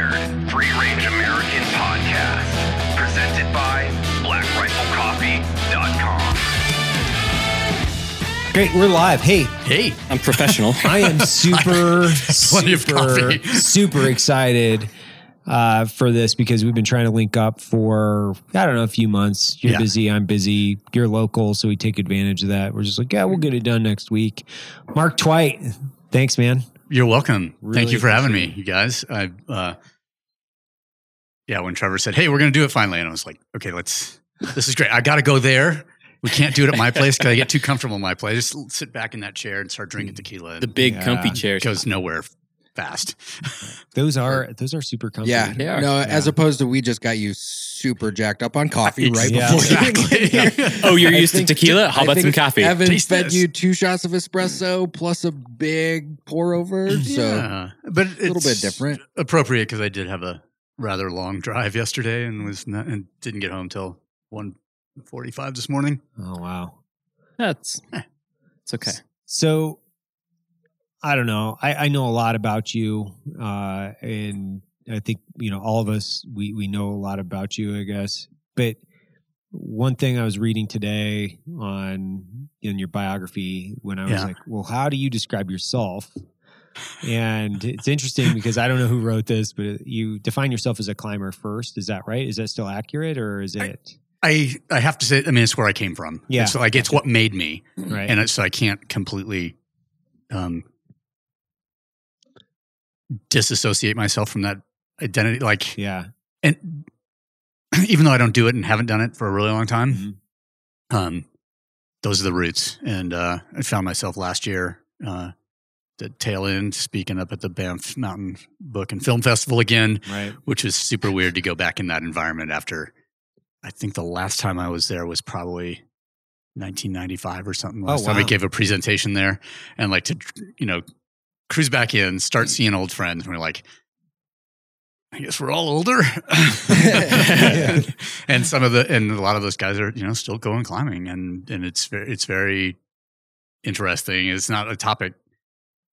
Unfiltered, free range American podcast. Presented by BlackRifleCoffee.com. Great, we're live. Hey, Hey, I'm professional. I am super, Plenty super, super excited uh, for this because we've been trying to link up for I don't know a few months. You're Yeah. busy, I'm busy. You're local, so we take advantage of that. We're just like, yeah, we'll get it done next week. Mark Twight, thanks, man. You're welcome. Really Thank you for having me, you guys. I, uh, yeah, when Trevor said, "Hey, we're going to do it finally," and I was like, "Okay, let's. This is great. I got to go there. We can't do it at my place because I get too comfortable in my place. Just sit back in that chair and start drinking tequila. the big Yeah. comfy chair goes nowhere fast. Those are those are super comfy. Yeah, They are. no. Yeah. As opposed to we just got you super jacked up on coffee right Yeah. before Exactly. came here. Oh, you're I used to tequila? How I about some coffee? Evan Taste fed this. you two shots of espresso plus a big pour over. So yeah, but it's a little bit different. Appropriate because I did have a rather long drive yesterday and was not, and didn't get home till one forty-five this morning. Oh wow. That's eh. it's okay. So I don't know. I, I know a lot about you, uh, and I think you know all of us. We we know a lot about you, I guess. But one thing I was reading today on in your biography, when I was Yeah. like, "Well, how do you describe yourself?" And it's interesting because I don't know who wrote this, but you define yourself as a climber first. Is that right? Is that still accurate, or is it I I have to say, I mean, it's where I came from. Yeah. it's like it's what made me, right? and it's, so I can't completely um, disassociate myself from that identity. Like, yeah, and even though I don't do it and haven't done it for a really long time, Mhm. um, those are the roots. And uh, I found myself last year, uh, the tail end, speaking up at the Banff Mountain Book and Film Festival again, right. which was super weird to go back in that environment after. I think the last time I was there was probably 1995 or something. Last time I gave a presentation there, and like to you know cruise back in, start seeing old friends, and we're like. I guess we're all older, and some of the and a lot of those guys are you know still going climbing, and and it's very it's very interesting. It's not a topic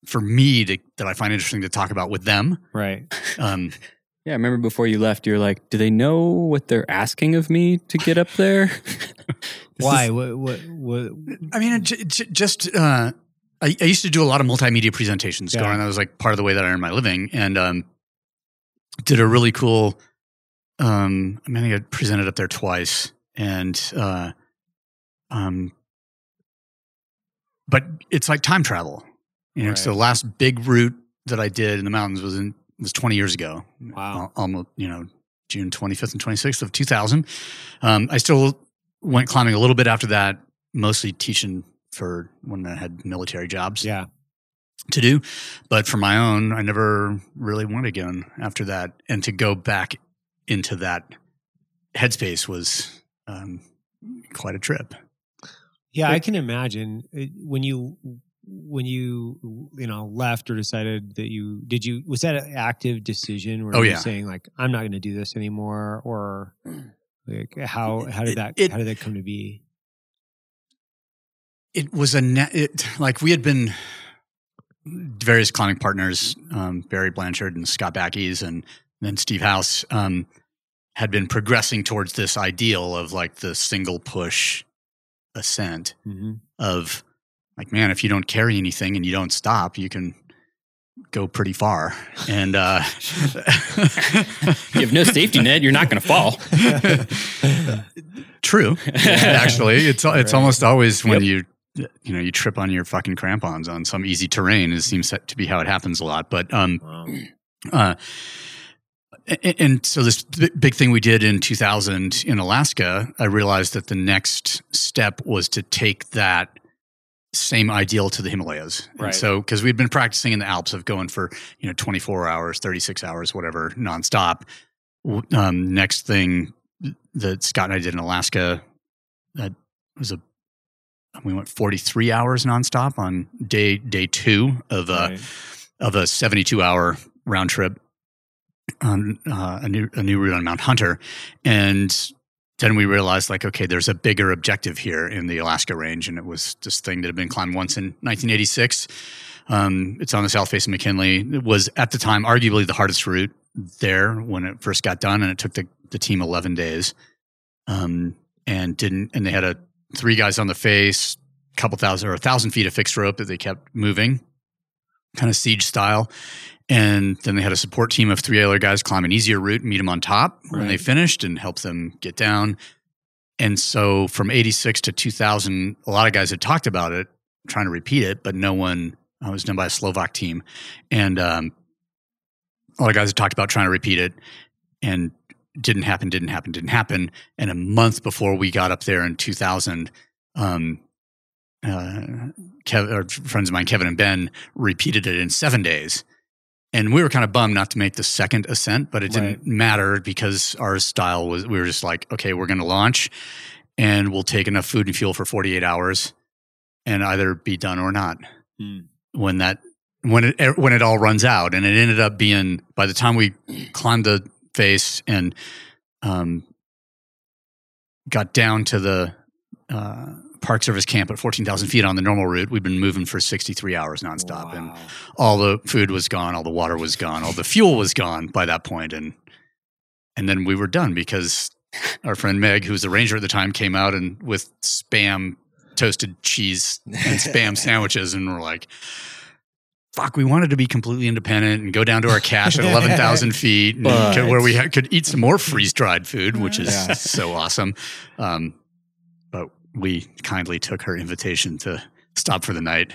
for me to, that I find interesting to talk about with them. Right. Um, Yeah, I remember before you left, you were like, "Do they know what they're asking of me to get up there?" Why? is- What? What? What? I mean, j- j- just uh, I, I used to do a lot of multimedia presentations Yeah. going. That was like part of the way that I earned my living, and um, did a really cool. Um, I mean, I think I presented up there twice, and uh, um, but it's like time travel. You know, so the last big route that I did in the mountains was in was 20 years ago. Wow. Almost you know June 25th and 26th of 2000. Um, I still went climbing a little bit after that, mostly teaching for when I had military jobs Yeah. to do. But for my own, I never really went again after that. And to go back into that headspace was um, quite a trip. Yeah, I can imagine it, when you when you you know left or decided that you did you was that an active decision where Oh, you yeah. saying like I'm not going to do this anymore or like how how did It- that it- how did that come to be? It was a net it like we had been various climbing partners um, barry blanchard and scott Backes and then steve house um, had been progressing towards this ideal of like the single push ascent hmm of like man if you don't carry anything and you don't stop you can go pretty far and uh you have no safety net. You're not going to fall. True. Actually, it's it's Right. almost always when Yep. you you know you trip on your fucking crampons on some easy terrain. It seems to be how it happens a lot. But um Wow. uh and, and so this big thing we did in 2000 in Alaska, I realized that the next step was to take that same ideal to the Himalayas. And so because we'd been practicing in the Alps of going for you know 24 hours, 36 hours, whatever, nonstop. Um, next thing that Scott and I did in Alaska, that was a we went 43 hours nonstop on day day two of a Right. of a 72 hour round trip on uh, a new a new route on Mount Hunter, and then we realized like okay, there's a bigger objective here in the Alaska range, and it was this thing that had been climbed once in 1986. Um, it's on the south face of McKinley. It was at the time arguably the hardest route there when it first got done, and it took the, the team 11 days. Um, and didn't, and they had a three guys on the face, couple thousand or a thousand feet of fixed rope that they kept moving, kind of siege style. And then they had a support team of three other guys climb an easier route meet them on top when they finished and help them get down. And so from 86 to 2000, a lot of guys had talked about it, trying to repeat it, but no one, uh, it was done by a Slovak team. And um, a lot of guys had talked about trying to repeat it and didn't happen, didn't happen, didn't happen. And a month before we got up there in 2000, um, uh, Kev, or friends of mine, Kevin and Ben, repeated it in seven days. And we were kind of bummed not to make the second ascent, but it didn't Right. matter because our style was, we were just like, okay, we're going to launch and we'll take enough food and fuel for 48 hours and either be done or not Hmm. when that when it when it all runs out and it ended up being by the time we climbed the face and um got down to the uh park service camp at 14,000 feet on the normal route. We'd been moving for 63 hours nonstop and all the food was gone all the water was gone all the fuel was gone by that point and and then we were done because our friend meg who was the ranger at the time came out and with spam toasted cheese and spam sandwiches and we're like fuck we wanted to be completely independent and go down to our cache at 11,000 feet could- where we ha- could eat some more freeze-dried food which is Yeah. so awesome um, but we kindly took her invitation to stop for the night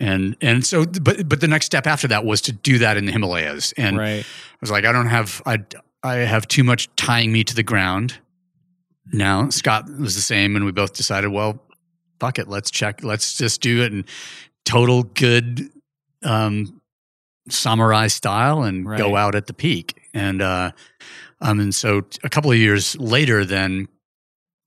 and and so but but the next step after that was to do that in the himalayas and right. I was like, I don't have, I, I have too much tying me to the ground. Now Scott was the same, and we both decided, well, fuck it, let's check, let's just do it And total good um, samurai style and go out at the peak. And uh, um, and so a couple of years later, then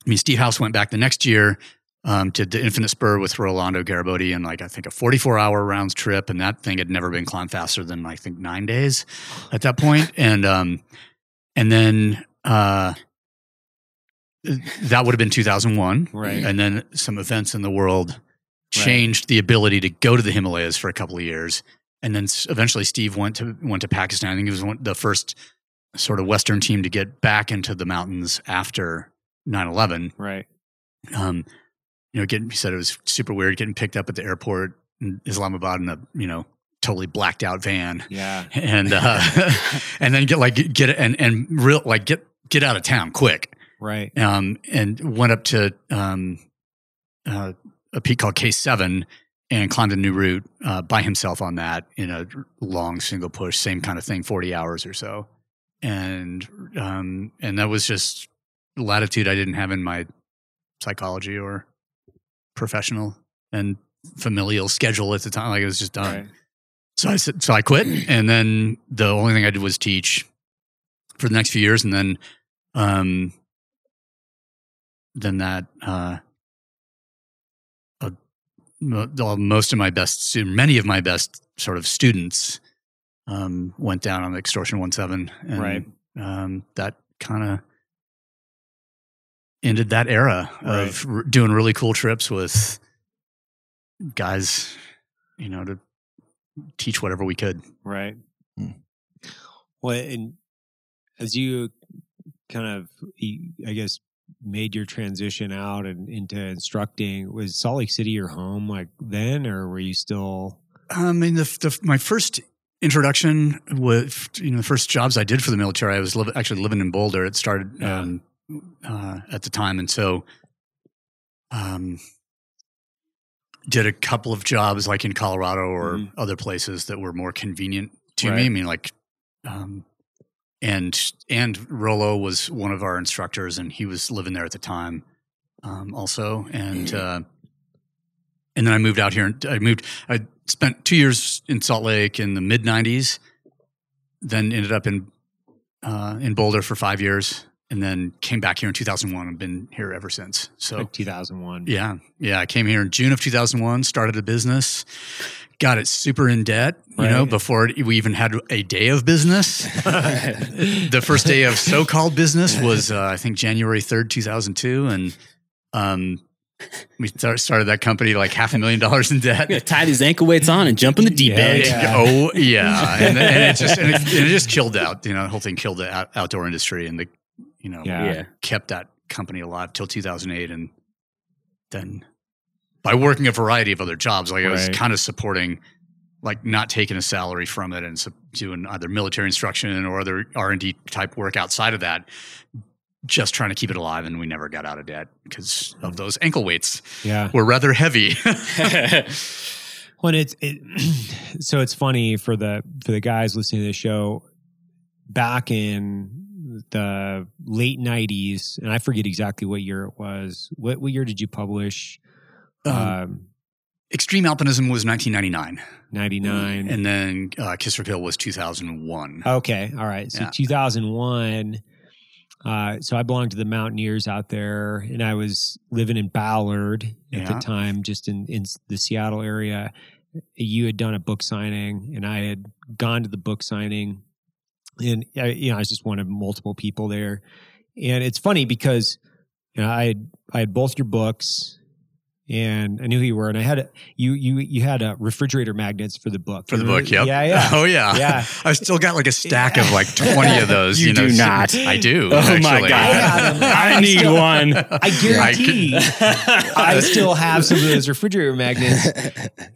I mean, Steve House went back the next year. Um, did the Infinite Spur with Rolando Garibotti and like I think a 44 hour rounds trip, and that thing had never been climbed faster than I think nine days at that point. And um, and then uh, that would have been 2001, Right. And then some events in the world changed the ability to go to the Himalayas for a couple of years, and then eventually Steve went to went to Pakistan. I think he was one, the first sort of Western team to get back into the mountains after 9/11 Right. um, you know, getting he said it was super weird getting picked up at the airport in Islamabad in a you know totally blacked out van, Yeah. and uh, and then get like get and and real like get get out of town quick, Right. um, and went up to um, uh, a peak called K seven and climbed a new route uh, by himself on that in a long single push, same kind of thing, forty hours or so, and um, and that was just latitude I didn't have in my psychology or professional and familial schedule at the time. Like it was just done. Right. So I said, so I quit, and then the only thing I did was teach for the next few years, and then, um, then that, uh, most of my best, stu- many of my best sort of students, um, went down on the extortion one seven, and Right. um, that kind of ended that era of r- doing really cool trips with guys, you know, to teach whatever we could. Right. Hmm. Well, and as you kind of, I guess, made your transition out and into instructing, was Salt Lake City your home like then, or were you still? I mean, the, the my first introduction with you know the first jobs I did for the military, I was liv- actually living in Boulder. It started um, uh, at the time, and so um, did a couple of jobs like in Colorado or Mhm. other places that were more convenient to Right. me. I mean, like, um, and and Rolo was one of our instructors, and he was living there at the time, um, also, and uh, and then I moved out here. and I moved. I spent two years in Salt Lake in the mid '90s, then ended up in uh, in Boulder for five years, and then came back here in 2001 and been here ever since. So Like 2001. yeah, yeah. I came here in June of 2001, started a business, got it super in debt, you know, before we even had a day of business. the first day of so-called business was, uh, I think, January 3rd, 2002. And, um, we start, started that company like half a million dollars in debt. I'm gonna tie these ankle weights on and jump in the deep Yeah, end. yeah. Oh yeah, and, and it just and it, and it just killed out. You know, the whole thing killed the out, outdoor industry, and the you know Yeah. Yeah. kept that company alive till 2008, and then by working a variety of other jobs, like I was Right. kind of supporting, like not taking a salary from it, and doing either military instruction or other R and D type work outside of that. Just trying to keep it alive, and we never got out of debt because of those ankle weights Yeah. were rather heavy. When it's it, so it's funny for the for the guys listening to the show back in the late nineties, and I forget exactly what year it was. What what year did you publish? Um, Um, Extreme Alpinism was 1999. ninety nine. And then uh, Kiss or Kill was 2001. Okay, all right. So Yeah. 2001. Uh, so I belonged to the Mountaineers out there, and I was living in Ballard at the time, just in in the Seattle area. You had done a book signing, and I had gone to the book signing, and I, you know I was just one of multiple people there. And it's funny because you know I had I had both your books, and I knew who you were, and I had a, you you you had uh, refrigerator magnets for the book For the book, yep. yeah, yeah. Oh, yeah. Yeah. I still got like a stack of like 20 of those. You You, know, do so- not. I do. Oh actually. my god! I I need still- one. I guarantee I still have some of those refrigerator magnets,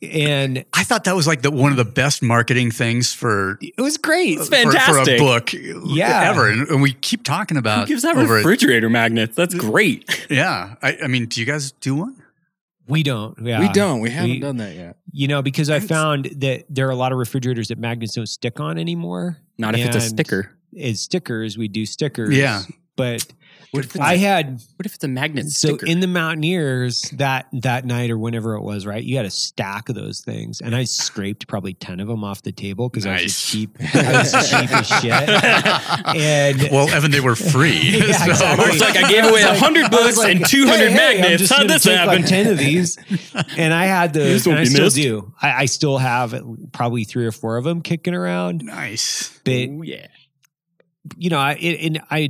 and I thought that was like the one of the best marketing things for it was great. It's for, for a book Yeah. ever. And, and we keep talking Who about gives that over- refrigerator magnets? That's great. Yeah. I, I mean, do you guys do one? We don't. Yeah. we don't. We haven't We- done that yet. You know, because I found that there are a lot of refrigerators that magnets don't stick on anymore. Not if it's a sticker. It's stickers. We do stickers. Yeah. But What if it's, I a, had what if it's a magnet so sticker? in the Mountaineers that that night or whenever it was, right? You had a stack of those things, and I scraped probably ten of them off the table because I was cheap. I was cheap as shit. And well, Evan, they were free. Yeah, So- exactly. it's like I gave away I like- 100 I was books like, and 200 hey, hey, I'm magnets. How'd this take happen? Like ten of these, and I had These the, won't and I be still missed. do. I, I still have probably three or four of them kicking around. nice. But Oh, yeah. you know, I it, and I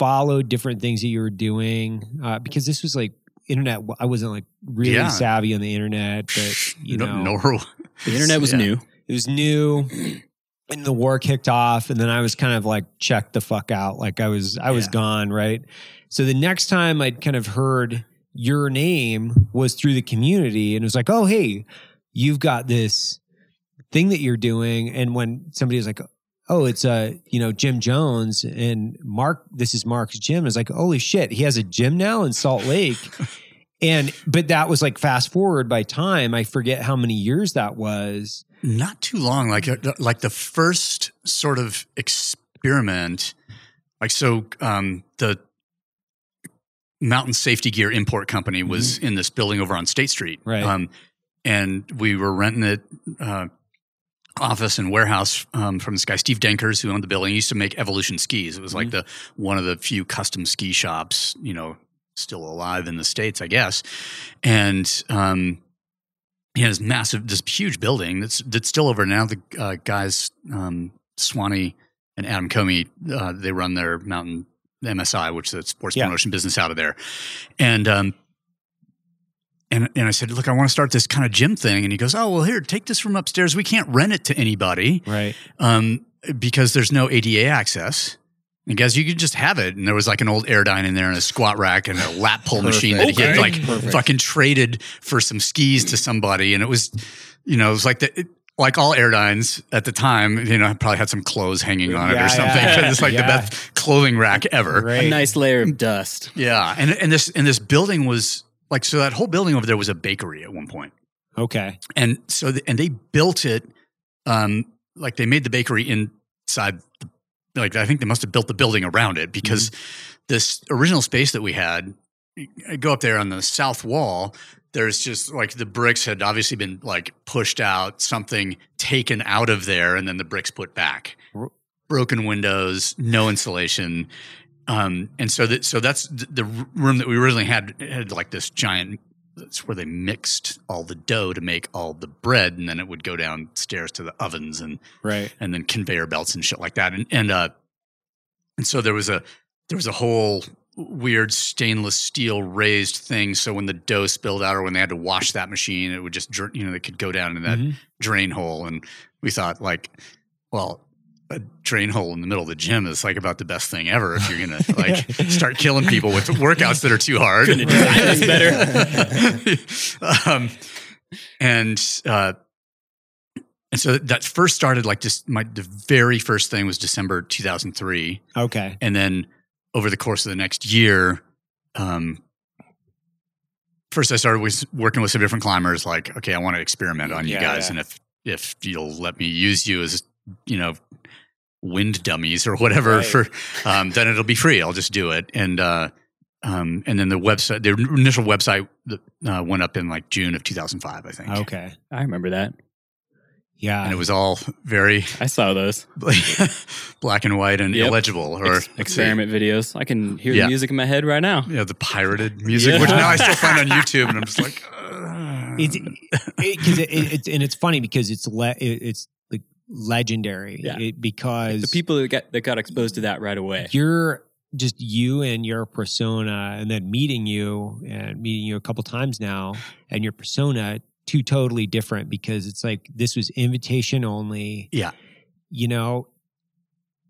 followed different things that you were doing uh, because this was like internet. I wasn't like really Yeah. savvy on the internet, but you no, know, nor- The internet was Yeah. new. it was new. And the war kicked off, and then I was kind of like checked the fuck out. Like I was, I was Yeah. gone, right? So the next time I'd kind of heard your name was through the community, and it was like, oh hey, you've got this thing that you're doing. And when somebody was like, oh, it's uh, you know, Gym Jones and Mark, this is Mark's gym. It's like, holy shit, he has a gym now in Salt Lake. and but that was like fast forward by time. I forget how many years that was. not too long like uh, like the first sort of experiment like so um the mountain safety gear import company was in this building over on state street Right. um and we were renting it uh office and warehouse um, from this guy steve denkers who owned the building he used to make evolution skis it was like the one of the few custom ski shops you know still alive in the states i guess and um he this massive, this huge building that's that's still over now. The uh, guys, um, Swanee and Adam Comey, uh, they run their mountain MSI, which is a sports Yeah. promotion business out of there. And um, and and I said, look, I want to start this kind of gym thing. And he goes, oh well, here, take this from upstairs. We can't rent it to anybody Right. um, because there's no ADA access. And guys, you could just have it. And there was like an old Airdyne in there and a squat rack and a lap pull machine that he had like Perfect. fucking traded for some skis to somebody. And it was, you know, it was like the, it, like all Airdynes at the time, you know, probably had some clothes hanging on it Yeah, or something. yeah. It's like Yeah. the best clothing rack ever. Right. A nice layer of dust. Yeah. And, and this, and this building was like, so that whole building over there was a bakery at one point. Okay. and so the, and they built it um like they made the bakery inside the, like i think they must have built the building around it because this original space that we had I go up there on the south wall there's just like the bricks had obviously been like pushed out something taken out of there and then the bricks put back. Broken windows no insulation um, and so that so that's the, room that we originally had had like this giant that's where they mixed all the dough to make all the bread and then it would go downstairs to the ovens and Right. and then conveyor belts and shit like that and and uh and so there was a there was a whole weird stainless steel raised thing. So when the dough spilled out or when they had to wash that machine, it would just, you know, they could go down in that Mhm. drain hole. And we thought, like, well, a drain hole in the middle of the gym is like about the best thing ever if you're gonna like start killing people with workouts that are too hard. Couldn't have better. um, and uh, and so that first started like just my the very first thing was December 2003, Okay. and then over the course of the next year, um, first I started with working with some different climbers. Like, okay, I want to experiment on you Yeah, guys, yeah. and if if you'll let me use you as you know wind dummies or whatever Right. for um, then it'll be free i'll just do it and uh um and then the website the initial website uh, went up in like june of 2005 i think Okay. I remember that. Yeah. and it was all very I saw those black and white and Yep. illegible or Ex- experiment videos. I can hear Yeah. the music in my head right now. yeah the pirated music Yeah. which now i still find on youtube and i'm just like uh, it's because it, it, it's and it's funny because it's le, it, it's legendary Yeah. it, because The people that got that got exposed to that right away. you're just you and your persona and then meeting you and meeting you a couple times now and your persona two totally different because it's like this was invitation only Yeah. you know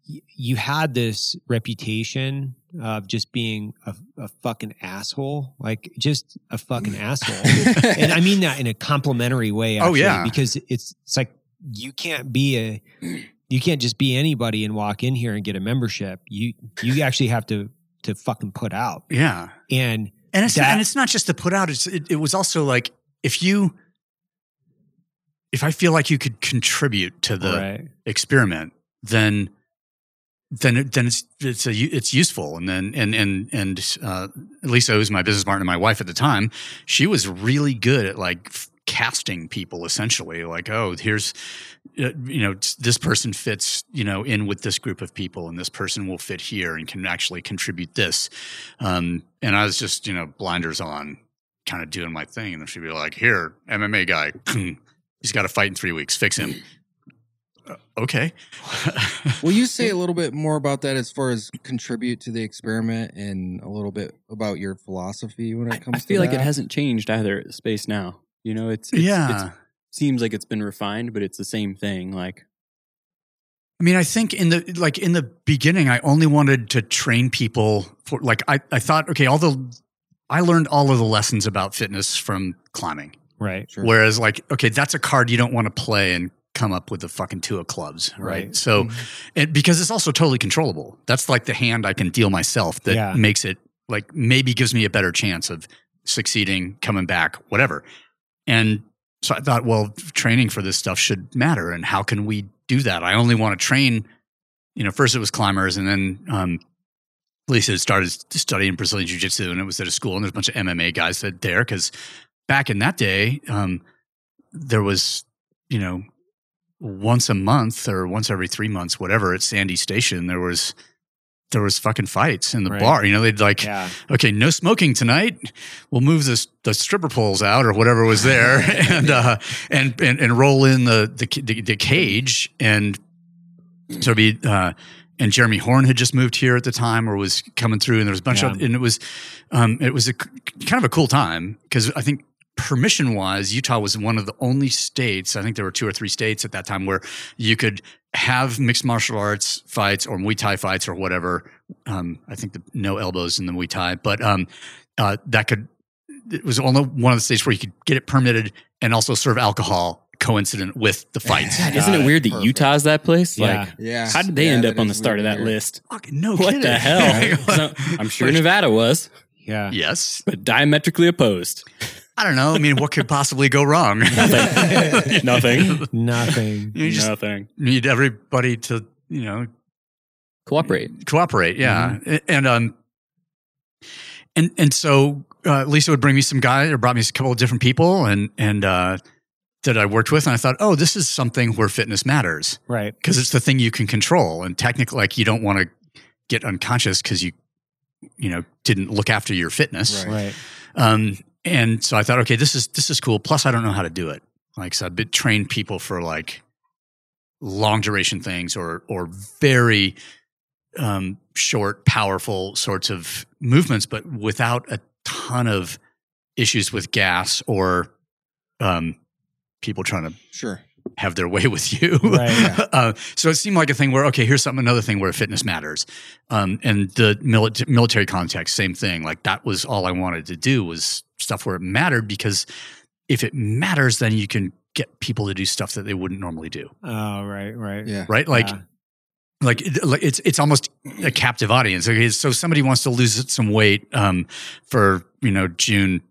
y- you had this reputation of just being a, a fucking asshole like just a fucking asshole and I mean that in a complimentary way. Oh, yeah. because it's it's like you can't be a you can't just be anybody and walk in here and get a membership. You you actually have to to fucking put out yeah and and it's That- and it's not just to put out it's it, it was also like if you if i feel like you could contribute to the right experiment, then then it, then it's it's a, it's useful. And then and and and uh, Lisa, who was my business partner, my wife at the time, she was really good at like f- casting people. Essentially, like oh, here's uh, you know this person fits you know in with this group of people, and this person will fit here and can actually contribute this. Um, and I was just you know blinders on, kind of doing my thing, and then she'd be like, "Here, MMA guy." He's got to fight in three weeks. Fix him. Uh, okay. Will you say a little bit more about that as far as contribute to the experiment and a little bit about your philosophy when it I, comes I to feel like it hasn't changed either at space now. You know, it's, it's yeah. It seems like it's been refined, but it's the same thing. Like I mean, I think in the like in the beginning, I only wanted to train people for like I, I thought, okay, all the I learned all of the lessons about fitness from climbing. right Sure. Whereas like, okay, that's a card you don't want to play and come up with the fucking two of clubs, right? Right. So Mhm. and because it's also totally controllable. That's like the hand I can deal myself that Yeah. makes it like maybe gives me a better chance of succeeding, coming back, whatever. And so I thought, well, training for this stuff should matter. And how can we do that? I only want to train, you know, first it was climbers and then um Lisa started studying Brazilian Jiu Jitsu and it was at a school and there's a bunch of MMA guys that there because back in that day, um, there was, you know, once a month or once every three months, whatever, at Sandy Station, there was there was fucking fights in the Right. bar. You know, they'd like, yeah okay, no smoking tonight. We'll move the the stripper poles out or whatever was there, and uh, and and and roll in the the, the, the cage and so be. Uh, and Jeremy Horn had just moved here at the time, or was coming through, and there was a bunch Yeah. of, and it was, um, it was a kind of a cool time because I think permission wise, Utah was one of the only states. I think there were two or three states at that time where you could have mixed martial arts fights or Muay Thai fights or whatever. Um, I think the, no elbows in the Muay Thai, but um, uh, that could. It was only one of the states where you could get it permitted and also serve alcohol coincident with the fights. God, isn't it it. weird that Perfect. Utah's that place? Yeah. Like, yeah. how did they Yeah, end up on the is start of that list? Fucking no what kidding. the hell? So, I'm sure Nevada was, yeah yes. but diametrically opposed. I don't know. I mean, what could possibly go wrong? Nothing. Nothing. nothing You just Nothing. need everybody to, you know, Cooperate. cooperate. Yeah. And, um, and, and so, uh, Lisa would bring me some guy or brought me a couple of different people and, and, uh, that I worked with. And I thought, oh, this is something where fitness matters right because it's the thing you can control. And technically, like, you don't want to get unconscious because you, you know, didn't look after your fitness. Right. right Um, and so I thought, okay, this is this is cool. Plus, I don't know how to do it. Like, so I've been trained people for like long duration things or or very um, short, powerful sorts of movements, but without a ton of issues with gas or um, people trying to Sure. have their way with you. Right, yeah. uh, so it seemed like a thing where, okay, here's something, another thing where fitness matters. Um, and the mili- military context, same thing. Like that was all I wanted to do was stuff where it mattered because if it matters, then you can get people to do stuff that they wouldn't normally do. Oh, right, right. Yeah. Right. Like, Yeah. like like it's it's almost a captive audience. Okay, so somebody wants to lose some weight um, for you know June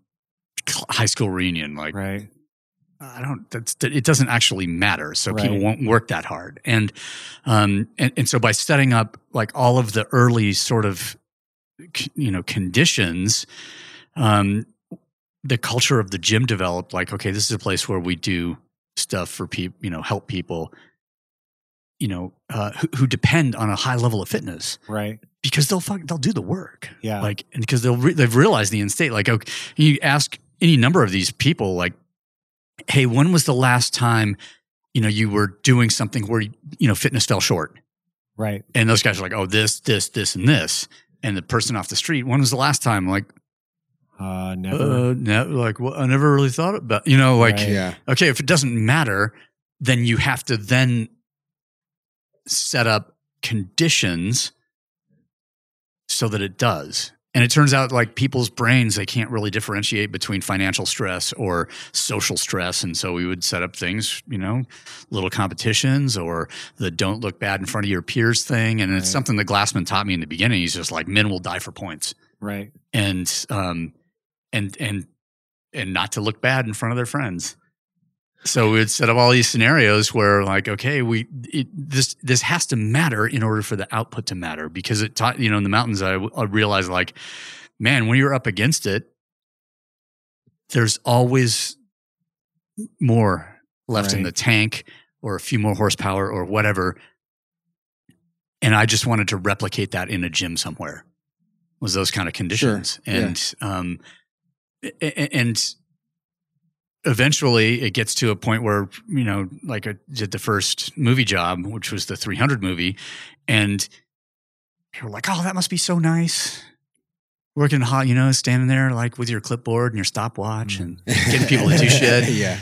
high school reunion. Like right. I don't. That's that, it doesn't actually matter. So people won't work that hard. And um and and so by setting up like all of the early sort of you know conditions, um, the culture of the gym developed. Like okay, this is a place where we do stuff for people. You know, help people. You know, uh, who, who depend on a high level of fitness Right. because they'll fuck, they'll do the work. Yeah. Like, and because they'll re- they've realized the end state. Like, okay, you ask any number of these people, like, hey, when was the last time you know you were doing something where you know fitness fell short? Right. And those guys are like, oh, this, this, this, and this. And the person off the street, when was the last time? Like, Uh, never. uh, like, well, I never really thought about, you know, like, Right. Yeah. okay, if it doesn't matter, then you have to then set up conditions so that it does. And it turns out like people's brains, they can't really differentiate between financial stress or social stress. And so we would set up things, you know, little competitions or the don't look bad in front of your peers thing. And it's something that Glassman taught me in the beginning. He's just like, men will die for points right. and, um, and, and, and not to look bad in front of their friends. So we would set up all these scenarios where, like, okay, we it, this this has to matter in order for the output to matter because it taught you know in the mountains I, I realized like, man, when you're up against it, there's always more left in the tank or a few more horsepower or whatever. And I just wanted to replicate that in a gym somewhere. Was those kind of conditions yeah. and um a- a- and eventually it gets to a point where you know like i did the first movie job which was the 300 movie and people were like oh that must be so nice. Working hot you know standing there like with your clipboard and your stopwatch and mm. getting people to do shit. Yeah.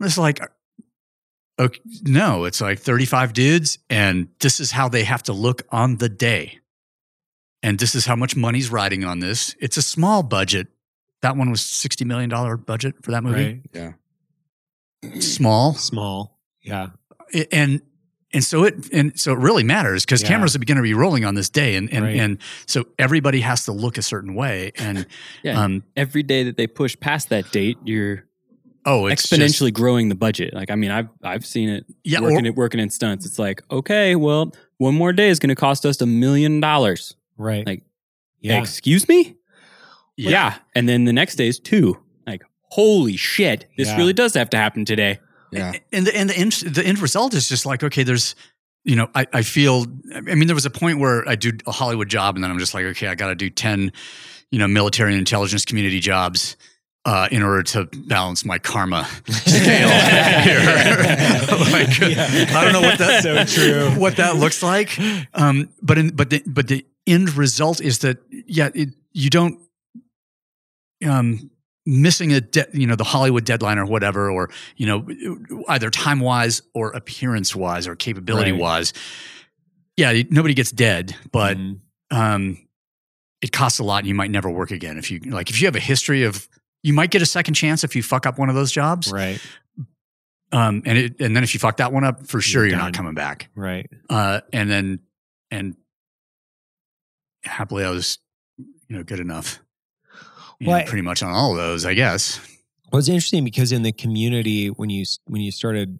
it's like uh, okay, no it's like 35 dudes and this is how they have to look on the day. And this is how much money's riding on this. It's a small budget that one was 60 million dollar budget for that movie Right. Yeah. small Small. Yeah. And and so it and so it really matters because Yeah. cameras are going to be rolling on this day and and Right. and so everybody has to look a certain way and Yeah. um Every day that they push past that date, you're oh it's exponentially just- growing the budget. Like I mean, I've I've seen it yeah working or- it working in stunts. It's like okay, well, one more day is going to cost us a million dollars. Right. Like, yeah. Excuse me? Yeah. Yeah. And then the next day is two. Like, holy shit, this Yeah. really does have to happen today. Yeah. and the and the end the end result is just like okay there's you know I, I feel i mean there was a point where i do a hollywood job and then i'm just like okay i gotta do 10 you know military and intelligence community jobs uh, in order to balance my karma scale here. like, I don't know what that So true. what that looks like. Um, but in, but the but the end result is that yeah, it, you don't um, missing a de- you know the Hollywood deadline or whatever, or you know either time wise or appearance wise or capability Right. wise. Yeah, nobody gets dead, but Mhm. um, it costs a lot, and you might never work again if you like. If you have a history of, you might get a second chance if you fuck up one of those jobs. right. Um, and it, and then if you fuck that one up, for sure You're you're, not coming back. Right. Uh, and then and happily, I was you know good enough. Know, pretty much on all of those, I guess. Well, it's interesting because in the community, when you when you started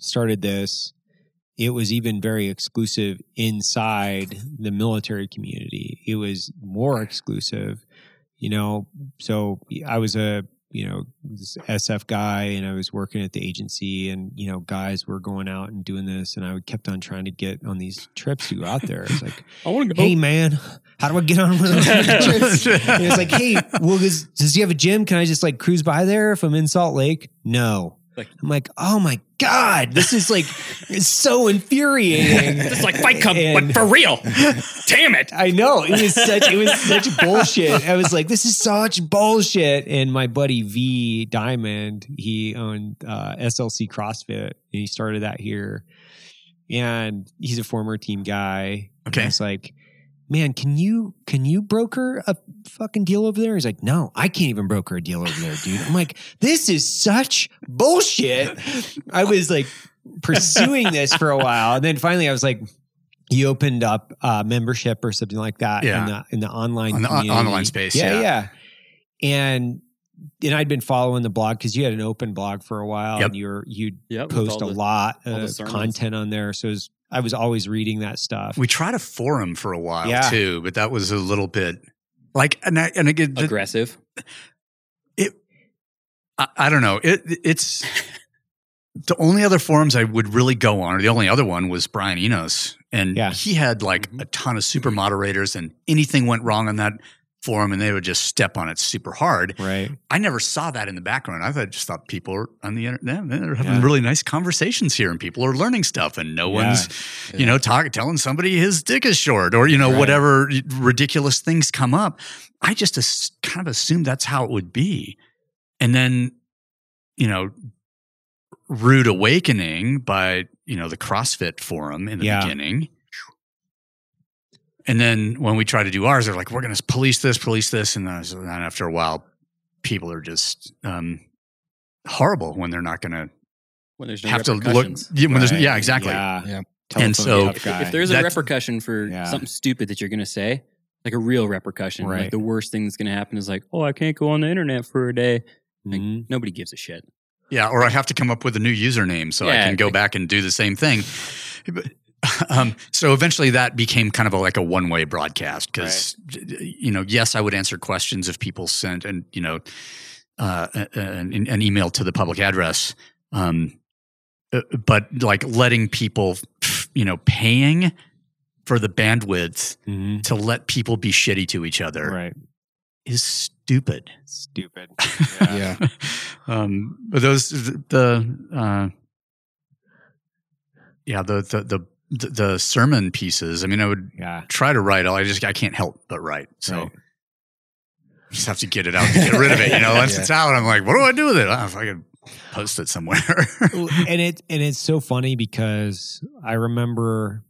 started this, it was even very exclusive inside the military community. It was more exclusive, you know. So I was a you know this SF guy, and I was working at the agency, and you know guys were going out and doing this, and I kept on trying to get on these trips to go out there. It's like, I want to go. hey man, how do I get on one of those trips? And it's like, hey, well, does, does he have a gym? Can I just like cruise by there if I'm in Salt Lake? No. Like- I'm like, oh my god, this is like it's so infuriating. It's like Fight Club, And- but for real. Damn it. I know it was such it was such bullshit. I was like, this is such bullshit. And my buddy V Diamond, he owned uh, SLC CrossFit, and he started that here. And he's a former team guy. Okay. I was like, man, can you can you broker a fucking deal over there? He's like, no, I can't even broker a deal over there, dude. I'm like, this is such bullshit. I was like pursuing this for a while, and then finally, I was like. You opened up uh, membership or something like that in the in the online On the on- online space, Yeah, yeah. yeah. And and I'd been following the blog because you had an open blog for a while, Yep. and you're you Yep. post a the- lot of content on there. So it was, I was always reading that stuff. We tried a forum for a while Yeah. too, but that was a little bit like and I, and again aggressive. it I, I don't know it it's the only other forums I would really go on or the only other one was Brian Enos and Yeah. he had like mm-hmm. a ton of super moderators and anything went wrong on that forum and they would just step on it super hard right. I never saw that in the background I thought, just thought people are on the internet they're having Yeah. really nice conversations here and people are learning stuff and no Yeah. one's you know talk, telling somebody his dick is short or you know Right. whatever ridiculous things come up I just as, kind of assumed that's how it would be. And then, you know, rude awakening by, you know, the CrossFit forum in the Yeah. beginning. And then when we try to do ours, they're like, we're going to police this, police this. And then after a while, people are just um, horrible when they're not going to When there's no have to look. Yeah, when there's, yeah, exactly. Yeah. Yeah. And so- If, if there's a repercussion for Yeah. something stupid that you're going to say, like a real repercussion, Right. like the worst thing that's going to happen is like, oh, I can't go on the internet for a day. Like, Mhm. Nobody gives a shit. Yeah, or I have to come up with a new username so I can go like- back and do the same thing. But, Um, so eventually that became kind of a, like a one way broadcast because, you know, yes, I would answer questions if people sent and, you know, uh, an, an email to the public address. Um, uh, but like letting people, you know, paying for the bandwidth Mhm. to let people be shitty to each other Right. is stupid. Stupid. Yeah. um, but those the uh, yeah the the the the the sermon pieces. I mean, I would Yeah. try to write. I just I can't help but write. So Right. just have to get it out, to get rid of it. You know, once Yeah. it's out, I'm like, what do I do with it? If I could post it somewhere. And it and it's so funny because I remember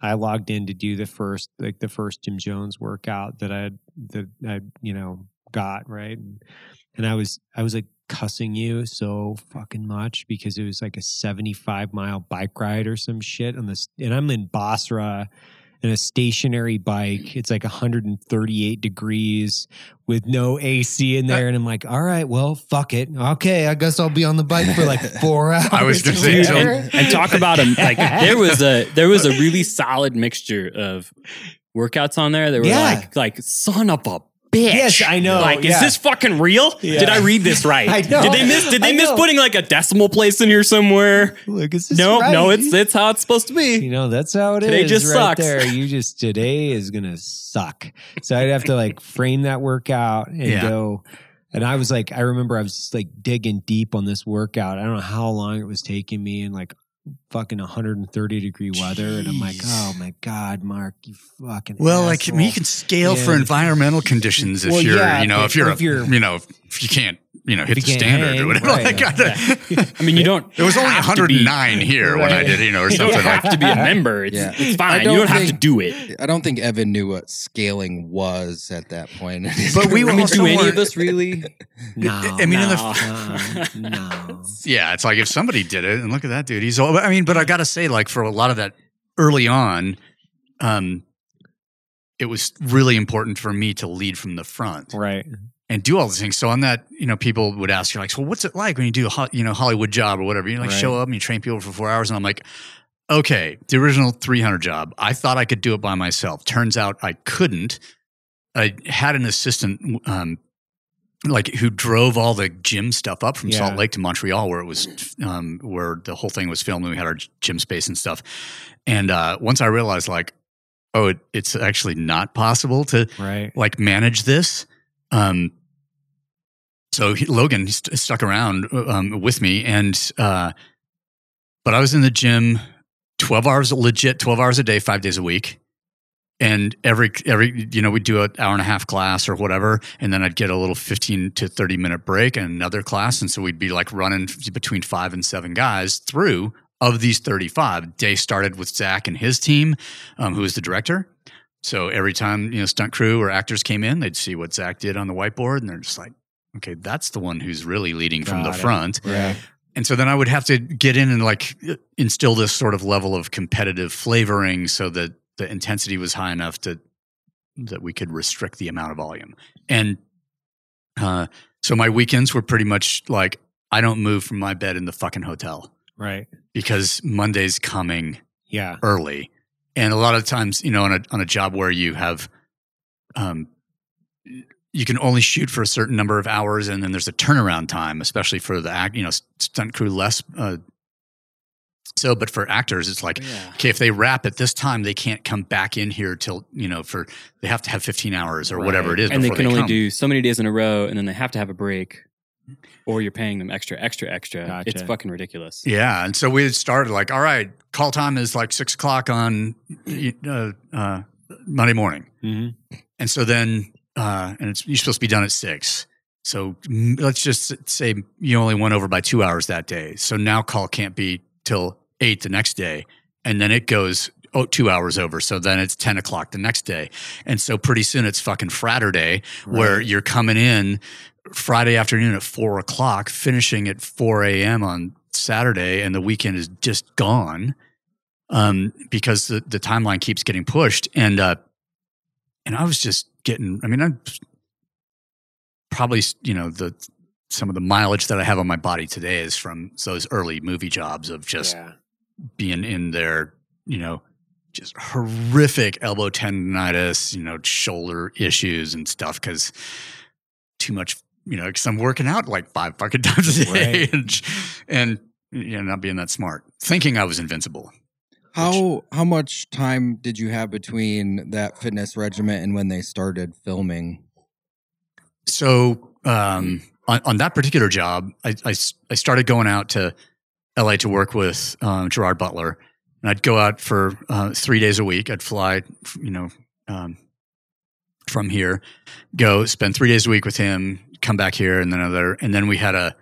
I logged in to do the first like the first Gym Jones workout that I had that I you know got right and, and I was I was like cussing you so fucking much because it was like a 75 mile bike ride or some shit on this and I'm in Basra in a stationary bike. It's like 138 degrees with no AC in uh, there and I'm like all right well fuck it. Okay I guess I'll be on the bike for like 4 hours I was gonna say, and, and talk about them like there was a there was a really solid mixture of workouts on there that were Yeah. like like son of a bitch. Yes, I know, Like, yeah. is this fucking real? Yeah. Did I read this right? I know. Did they miss? Did they I miss know. putting like a decimal place in here somewhere? Look, is this No, right? no, it's it's how it's supposed to be. you know that's how it is. Today just right sucks. there. You just today is gonna suck. So I'd have to like frame that workout and Yeah. go. And I was like, I remember I was like digging deep on this workout. I don't know how long it was taking me, and like fucking 130 degree weather, and I'm like, oh my god, Mark, you fucking well, like I mean, you can scale for environmental conditions if Well, you're, yeah, you know, if you're, if you're- you know, if you can't, you know, hit the standard hang, or whatever. right, like, yeah. I- I mean, you don't. It was only have to be- 109 here when I did, you know, or You don't something like have to be a member. It's, Yeah. it's fine. don't You don't have to do it. I don't think Evan knew what scaling was at that point. But we I were do any of us really? no, I mean, in the- uh, no. Yeah, it's like if somebody did it, and look at that dude. He's all. I mean, but I got to say, like for a lot of that early on, um, it was really important for me to lead from the front right. And do all these things. So on that, you know, people would ask you like, "So what's it like when you do a you know Hollywood job or whatever?" You like Right. show up and you train people for four hours, and I'm like. Okay, the original 300 job. I thought I could do it by myself. Turns out I couldn't. I had an assistant um, like who drove all the gym stuff up from Yeah. Salt Lake to Montreal, where it was um, where the whole thing was filmed, and we had our gym space and stuff. And uh, once I realized, like, oh, it, it's actually not possible to Right. like manage this. Um, so he, Logan st- stuck around um, with me, and uh, but I was in the gym twelve hours legit, twelve hours a day, five days a week, and every every you know we'd do an hour and a half class or whatever, and then I'd get a little fifteen to thirty minute break and another class, and so we'd be like running between five and seven guys through of these thirty five. Day started with Zach and his team, um, who was the director. So every time you know stunt crew or actors came in, they'd see what Zack did on the whiteboard, and they're just like, okay, that's the one who's really leading from the it. front. Yeah. And so then I would have to get in and like instill this sort of level of competitive flavoring so that the intensity was high enough to that we could restrict the amount of volume. And uh, so my weekends were pretty much like I don't move from my bed in the fucking hotel Right. because Monday's coming Yeah. early. And a lot of times, you know, on a on a job where you have um you can only shoot for a certain number of hours and then there's a turnaround time, especially for the act, you know, stunt crew less uh so but for actors it's like Yeah. okay, if they wrap at this time, they can't come back in here till, you know, for they have to have 15 hours or whatever it is And they can only come. do so many days in a row, and then they have to have a break, or you're paying them extra, extra, extra. Gotcha. It's fucking ridiculous. Yeah, and so we had started like, all right, call time is like six o'clock on uh, uh, Monday morning, hmm and so then uh, and it's you're supposed to be done at six. So let's just say you only went over by two hours that day. So now call can't be till eight the next day, and then it goes oh, two hours over. So then it's ten o'clock the next day, and so pretty soon it's fucking Fraturday where you're coming in Friday afternoon at four o'clock, finishing at four a.m. on Saturday, and the weekend is just gone um, because the, the timeline keeps getting pushed. And uh, and I was just getting. I mean, I'm probably you know the some of the mileage that I have on my body today is from those early movie jobs of just yeah. being in there, you know, just horrific elbow tendonitis, you know, shoulder issues and stuff because too much, you know, because I'm working out like five fucking times a day Right. and, and, you know, not being that smart, thinking I was invincible. How how much time did you have between that fitness regimen and when they started filming? So, um, on, on that particular job, I I started going out to LA to work with um, Gerard Butler, and I'd go out for uh, three days a week. I'd fly, you know, um, from here, go spend three days a week with him, come back here, and then another, and then we had a,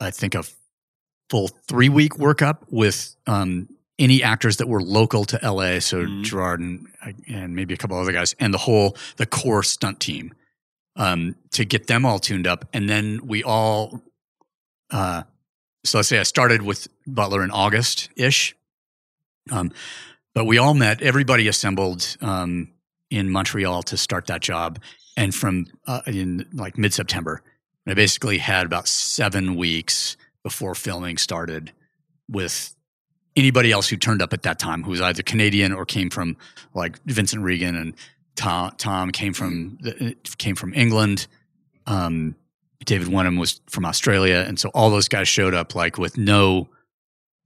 I think a full three week workup with um, any actors that were local to LA. So Mhm. Gerard and and maybe a couple other guys, and the whole the core stunt team um, to get them all tuned up. And then we all, uh, so let's say I started with Butler in August ish. Um, but we all met, everybody assembled um, in Montreal to start that job. And from uh, in like mid September, I basically had about seven weeks before filming started with anybody else who turned up at that time who was either Canadian or came from like Vincent Regan and Tom, Tom came from the, came from England. Um, David Wenham was from Australia, and so all those guys showed up like with no,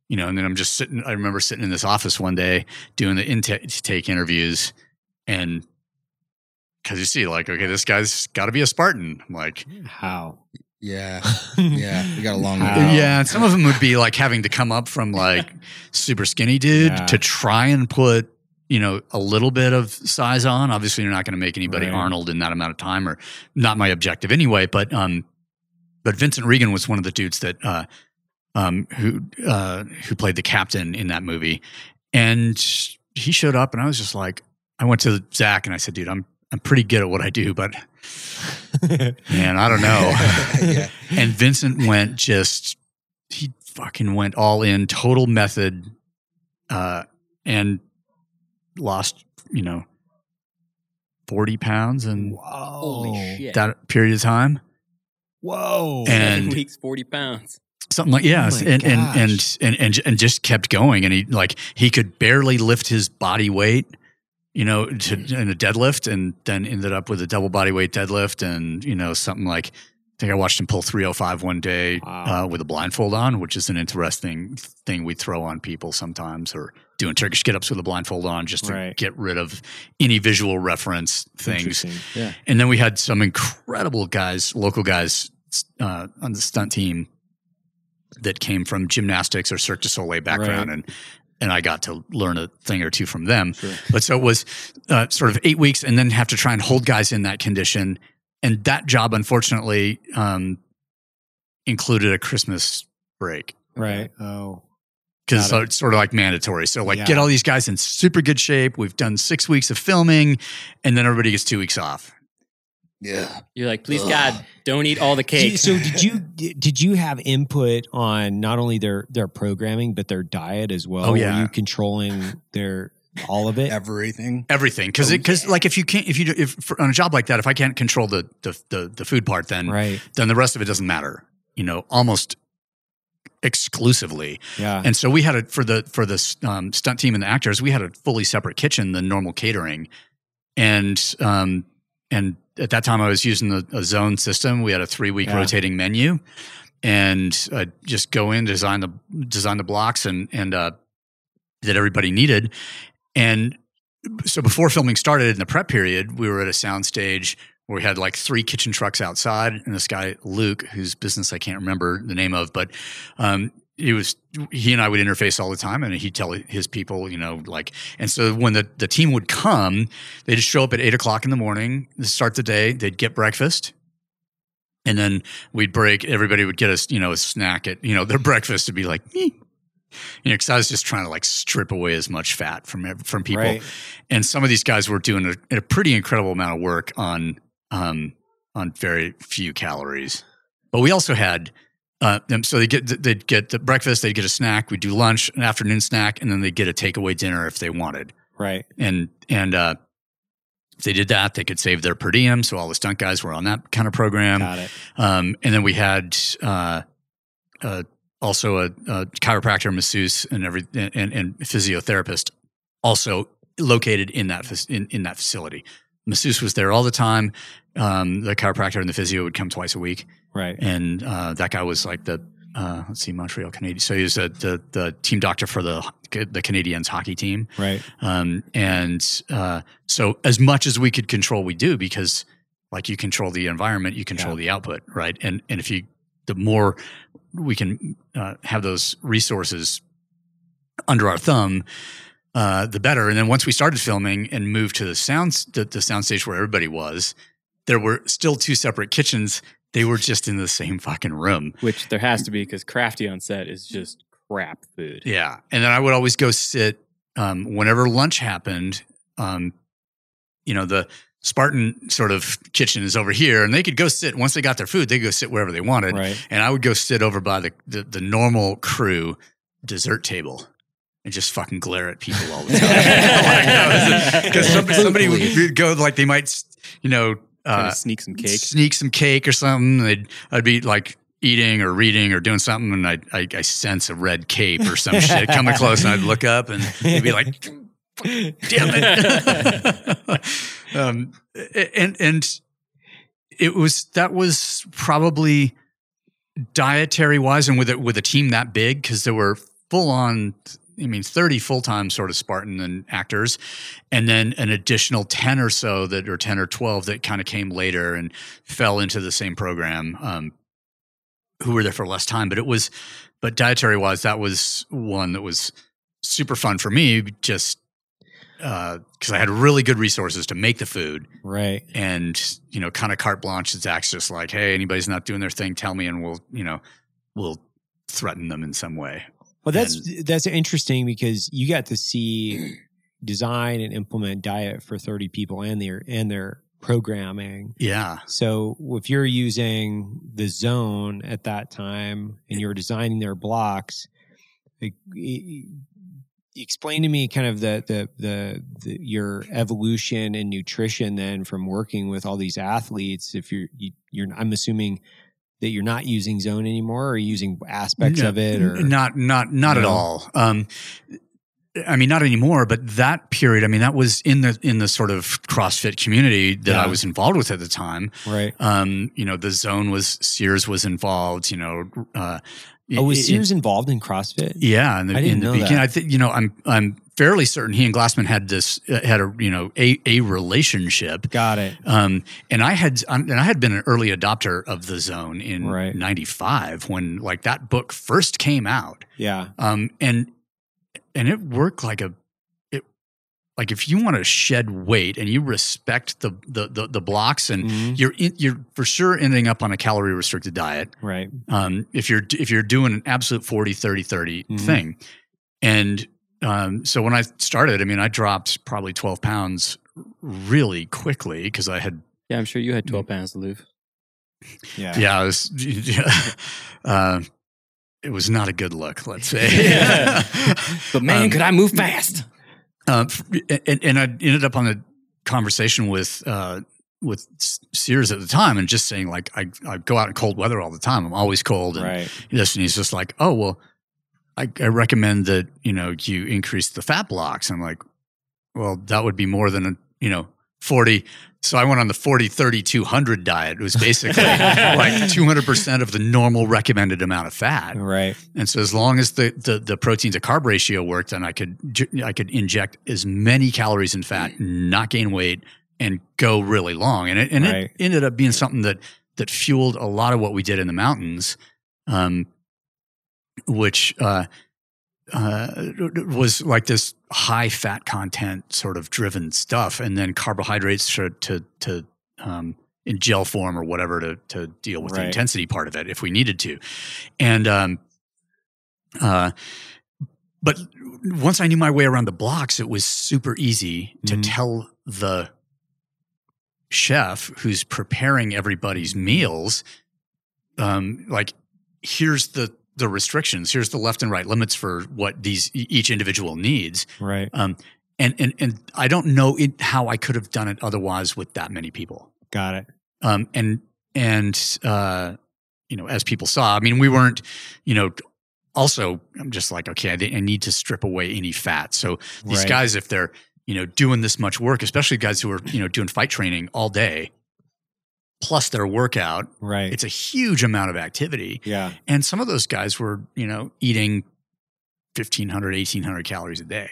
you know. And then I'm just sitting. I remember sitting in this office one day doing the intake interviews, and because you see, like, okay, this guy's got to be a Spartan. I'm like, How? Yeah, yeah, we got a long way. to How? go. yeah, and some of them would be like having to come up from like super skinny dude Yeah. to try and put you know a little bit of size on. Obviously, you're not going to make anybody Right. Arnold in that amount of time, or not my objective anyway. But um, but Vincent Regan was one of the dudes that uh, um who uh who played the captain in that movie, and he showed up, and I was just like, I went to Zack and I said, dude, I'm I'm pretty good at what I do, but man, I don't know. yeah. And Vincent went just he fucking went all in, total method, uh, and lost, you know, forty pounds in Whoa. Holy shit. that period of time. Whoa. And- Seven weeks, 40 pounds. Something like yeah, Oh and, and, and and and and just kept going, and he like he could barely lift his body weight, you know, to, in a deadlift, and then ended up with a double body weight deadlift, and you know something like I think I watched him pull 305 one day Wow. uh, with a blindfold on, which is an interesting thing we throw on people sometimes, or doing Turkish get ups with a blindfold on just to Right. get rid of any visual reference things. Yeah. And then we had some incredible guys, local guys uh, on the stunt team that came from gymnastics or Cirque du Soleil background, Right. and and I got to learn a thing or two from them. Sure. But so it was uh, sort of eight weeks, and then have to try and hold guys in that condition. And that job, unfortunately, um, included a Christmas break Right. Oh. because it's sort of like mandatory. So like Yeah. get all these guys in super good shape. We've done six weeks of filming, and then everybody gets two weeks off. Yeah. You're like, please Ugh. God, don't eat all the cake. So did you did you have input on not only their their programming but their diet as well? Oh, yeah. Were you controlling their all of it? Everything. Everything, because because like if you can't if you do, if for, on a job like that, if I can't control the the the, the food part, then Right. then the rest of it doesn't matter. You know, almost exclusively. Yeah. And so we had it for the for the um, stunt team and the actors, we had a fully separate kitchen than normal catering, and um and at that time I was using the a zone system. We had a three week Yeah. rotating menu, and uh, just go in design the design the blocks and and uh, that everybody needed, and so before filming started in the prep period, we were at a sound stage where we had like three kitchen trucks outside, and this guy Luke, whose business I can't remember the name of, but um, he was he and I would interface all the time, and he'd tell his people, you know, like, and so when the the team would come, they'd just show up at eight o'clock in the morning, to start the day, they'd get breakfast. And then we'd break. Everybody would get us, you know, a snack at, you know, their breakfast would be like, "Eh." you know, because I was just trying to like strip away as much fat from from people Right. and some of these guys were doing a, a pretty incredible amount of work on um, on very few calories. But we also had uh, them, so they get they'd get the breakfast, they'd get a snack, we'd do lunch, an afternoon snack, and then they'd get a takeaway dinner if they wanted. Right. And and uh, if they did that, they could save their per diem. So all the stunt guys were on that kind of program. Got it. Um, and then we had uh, uh, also a, a chiropractor, masseuse, and every and, and physiotherapist also located in that in, in that facility. Masseuse was there all the time. Um, the chiropractor and the physio would come twice a week, Right. and uh, that guy was like the uh, let's see, Montreal Canadian. So he was the, the the team doctor for the the Canadiens hockey team. Right. Um, and uh, so, as much as we could control, we do because, like, you control the environment, you control the output, right? And and if you, the more we can uh, have those resources under our thumb, uh, the better. And then once we started filming and moved to the sound the, the sound stage where everybody was, there were still two separate kitchens. They were just in the same fucking room. Which there has to be because crafty on set is just crap food. Yeah. And then I would always go sit um, whenever lunch happened. Um, you know, the Spartan sort of kitchen is over here, and they could go sit once they got their food, they could go sit wherever they wanted. Right. And I would go sit over by the, the, the normal crew dessert table and just fucking glare at people all the time. Because somebody, somebody would go like they might, you know, Trying uh, sneak some cake. sneak some cake or something. They'd, I'd be like eating or reading or doing something, and I'd, I, I sense a red cape or some shit coming close, and I'd look up, and they'd be like, "Damn it!" um, and and it was that was probably dietary wise, and with it with a team that big because there were full on. I mean, 30 full time sort of Spartan and actors, and then an additional 10 or so that, or 10 or 12 that kind of came later and fell into the same program, um, who were there for less time. But it was, but dietary wise, that was one that was super fun for me just because I had really good resources to make the food Right. and, you know, kind of carte blanche. Zack's just like, hey, anybody's not doing their thing, tell me, and we'll, you know, we'll threaten them in some way. Well, that's that's interesting because you got to see design and implement diet for 30 people and their and their programming. Yeah. So if you're using the zone at that time and you're designing their blocks, like, explain to me kind of the, the the the your evolution in nutrition then from working with all these athletes. If you're you, you're I'm assuming that you're not using zone anymore or using aspects No, of it or not not not at all um I mean, not anymore, but that period, I mean, that was in the in the sort of CrossFit community that I was involved with at the time. right. Um, you know, the zone was Sears was involved. You know, uh, Oh, was it- Sears involved in CrossFit? Yeah, in the, I didn't in the know beginning, that. I think you know I'm I'm fairly certain he and Glassman had this uh, had a you know a a relationship. Got it. Um, and I had um, and I had been an early adopter of the zone in Right. '95 when like that book first came out. Yeah. Um, and and it worked like a like if you want to shed weight and you respect the the the, the blocks and Mhm. you're in, you're for sure ending up on a calorie restricted diet Right. um, if you're if you're doing an absolute 40 30 30 Mhm. thing and um, so when i started i mean i dropped probably 12 pounds really quickly because i had Yeah, I'm sure you had 12 pounds to lose. Yeah. yeah I was, uh, it was not a good look let's say But man, Um, could I move fast? Uh, and, and I ended up on a conversation with uh, with Sears at the time, and just saying like I I go out in cold weather all the time. I'm always cold, and Right. this, and he's just like, oh well, I, I recommend that you know you increase the fat blocks. I'm like, well, that would be more than a you know forty. So I went on the 40, 30, 200 diet. It was basically like 200% of the normal recommended amount of fat. Right. And so as long as the, the, the protein to carb ratio worked, then I could I could inject as many calories in fat, not gain weight, and go really long. And it and Right. it ended up being something that that fueled a lot of what we did in the mountains, um, which uh, uh, was like this high fat content sort of driven stuff, and then carbohydrates to to, to um, in gel form or whatever to to deal with the intensity part of it if we needed to, and um, uh, but once I knew my way around the blocks, it was super easy to Mhm. tell the chef who's preparing everybody's meals, um, like here's the the restrictions, here's the left and right limits for what these each individual needs, Right. um, and and and I don't know it, how I could have done it otherwise with that many people Got it. um, and and uh, you know, as people saw, I mean, we weren't, you know. Also, I'm just like, okay, I, I need to strip away any fat. So these Right. guys, if they're you know doing this much work, especially guys who are you know doing fight training all day, plus their workout, Right. it's a huge amount of activity. yeah. And some of those guys were, you know, eating 1500, 1800 calories a day.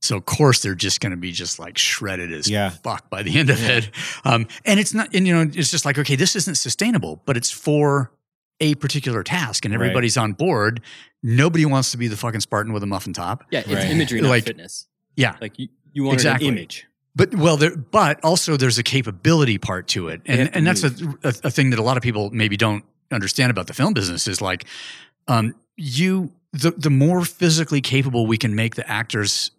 So of course they're just going to be just like shredded as Yeah. fuck by the end of it. Um, and it's not, and you know, it's just like, okay, this isn't sustainable, but it's for a particular task and Right. everybody's on board. Nobody wants to be the fucking Spartan with a muffin top. Yeah, it's Right. imagery, not Like- fitness. Yeah. Like you, you want Exactly. an image. But well, there, but also there's a capability part to it, and and that's a, a a thing that a lot of people maybe don't understand about the film business is like, um, you the the more physically capable we can make the actors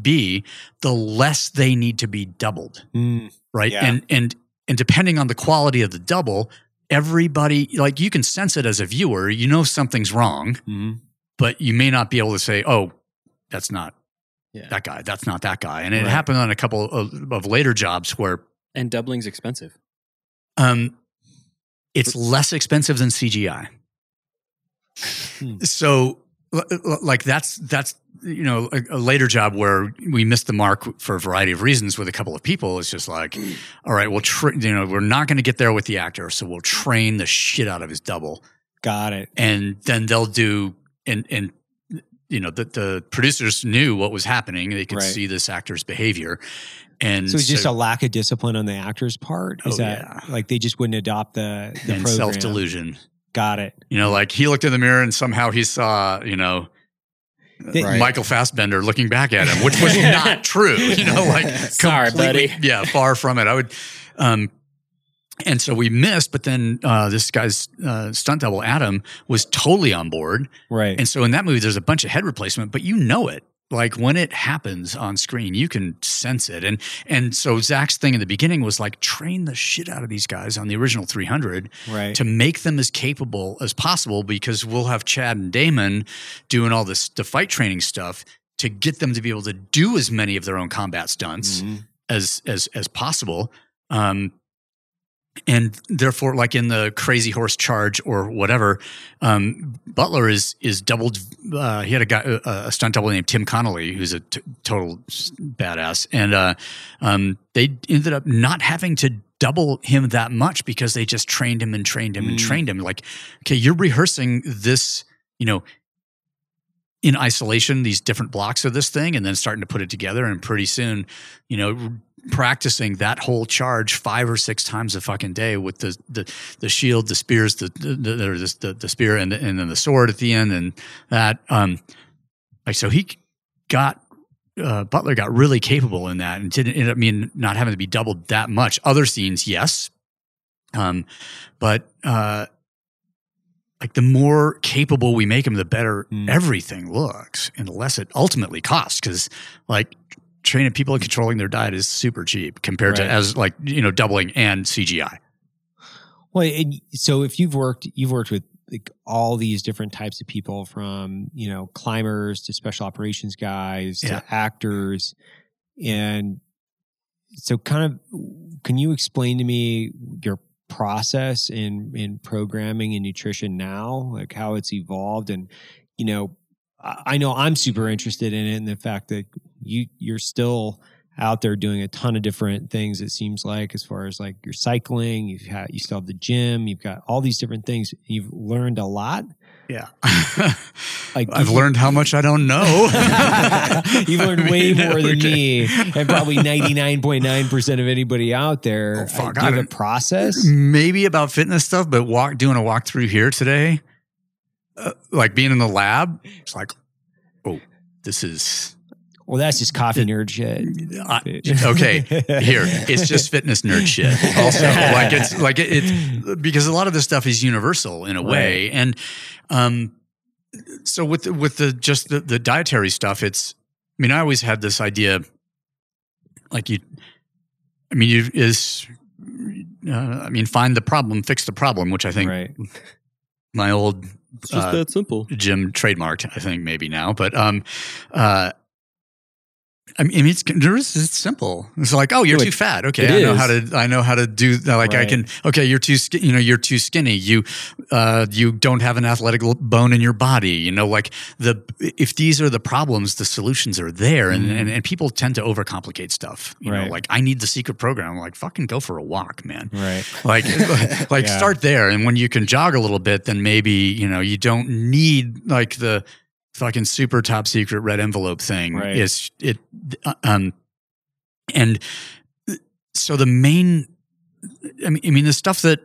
be, the less they need to be doubled, Mm, right? Yeah. And and and depending on the quality of the double, everybody like you can sense it as a viewer, you know something's wrong, mhm. but you may not be able to say, oh, that's not Yeah. that guy, that's not that guy, and it Right. happened on a couple of, of later jobs where And doubling's expensive. Um, it's less expensive than CGI. Hmm. So, like that's that's you know a, a later job where we missed the mark for a variety of reasons with a couple of people. It's just like, all right, we'll tra- you know we're not going to get there with the actor, so we'll train the shit out of his double, Got it. and then they'll do and and you know the the producers knew what was happening. They could Right. see this actor's behavior, and So it's just a lack of discipline on the actor's part. Is Oh, that yeah. like they just wouldn't adopt the the and program? self delusion. Got it. You know, like he looked in the mirror and somehow he saw, you know, They- Right. Michael Fassbender looking back at him, which was not true. You know, like Sorry, buddy. Yeah, far from it. I would, um, and so we missed, but then uh, this guy's uh, stunt double Adam was totally on board, Right. and so in that movie there's a bunch of head replacement, but you know it. Like when it happens on screen, you can sense it, and and so Zack's thing in the beginning was like train the shit out of these guys on the original 300, right. to make them as capable as possible because we'll have Chad and Damon doing all this the fight training stuff to get them to be able to do as many of their own combat stunts Mhm. as as as possible. Um, and therefore, like in the Crazy Horse Charge or whatever, um, Butler is is doubled. Uh, he had a guy, a, a stunt double named Tim Connolly, who's a t- total badass, and uh, um, they ended up not having to double him that much because they just trained him and trained him and Mm. trained him. Like, okay, you're rehearsing this, you know, in isolation these different blocks of this thing and then starting to put it together and pretty soon you know practicing that whole charge five or six times a fucking day with the the, the shield the spears the the, the, the, the spear and, and then the sword at the end and that um like so he got uh, Butler got really capable in that and didn't end up mean not having to be doubled that much. Other scenes, yes, um, but uh, like the more capable we make him, the better Mm. everything looks, and the less it ultimately costs. Because like training people and controlling their diet is super cheap compared Right. to as like you know doubling and CGI. Well, and so if you've worked, you've worked with like all these different types of people, from you know climbers to special operations guys Yeah. to actors, and so kind of, can you explain to me your process in in programming and nutrition now, like how it's evolved, and you know, I I know I'm super interested in it, and the fact that you you're still out there doing a ton of different things it seems like as far as like your cycling you've had you still have the gym you've got all these different things. You've learned a lot? Yeah, Like, I've learned how much I don't know. you've learned way I mean, more than me and probably 99.9% of anybody out there. Oh, fuck, I have a process? Maybe about fitness stuff, but walk doing a walkthrough here today, uh, like being in the lab, it's like, oh, this is well that's just coffee nerd shit I- okay. Here, it's just fitness nerd shit. Also, like it's like it, it's because a lot of this stuff is universal in a way, and um, so with the, with the just the, the dietary stuff, it's. I mean, I always had this idea, like you. I mean, you is. Uh, I mean, find the problem, fix the problem, which I think right my old It's just Uh, that simple. Jim trademarked, I think maybe now, but um, uh, I mean, it's it's simple. It's like, oh, you're too fat. Okay, I know how to. I know how to do. Like, I can. Okay, you're too. You know, you're too skinny. You, uh, you don't have an athletic bone in your body. You know, like the if these are the problems, the solutions are there, and Mhm. and, and people tend to overcomplicate stuff. You know, Right. like I need the secret program. I'm like, fucking go for a walk, man right like like Yeah. start there and when you can jog a little bit then maybe you know you don't need like the fucking super top secret red envelope thing Right. it's it um and so the main i mean i mean the stuff that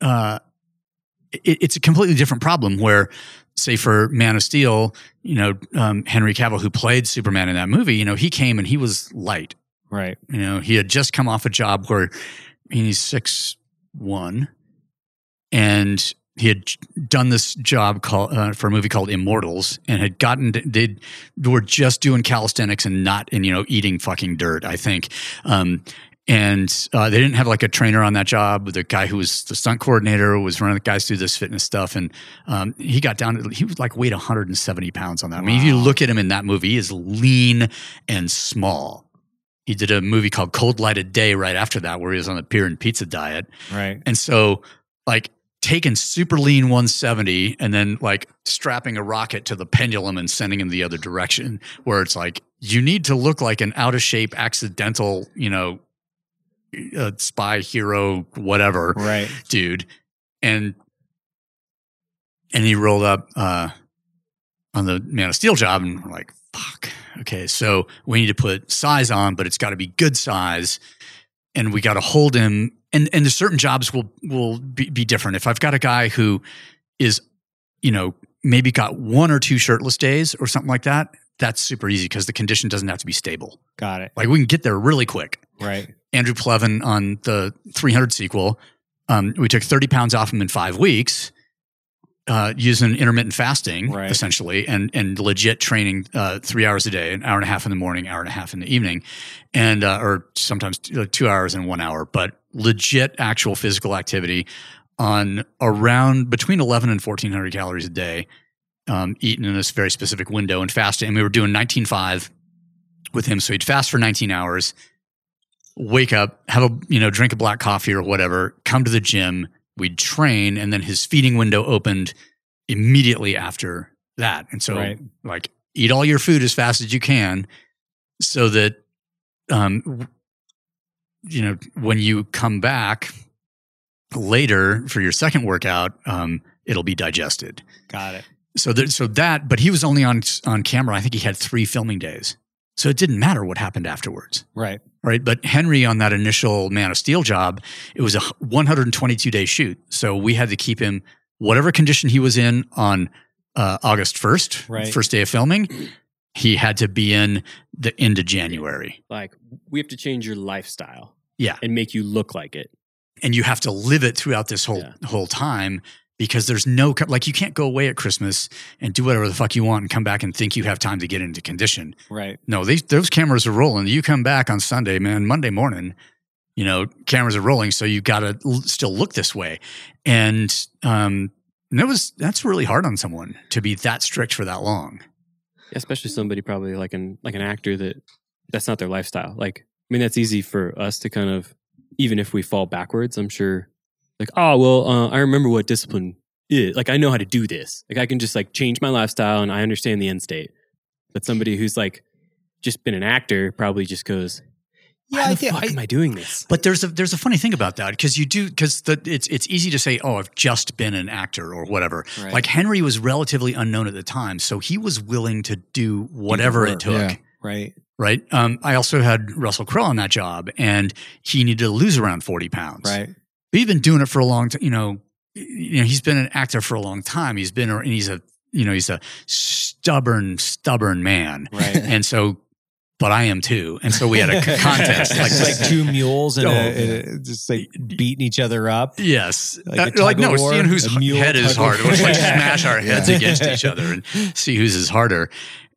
uh it, it's a completely different problem where say for man of steel you know um henry cavill who played superman in that movie you know he came and he was light right you know, he had just come off a job where I mean, he's six one, and he had done this job called uh, for a movie called Immortals, and had gotten they were just doing calisthenics and not and you know eating fucking dirt. I think. Um, and uh, they didn't have like a trainer on that job. The guy who was the stunt coordinator was running the guys through this fitness stuff, and um, he got down. To, he was like weighed 170 pounds on that. I mean, if you look at him in that movie, he is lean and small he did a movie called Cold Light of Day right after that, where he was on the beer and pizza diet. right And so, like, taking super lean 170 and then like strapping a rocket to the pendulum and sending him the other direction, where it's like, you need to look like an out of shape, accidental, you know, uh, spy hero, whatever right dude. And and he rolled up uh on the Man of Steel job and we're like, fuck. Okay, so we need to put size on, but it's got to be good size. And we got to hold him. And and there's certain jobs will will be, be different. If I've got a guy who is, you know, maybe got one or two shirtless days or something like that, that's super easy because the condition doesn't have to be stable. got it Like we can get there really quick. right Andrew Pleavin on the 300 sequel. Um, we took 30 pounds off him in five weeks uh, using intermittent fasting, Right. essentially, and and legit training uh, three hours a day, an hour and a half in the morning, hour and a half in the evening, and uh, or sometimes two hours and one hour, but legit actual physical activity on around between 11 and 1400 calories a day, um, eaten in this very specific window and fasting. And we were doing 19.5 with him, so he'd fast for 19 hours wake up, have a you know, drink a black coffee or whatever, come to the gym, we'd train, and then his feeding window opened immediately after that. And so Right. like eat all your food as fast as you can so that um you know, when you come back later for your second workout, um, it'll be digested. got it so there, so that, but he was only on on camera. I think he had three filming days, so it didn't matter what happened afterwards, Right. Right? But Henry on that initial Man of Steel job, it was a 122 day shoot, so we had to keep him whatever condition he was in on uh, August 1st, Right. first day of filming. He had to be in the end of January. Like we have to change your lifestyle Yeah. and make you look like it. and you have to live it throughout this whole Yeah. whole time because there's no like you can't go away at Christmas and do whatever the fuck you want and come back and think you have time to get into condition. Right. No, they, those cameras are rolling. You come back on Sunday, man, Monday morning, you know, cameras are rolling, so you got to l- still look this way. And um and that was that's really hard on someone to be that strict for that long. especially somebody probably like an like an actor that that's not their lifestyle. Like, I mean, that's easy for us to kind of, even if we fall backwards, I'm sure. Like, oh well, uh, I remember what discipline is. Like, I know how to do this. Like, I can just like change my lifestyle, and I understand the end state. But somebody who's like just been an actor probably just goes, Yeah, "Why I think fuck I- am I doing this?" But there's a there's a funny thing about that because you do because it's it's easy to say oh I've just been an actor or whatever. Right. Like Henry was relatively unknown at the time, so he was willing to do whatever it took. yeah. Right. Right. Um, I also had Russell Crowe on that job, and he needed to lose around forty pounds. Right. He's been doing it for a long time. You know, you know, he's been an actor for a long time. He's been, and he's a, you know, he's a stubborn, stubborn man. Right. And so, but I am too. And so we had a contest. like, Like, like two mules and, Oh, a, and a- just like beating each other up. yes. Like Uh, like, no, war, seeing whose head is harder. Let's like smash our heads Yeah. against each other and see whose is harder.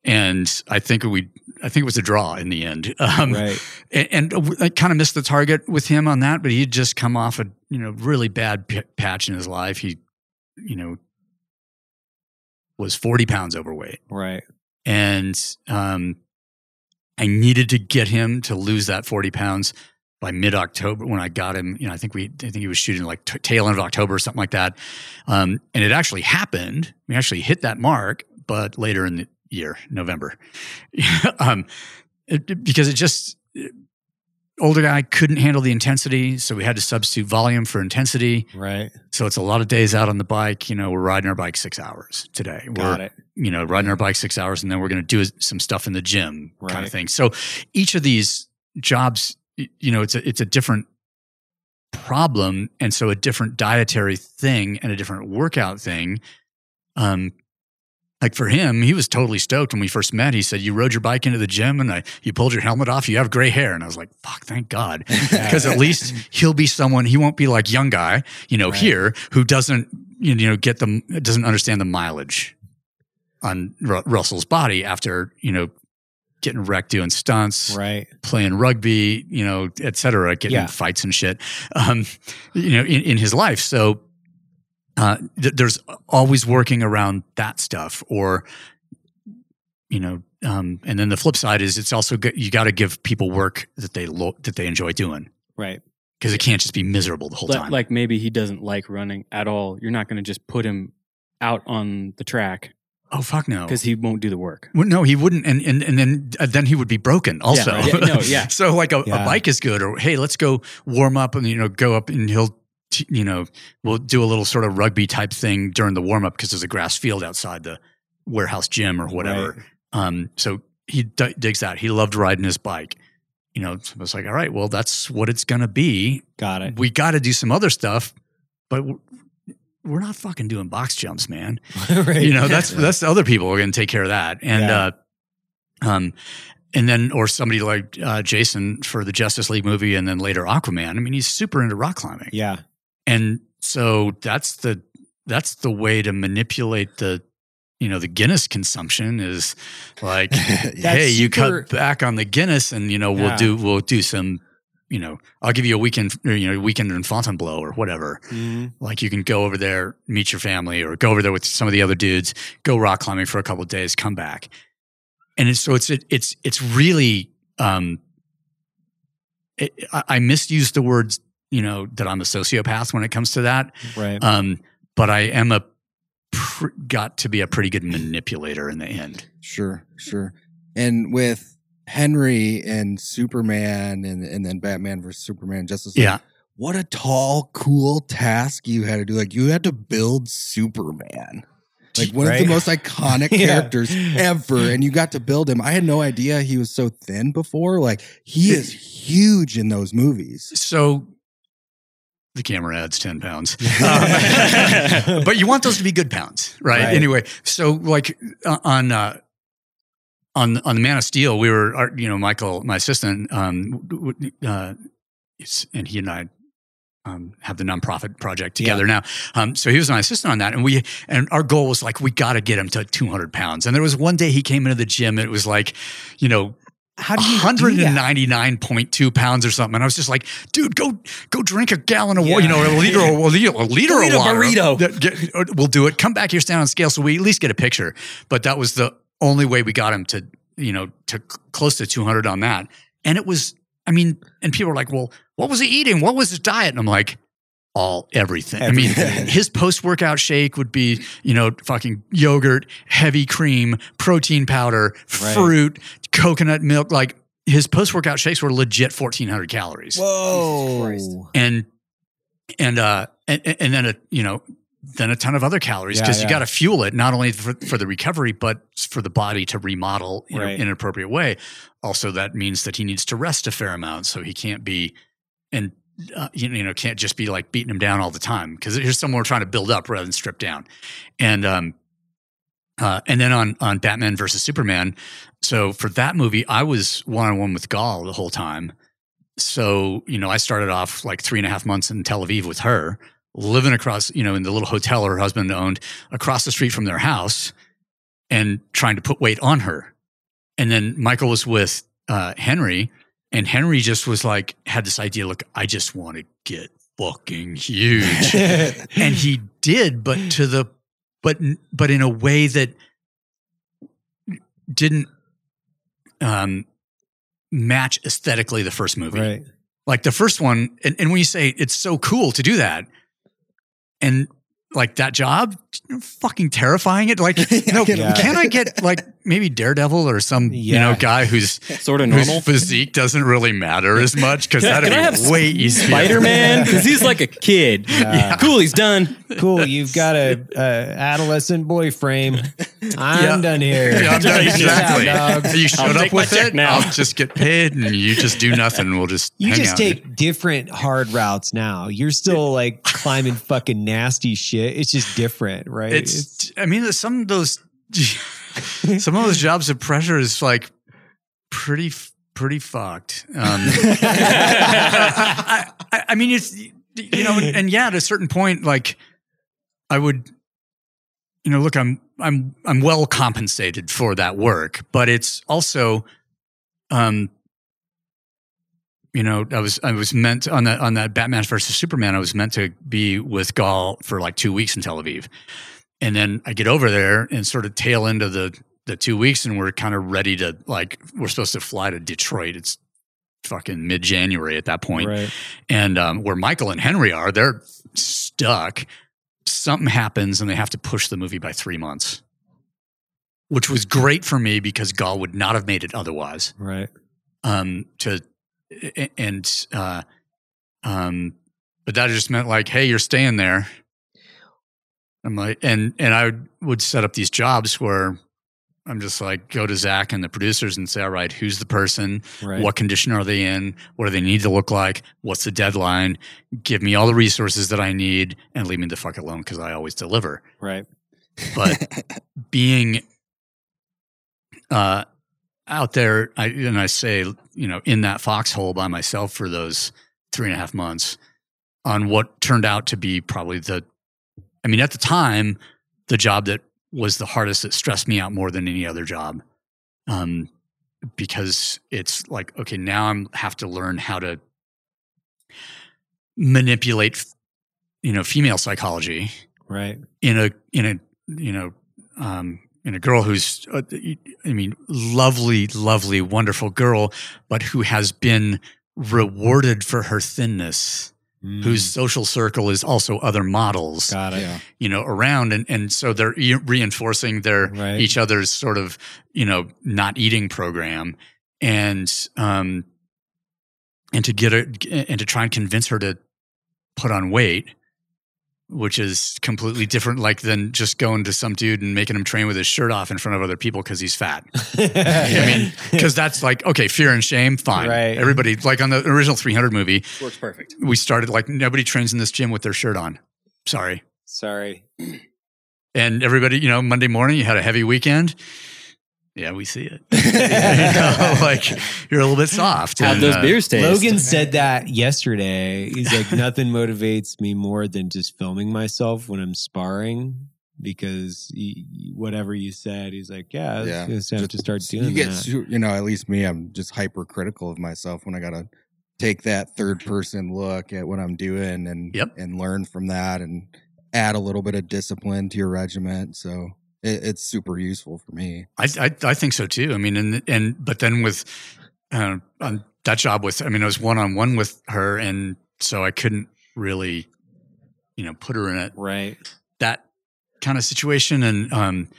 And I think we, I think it was a draw in the end. Um, right. and, and I kind of missed the target with him on that, but he had just come off a you know really bad p- patch in his life. He, you know, was forty pounds overweight, Right. and um, I needed to get him to lose that forty pounds by mid October when I got him. You know, I think we, I think he was shooting like t- tail end of October or something like that, um, and it actually happened. We actually hit that mark, but later in the year, November, um, it- because it just older guy couldn't handle the intensity, so we had to substitute volume for intensity. Right. So it's a lot of days out on the bike. You know, we're riding our bike six hours today. Got we're, it. You know, riding our bike six hours, and then we're going to do some stuff in the gym, kind of thing. So each of these jobs, you know, it's a it's a different problem, and so a different dietary thing and a different workout thing. Um, like for him, he was totally stoked when we first met. He said, "You rode your bike into the gym, and I, you pulled your helmet off. You have gray hair." And I was like, "Fuck, thank God," because at least he'll be someone. He won't be like young guy, you know, Right. here who doesn't, you know, get the doesn't understand the mileage on Ru- Russell's body after you know getting wrecked doing stunts, Right. playing rugby, you know, et cetera, getting Yeah. fights and shit, um, you know, in, in his life. So uh, th- there's always working around that stuff, or you know, um, and then the flip side is it's also good, you got to give people work that they lo- that they enjoy doing Right. because it can't just be miserable the whole Like- time. Like maybe he doesn't like running at all. You're not going to just put him out on the track oh fuck no, because he won't do the work. Well, no, he wouldn't, and and and then uh, then he would be broken. Also, right. Yeah, no, yeah. so like a, Yeah. a bike is good, or hey, let's go warm up and you know go up and he'll t- you know we'll do a little sort of rugby type thing during the warm up because there's a grass field outside the warehouse gym or whatever. Right. Um, so he d- digs that. He loved riding his bike. You know, so it's like, all right, well, that's what it's gonna be. Got it. We got to do some other stuff, but. We're, we're not fucking doing box jumps, man right. you know that's that's the other people are going to take care of that and Yeah. uh um and then or somebody like uh jason for the justice league movie and then later aquaman i mean he's super into rock climbing Yeah. And so that's the that's the way to manipulate the you know the guinness consumption is like hey you super- cut back on the guinness and you know we'll Yeah. do we'll do some you know i'll give you a weekend or, you know weekend in fontainebleau or whatever Mhm. like you can go over there, meet your family, or go over there with some of the other dudes, go rock climbing for a couple of days, come back, and it's, so it's it's it's really. Um, it, I, I misused the words, you know, that I'm a sociopath when it comes to that, Right. um, but I am a pr- got to be a pretty good manipulator in the end. Sure, sure. And with Henry and Superman and and then Batman versus Superman Justice League, Yeah, what a tall, cool task you had to do. Like you had to build Superman. like one of the most iconic Yeah. characters ever. And you got to build him. I had no idea he was so thin before. Like he is huge in those movies. So the camera adds 10 pounds. Um, but you want those to be good pounds, right? Right. Anyway, so like uh, on, uh, on, on the Man of Steel, we were, our- you know, Michael, my assistant, um, uh, and he and I, um, have the nonprofit project together now. Um, so he was my assistant on that. And we, and our goal was like, we got to get him to 200 pounds. And there was one day he came into the gym and it was like, you know, How do you do 199.2 pounds or something. And I was just like, dude, go go drink a gallon of water, you know, a liter, a liter, a liter of water. burrito. That- get- we'll do it. Come back here, stand on scale, so we at least get a picture. But that was the only way we got him to, you know, to close to 200 on that. And it was, I mean, and people were like, well, what was he eating? What was his diet? And I'm like, all everything. I mean, his post workout shake would be, you know, fucking yogurt, heavy cream, protein powder, Right. fruit, coconut milk. Like his post workout shakes were legit 1400 calories. Whoa. And, and, uh, and, and then a, you know, then a ton of other calories because yeah. you got to fuel it not only for, for the recovery, but for the body to remodel in, a- in an appropriate way. Also, that means that he needs to rest a fair amount. So he can't be, and, uh, you know, you know, can't just be like beating them down all the time because here's someone we're trying to build up rather than strip down. And, um, uh, and then on, on Batman versus Superman. So for that movie, I was one on one with Gal the whole time. So, you know, I started off like three and a half months in Tel Aviv with her, living across, you know, in the little hotel her husband owned across the street from their house and trying to put weight on her. And then Michael was with uh, Henry, and Henry just was like, had this idea look, I just want to get fucking huge. and he did, but to the, but, but in a way that didn't um, match aesthetically the first movie right. like the first one and, and when you say it's so cool to do that and like that job fucking terrifying it like no Yeah. can i get like maybe daredevil or some you know guy who's sort of normal. physique doesn't really matter as much because Can that'd can I be have way easier Spider Man, because he's like a kid. Yeah. Cool, he's done. Cool. You've got a, a adolescent boy frame. I'm Yeah. done here. Yeah, I'm done. Exactly. out. You showed up with it. now. I'll just get paid, and you just do nothing. We'll just You hang just out. take different hard routes now. You're still like climbing fucking nasty shit. It's just different, right? it's, I mean some of those some of those jobs of pressure is like pretty pretty fucked um I, I, I mean it's you know and, and yeah at a certain point like i would you know look i'm i'm i'm well compensated for that work but it's also um you know, I was I was meant on that on that Batman versus Superman. I was meant to be with Gal for like two weeks in Tel Aviv, and then I get over there and sort of tail into the the two weeks, and we're kind of ready to like we're supposed to fly to Detroit. It's fucking mid January at that point, right. and um, where Michael and Henry are, they're stuck. Something happens, and they have to push the movie by three months, which was great for me because Gal would not have made it otherwise Right. um to and uh um but that just meant like hey you're staying there i'm like and and i would, would set up these jobs where i'm just like go to Zack and the producers and say all right who's the person? Right. what condition are they in? What do they need to look like? What's the deadline? Give me all the resources that i need and leave me the fuck alone because i always deliver. Right. but being uh out there I, and i say you know in that foxhole by myself for those three and a half months on what turned out to be probably the i mean at the time the job that was the hardest that stressed me out more than any other job um because it's like okay now i'm have to learn how to manipulate you know female psychology Right. in a in a you know um in a girl who's uh, i mean lovely lovely wonderful girl but who has been rewarded for her thinness Mm. whose social circle is also other models yeah. you know around and and so they're e- reinforcing their Right. each other's sort of you know not eating program and um and to get her and to try and convince her to put on weight which is completely different, like than just going to some dude and making him train with his shirt off in front of other people because he's fat. I mean, because that's like okay, fear and shame, fine. Right. Everybody like on the original 300 movie, Works perfect. we started like nobody trains in this gym with their shirt on. Sorry. Sorry. And everybody, you know, Monday morning, you had a heavy weekend. Yeah, we see it. you know, like you're a little bit soft. How'd and, those uh, beers taste? Logan said that yesterday. He's like, nothing motivates me more than just filming myself when I'm sparring because he, whatever you said, he's like, yeah, Yeah. just have to start doing you get, that. you know, at least me, I'm just hypercritical of myself when I gotta take that third person look at what I'm doing and Yep. and learn from that and add a little bit of discipline to your regiment. So it, it's super useful for me. I, I I think so too. I mean, and and but then with uh, on that job with, I mean, I was one on one with her, and so I couldn't really, you know, put her in it right. that kind of situation, and um,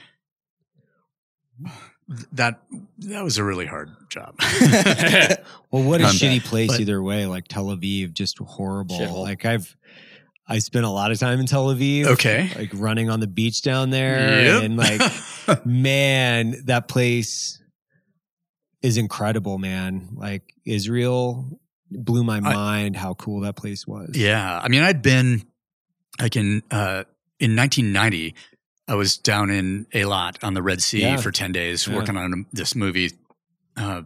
that that was a really hard job. Well, what a Um, shitty place but- either way. Like Tel Aviv, just horrible. Shithole. Like I've, I spent a lot of time in Tel Aviv. Okay. Like running on the beach down there, Yep. and like man, that place is incredible, man. Like Israel blew my mind how cool that place was. Yeah, I mean, I'd been like in uh, in 1990. I was down in Eilat on the Red Sea Yeah. for 10 days Yeah. working on this movie, uh,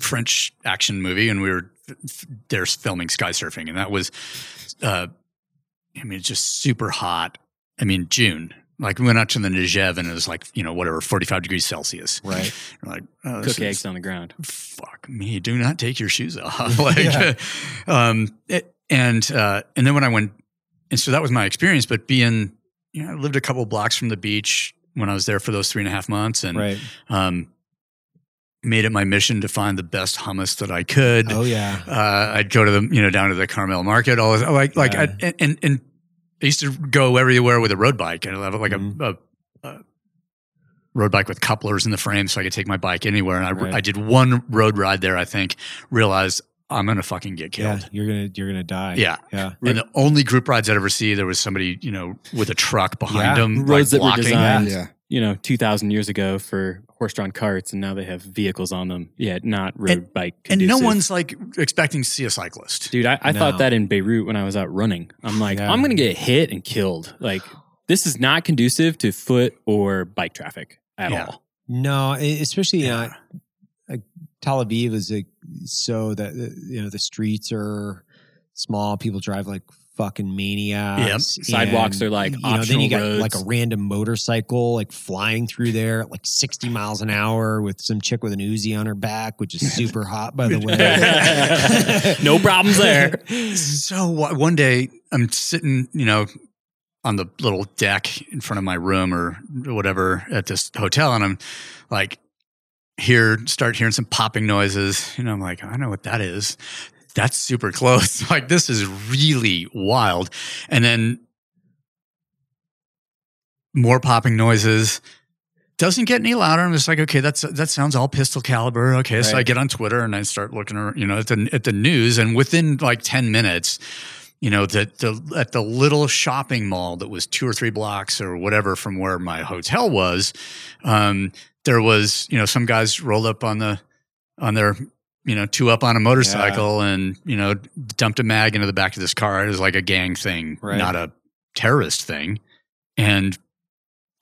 French action movie, and we were f- there filming sky surfing, and that was, uh, I mean, it's just super hot. I mean, June. Like we went out to the Negev and it was like, you know, whatever, 45 degrees Celsius. Right. We're like, oh, Cook eggs on the ground. fuck me do not take your shoes off like Yeah. um it- and uh and then when i went and so that was my experience but being you know i lived a couple blocks from the beach when i was there for those three and a half months and Right. um made it my mission to find the best hummus that i could Oh yeah. uh, I'd go to the you know down to the Carmel Market. All this, like like Yeah. I, and, and and I used to go everywhere with a road bike. and I have like Mhm. a, a, a road bike with couplers in the frame, so I could take my bike anywhere. And I Right. I did one road ride there. I think realized I'm gonna fucking get killed. Yeah. killed. You're gonna you're gonna die. Yeah. Yeah. And the only group rides I'd ever see, there was somebody, you know, with a truck behind Yeah. them, Roads like that were blocking. designed- yeah. You know, two thousand years ago for horse-drawn carts, and now they have vehicles on them. Yeah, not road bike. And no one's like expecting to see a cyclist. Dude, I, I No. thought that in Beirut when I was out running. I'm like, Yeah. I'm gonna get hit and killed. Like, this is not conducive to foot or bike traffic at Yeah. all. No, especially Yeah. not like Tel Aviv is like so that uh, you know the streets are small. People drive like fucking maniacs. Sidewalks and, are, like, you know. Then you got roads. like a random motorcycle like flying through there at like sixty miles an hour with some chick with an Uzi on her back, which is super hot by the way. no problems there. So one day I'm sitting, you know, on the little deck in front of my room or whatever at this hotel, and I'm like, hear start hearing some popping noises. You know, I'm like, I know what that is. That's super close. like this is really wild. And then more popping noises. Doesn't get any louder. I'm just like, okay, that's that sounds all pistol caliber. Okay, so I get on Twitter and I start looking, you know, at the at the news, and within like ten minutes, you know, the, the at the little shopping mall that was two or three blocks or whatever from where my hotel was, um, there was you know some guys rolled up on the on their you know two up on a motorcycle and you know dumped a mag into the back of this car. It was like a gang thing, Right. not a terrorist thing, and.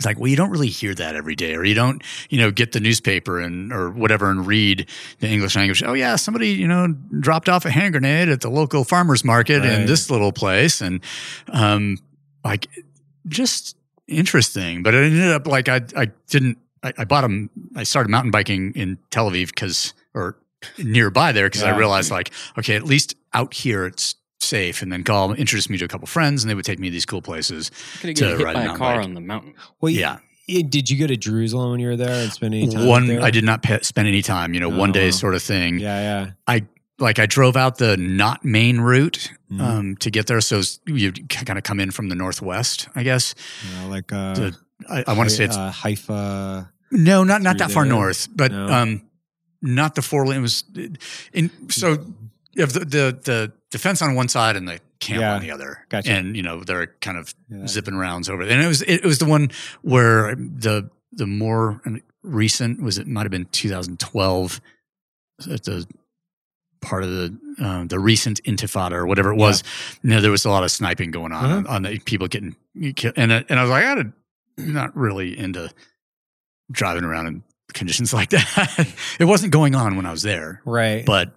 It's like, well, you don't really hear that every day, or you don't, you know, get the newspaper and or whatever and read the English language. Oh yeah, somebody, you know, dropped off a hand grenade at the local farmers market in this little place, and um, like just interesting. But it ended up like I I didn't I, I bought a I started mountain biking in Tel Aviv because or nearby there because Yeah. I realized like okay at least out here it's safe and then Gal introduced me to a couple friends and they would take me to these cool places Could To hit ride by a car bike. on the mountain. Well, yeah yeah. Did you go to Jerusalem when you were there and spend any time one there? I did not pe- spend any time you know Oh, one day sort of thing Yeah, yeah. I like I drove out the not main route Mhm. um, to get there so you kind of come in from the northwest I guess Yeah, like uh, The- I, I want to say it's uh, Haifa. No, not not that far there? north, but No. um, not the four lane. It was in so you have the, the the defense on one side and the camp Yeah. on the other. Gotcha. And you know they're kind of Yeah. zipping rounds over there. And it was it, was the one where the the more recent was it might have been 2012 at the part of the uh, the recent intifada or whatever it was. You know, there was a lot of sniping going on Uh-huh. on, on the people getting killed. And I- and I was like, I had not really into driving around in conditions like that. it wasn't going on when I was there Right. but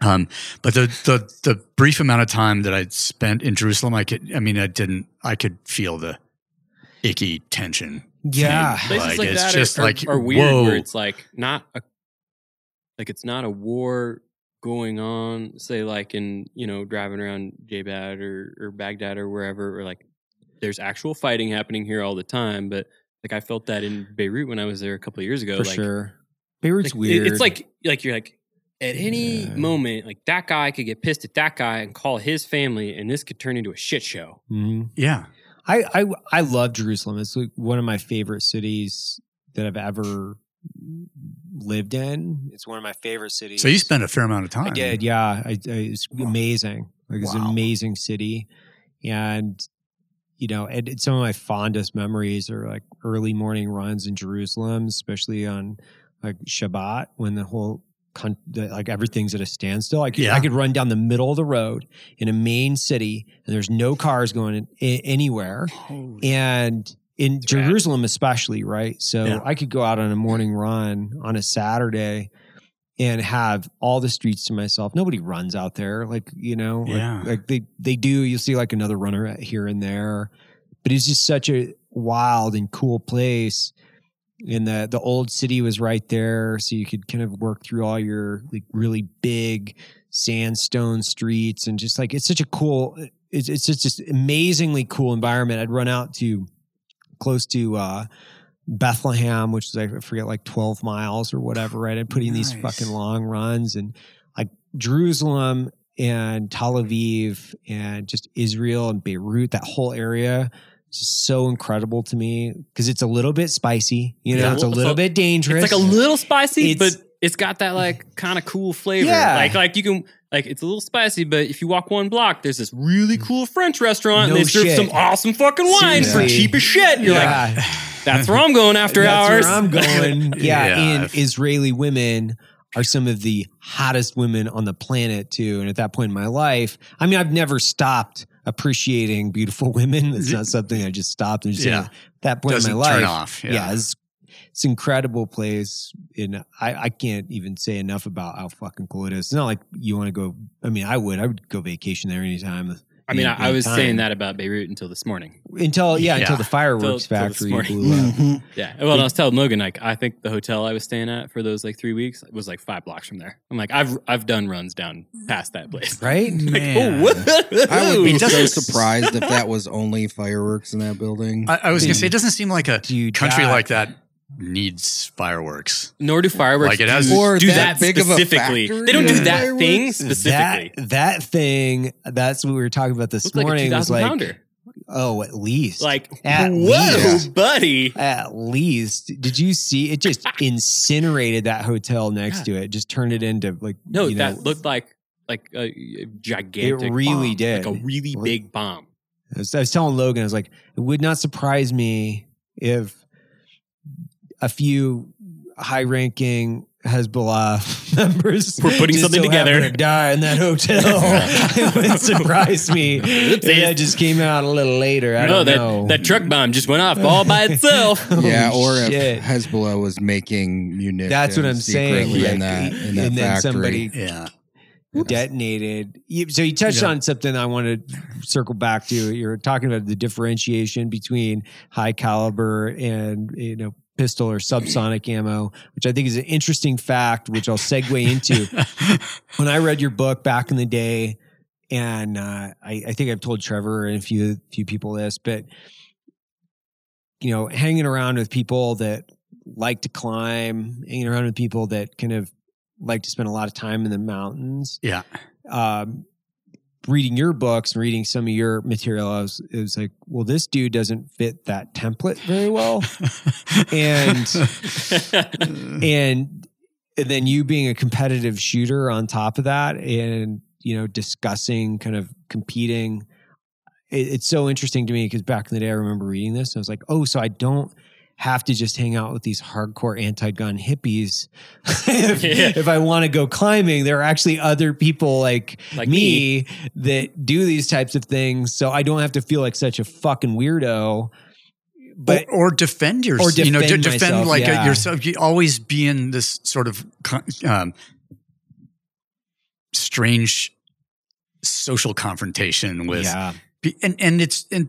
um but the the the brief amount of time that i spent in jerusalem i could i mean i didn't i could feel the icky tension yeah. thing. Places Like, like, it's that just are, like, are, are weird whoa. where it's like not a like it's not a war going on, say like in, you know, driving around Jabad or, or Baghdad or wherever, or like there's actual fighting happening here all the time. But like I felt that in Beirut when I was there a couple of years ago. For like, sure. Beirut's like, weird. It's like like you're like at any Yeah. moment, like that guy could get pissed at that guy and call his family, and this could turn into a shit show. Mhm. yeah I, I I love Jerusalem. It's like one of my favorite cities that I've ever lived in. It's one of my favorite cities. so you spent a fair amount of time I did, yeah. I, I, it's amazing. Like it's an amazing city, and you know, and, some of my fondest memories are like early morning runs in Jerusalem, especially on like Shabbat when the whole con- the, like everything's at a standstill. I could Yeah. I could run down the middle of the road in a main city, and there's no cars going in, anywhere, and in. Jerusalem especially, right? So Yeah. I could go out on a morning run on a Saturday and have all the streets to myself. Nobody runs out there, like you know, like, Yeah. like they they do. You'll see like another runner here and there, but it's just such a wild and cool place. And the the old city was right there, so you could kind of work through all your like really big sandstone streets and just like it's such a cool. It's it's just this amazingly cool environment. I'd run out to close to uh Bethlehem, which is I forget like 12 miles or whatever, right? I'm putting these fucking long runs and like Jerusalem and Tel Aviv and just Israel and Beirut, that whole area is just so incredible to me because it's a little bit spicy, you know, Yeah. it's a little So bit dangerous. It's like a little spicy, It's- but it's got that like kind of cool flavor. Yeah. Like like you can like it's a little spicy, but if you walk one block, there's this really cool French restaurant No and they serve shit. some awesome fucking wine for Seriously. cheap as shit. And you're like, yeah. that's where I'm going after That's hours. Where I'm going. yeah, Yeah. and Israeli women are some of the hottest women on the planet too. And at that point in my life, I mean, I've never stopped appreciating beautiful women. It's not something I just stopped and just Yeah. at that point doesn't in my life. turn off Yeah, it's it's an incredible place. And I, I can't even say enough about how fucking cool it is. It's not like you want to go. I mean, I would. I would go vacation there anytime. I mean, I, I was anytime. saying that about Beirut until this morning. until yeah, until the fireworks Till- till factory morning. blew up. Mhm. Yeah. Well, I was telling Logan, like, I think the hotel I was staying at for those like three weeks was like five blocks from there. I'm like, I've I've done runs down past that place. Right? Man. Oh, I would be so surprised if that was only fireworks in that building. I, I was gonna say it doesn't seem like a Dude, country that- like that needs fireworks Nor do fireworks Like, it has- do, do that that, big of a specifically. They don't do that fireworks? thing specifically. That that thing, that's what we were talking about this Looks like a morning. was like, pounder. oh, at least, Like, At whoa, least. buddy. at least. Did you see? It just incinerated that hotel next Yeah. to it. Just turned it into like No, you that know, looked like like a, a gigantic. It really bomb. did. like a really big bomb. I was, I was telling Logan, I was like, it would not surprise me if a few high-ranking Hezbollah members We're putting just something so happen together. to die in that hotel. it would surprise me if that just came out a little later. I no, don't that know. that truck bomb just went off all by itself. yeah, Holy or if. Hezbollah was making munitions. That's what I'm saying. like, in that in that and then factory. somebody yeah detonated. So you touched Yeah. on something I want to circle back to. You're talking about the differentiation between high caliber and you know pistol or subsonic ammo, which I think is an interesting fact, which I'll segue into. when I read your book back in the day, and uh, I, I think I've told Trevor and a few few people this, but you know, hanging around with people that like to climb, hanging around with people that kind of like to spend a lot of time in the mountains. yeah Um, reading your books and reading some of your material, I was, it was like, well, this dude doesn't fit that template very well. and and and then you being a competitive shooter on top of that and you know, discussing, kind of competing. It, it's so interesting to me because back in the day, I remember reading this. And I was like, oh, so I don't have to just hang out with these hardcore anti-gun hippies if, Yeah. if I want to go climbing. There are actually other people like, Like me, that do these types of things, so I don't have to feel like such a fucking weirdo. But or, or defend yourself. Or you know, de- defend defend myself, like yeah. a, yourself. You always be in this sort of um, strange social confrontation with, yeah, and and it's and.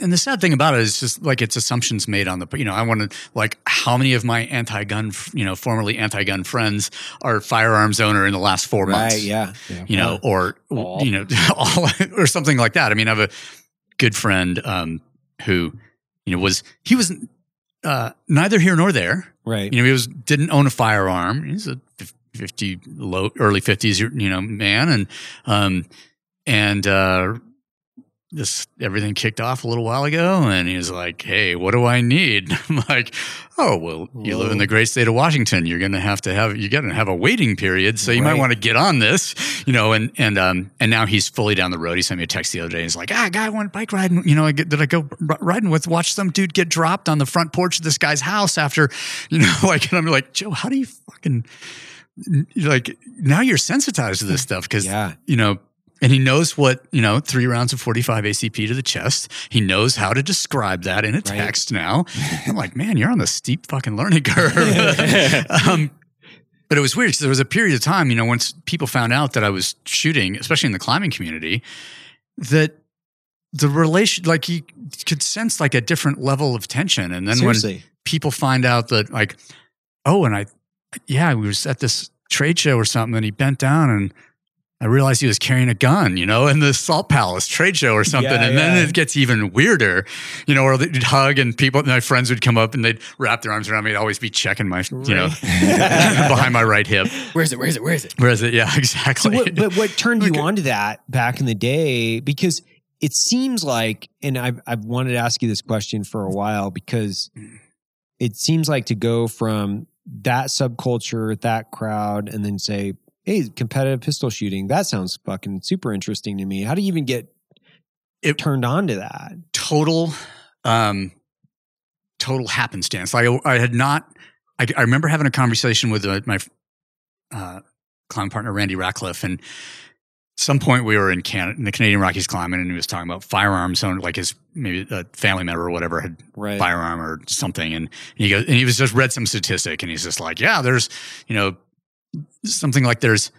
And the sad thing about it is just like it's assumptions made on the, you know, I want to like how many of my anti-gun, you know, formerly anti-gun friends are firearms owner in the last four months right, yeah, you know, or All. you know, all, or something like that. I mean, I have a good friend um, who, you know, was he was uh, neither here nor there. right. You know, he was didn't own a firearm. He's a fifty low early fifties, you know, man, and um, and uh, this everything kicked off a little while ago, and he's like, "Hey, what do I need?" I'm like, "Oh, well, you live in the great state of Washington. You're going to have to have you're going to have a waiting period, so you might want to get on this, you know." And and um and now he's fully down the road. He sent me a text the other day. He's like, "Ah, guy went bike riding. You know, I get, did I go r- riding with? Watch some dude get dropped on the front porch of this guy's house after, you know, like." And I'm like, Joe, how do you fucking like now you're sensitized to this stuff because Yeah. you know and he knows what you know three rounds of 45 acp to the chest. He knows how to describe that in a text now. I'm like man you're on the steep fucking learning curve. Um, but it was weird because there was a period of time you know once people found out that i was shooting especially in the climbing community that the relation like you could sense like a different level of tension. And then when people find out that like, oh, and I, yeah, we was at this trade show or something, and he bent down and I realized he was carrying a gun, you know, in the Salt Palace trade show or something. Yeah, and then it gets even weirder, you know, or they'd hug and people, my friends would come up and they'd wrap their arms around me. I'd always be checking my, you know, behind my right hip. Where's it? Where's it? Where's it? Whereas it, yeah, So exactly. what, but what turned you Okay. on to that back in the day? Because it seems like, and I've I've wanted to ask you this question for a while because it seems like to go from that subculture, that crowd, and then say, "Hey, competitive pistol shooting." That sounds fucking super interesting to me. How do you even get It- turned on to that? total um total happenstance like i, I had not I, I remember having a conversation with uh, my uh climb partner Randy Rackliff and some point we were in Canada, in the Canadian Rockies climbing, and he was talking about firearms. Owned, like his maybe a family member or whatever had Right. firearm or something, and he goes, and he was just read some statistic, and he's just like, yeah, there's, you know, something like there's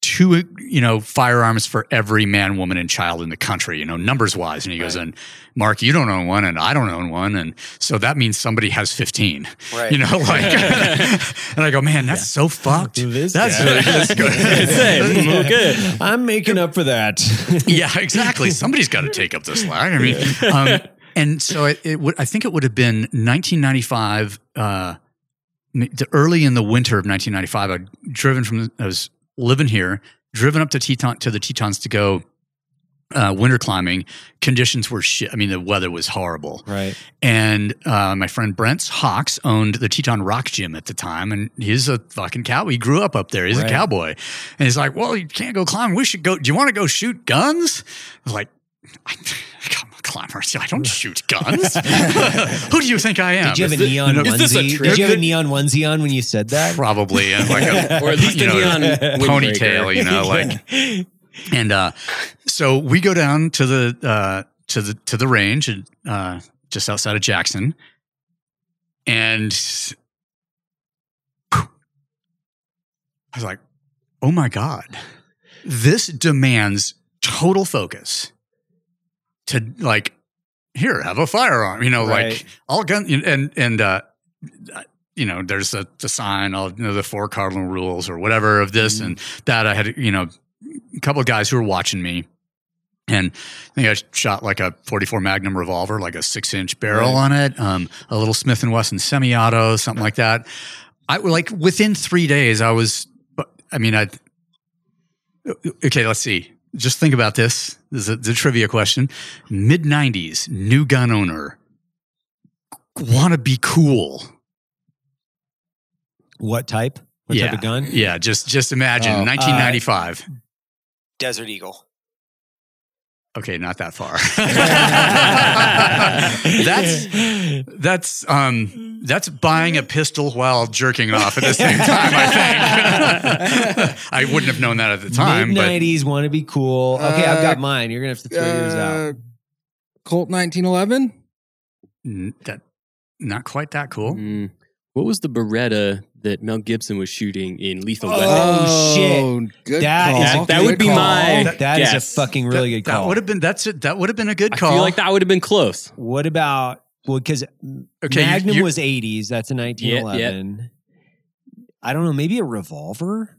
two, you know, firearms for every man, woman, and child in the country, you know, numbers wise. And he goes, and Mark, you don't own one, and I don't own one, and so that means somebody has fifteen, Right. you know, like, and I go, man, that's so fucked. This That's guy. really that's good. Say, okay. I'm making up for that. yeah, exactly. Somebody's got to take up the slack. I mean, um, and so it, it would. I think it would have been 1995. Uh, m- the early in the winter of 1995. I'd driven from. I was living here, driven up to Teton to the Tetons to go uh, winter climbing. Conditions were shit. I mean, the weather was horrible. right. And uh, my friend Brent's Hawks owned the Teton Rock Gym at the time, and he's a fucking cowboy. He grew up up there. He's Right. a cowboy, and he's like, "Well, you can't go climbing. We should go. Do you want to go shoot guns?" I was like, I, "I'm a climber. I don't shoot guns. Who do you think I am?" Did you have a neon is this a onesie? Did you have a neon onesie on when you said that? Probably, and like a, Or at least a know, neon ponytail, you know, like and uh so we go down to the uh to the to the range and uh just outside of Jackson and I was like oh my god this demands total focus to like here have a firearm you know Right. like all gun and and uh you know, there's the, the sign, all you know, the four cardinal rules or whatever of this Mhm. and that. I had, you know, a couple of guys who were watching me. And I think I shot like a 44 Magnum revolver, like a six inch barrel Right. on it, um, a little Smith and Wesson semi-auto, something like that. I like within three days, I was, I mean, I, okay, let's see. Just think about this. This is a, a trivia question. Mid 90s, new gun owner, want to be cool. What type? What yeah, type of gun? Yeah, just just imagine Oh, uh, 1995. Desert Eagle. Okay, not that far. that's that's um that's buying a pistol while jerking off at the same time. I think I wouldn't have known that at the time, Mid nineties want to be cool. Okay, I've got Uh, mine. You're gonna have to throw yours out. Uh, Colt 1911. n- that not quite that cool. Mm. What was the Beretta that Mel Gibson was shooting in Lethal Oh, Weapon? shit. Good That call. That- that Good would be call. my- That- that is Yes. a fucking really that, good call. That would have been that's it. That would have been a good call. I feel like that would have been close. What about well? Because Okay, you- Magnum you- was eighties. That's a nineteen eleven. I don't know. Maybe a revolver.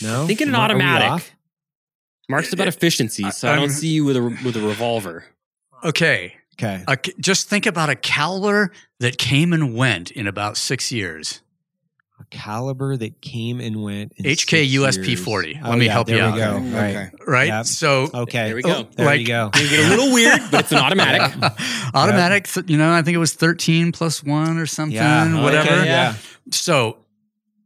No, Think an Am I- are automatic. Mark's about efficiency, so I I'm- don't see you with a with a revolver. Okay, Okay, a, just think about a caliber that came and went in about six years. a caliber that came and went. in HK six USP years. 40. Oh, Let me yeah, help there you we out. go. Right. Okay. Right. Yep. So Okay. There we go. Oh, there Like- you go. Gonna get a little weird, but it's an automatic. automatic, th- you know, I think it was 13 plus one or something, Yeah. Okay, whatever. yeah. So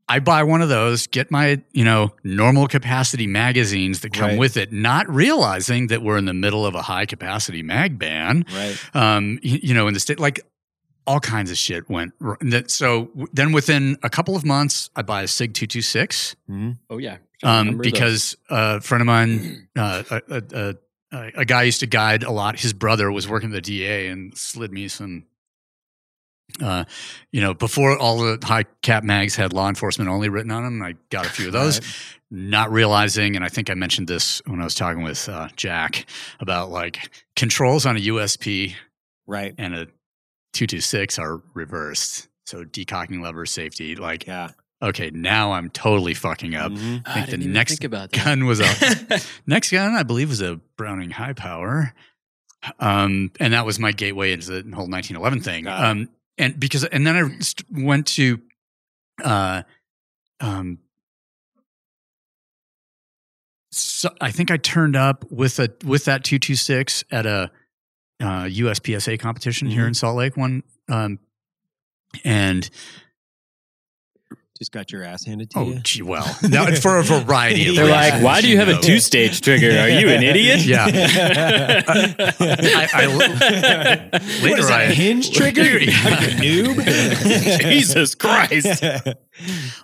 I buy one of those, get my, you know, normal capacity magazines that come Right. with it, not realizing that we're in the middle of a high capacity mag ban. Right. Um, y- you know, in the state, like all kinds of shit went. That, so then within a couple of months, I buy a Sig 226 Mhm. Oh yeah, um, Remember those. because a friend of mine, uh, a, a, a, a- a guy used to guide a lot. His brother was working the DA and slid me some. Uh, you know, before all the high cap mags had law enforcement only written on them, I got a few of those. Right. Not realizing, and I think I mentioned this when I was talking with uh, Jack about like controls on a USP Right. and a 226 are reversed. So decocking lever safety, like Yeah. okay, now I'm totally fucking up. Mhm. I think the next think about gun was a next gun I believe was a Browning high power, um, and that was my gateway into the whole 1911 thing. Um, and because and then I st- went to, uh, um, so I think I turned up with a with that 226 at a uh, USPSA competition here Mhm. in Salt Lake one, um, and Just got your ass handed to oh you. gee, well, now, for a variety of They're reasons, like, why do you have a two stage trigger? Are you an idiot? Yeah. I, I- later is that, I- a hinge trigger? You fucking noob. Jesus Christ. I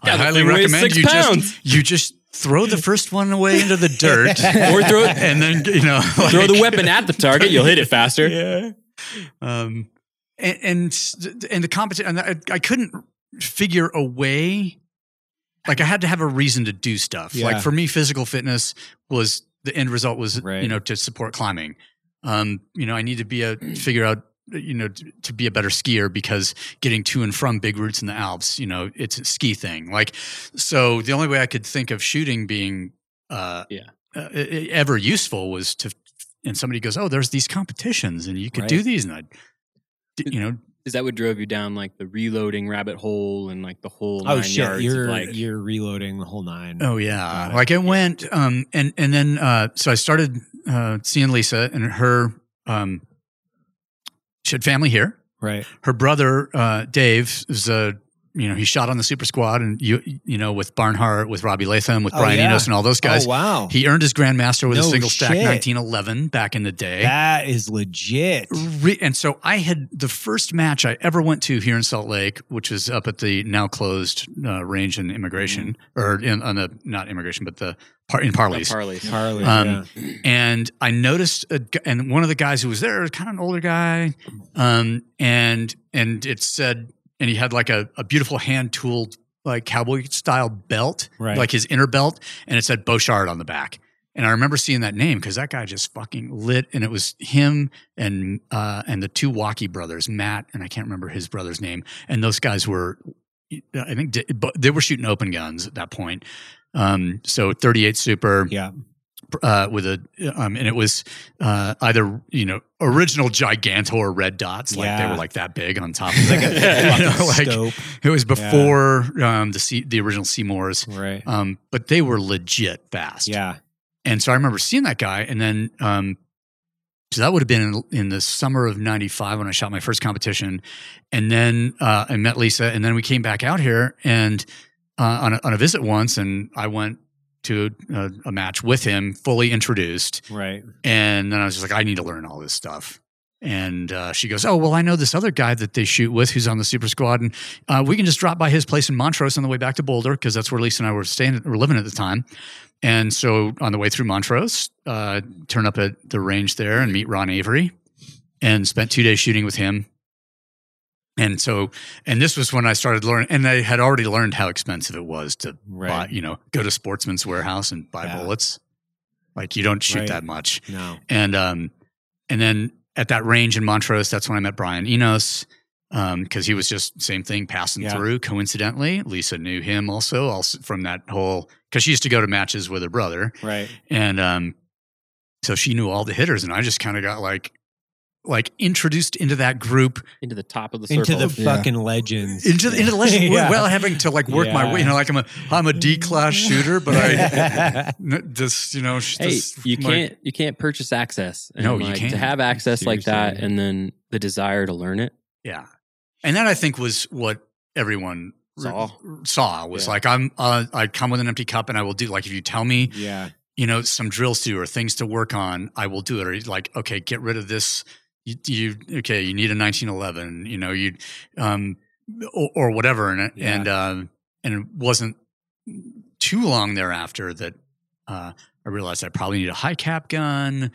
highly recommend six you pounds. just you just throw the first one away into the dirt, Or throw it- and then you know Throw the weapon at the target, you'll hit it faster. yeah. Um, and and, and the competition, and I, I couldn't figure a way. Like I had to have a reason to do stuff. Yeah. Like for me, physical fitness was the end result was Right. you know to support climbing. Um, you know, I need to be a figure out you know to, to be a better skier because getting to and from big routes in the Alps, you know, it's a ski thing. Like so, the only way I could think of shooting being uh, Yeah. uh, ever useful was to and somebody goes, "Oh, there's these competitions, and you could Right. do these," and I, you know, Is that what drove you down like the reloading rabbit hole and like the whole Oh nine shit! yards You're of like you're reloading the whole nine. oh yeah, Got it. like it went, um, and and then uh, so I started uh, seeing Lisa and her, um, she had family here. Right. Her brother uh, Dave is a. You know, he shot on the Super Squad, and you you know with Barnhart, with Robbie Leatham, with Oh, Brian yeah. Enos, and all those guys. Oh wow. He earned his Grandmaster with a No single stack 1911 back in the day. that is legit. Re- and so I had the first match I ever went to here in Salt Lake, which was up at the now closed uh, range in Emigration, or in, on the not Emigration, but the par- in Parley's. Parley's. Harley. Um, yeah. and I noticed, a, and one of the guys who was there was kind of an older guy, um, and and it said, and he had like a, a beautiful hand tooled like cowboy style belt, Right. like his inner belt, and it said Beauchard on the back. And I remember seeing that name because that guy just fucking lit, and it was him and uh, and the two Walkie brothers, Matt and I can't remember his brother's name, and those guys were, I think, but they were shooting open guns at that point. Um, so 38 Super, Yeah. Uh, with a um, and it was uh, either you know original Gigantor red dots like they were like that big on top of like, you know, like it was before um, the C- the original C-Mores, Right. um, but they were legit fast. Yeah. and so I remember seeing that guy, and then um, so that would have been in, in the summer of '95 when I shot my first competition, and then uh, I met Lisa, and then we came back out here and. uh, on a, on a visit once, and I went to a, a match with him, fully introduced, Right. and then I was just like, I need to learn all this stuff. And uh, she goes, Oh, well, I know this other guy that they shoot with who's on the super squad. And uh, we can just drop by his place in Montrose on the way back to Boulder because that's where Lisa and I were staying, were living at the time. And so on the way through Montrose, uh, turn up at the range there and meet Ron Avery and spent two days shooting with him. And so, and this was when I started learning, and I had already learned how expensive it was to Right. buy, you know, go to Sportsman's Warehouse and buy Yeah. bullets. Like you don't shoot Right. that much No. and um, and then at that range in Montrose, that's when I met Brian Enos because he was just same thing passing Yeah. through. Coincidentally, Lisa knew him also, also from that whole because she used to go to matches with her brother, Right. and um, so she knew all the hitters, and I just kind of got like like introduced into that group into the top of the circle. Into the Yeah. fucking legends. into the, into the legend Yeah. well having to like work my way you know like I'm a I'm a D class shooter but I just you know sh- hey, you my- can't you can't purchase access. And No, you can't. To have access like that, and then the desire to learn it. Yeah. And that I think was what everyone Saw. saw was Yeah. like, I'm, uh, I come with an empty cup and I will do, like, if you tell me, yeah. you know, some drills to do or things to work on, I will do it. Or like, okay, get rid of this. You, you okay, you need a 1911, you know, you, um, or, or whatever. And, it- Yeah. and, um, and it wasn't too long thereafter that, uh, I realized I probably need a high cap gun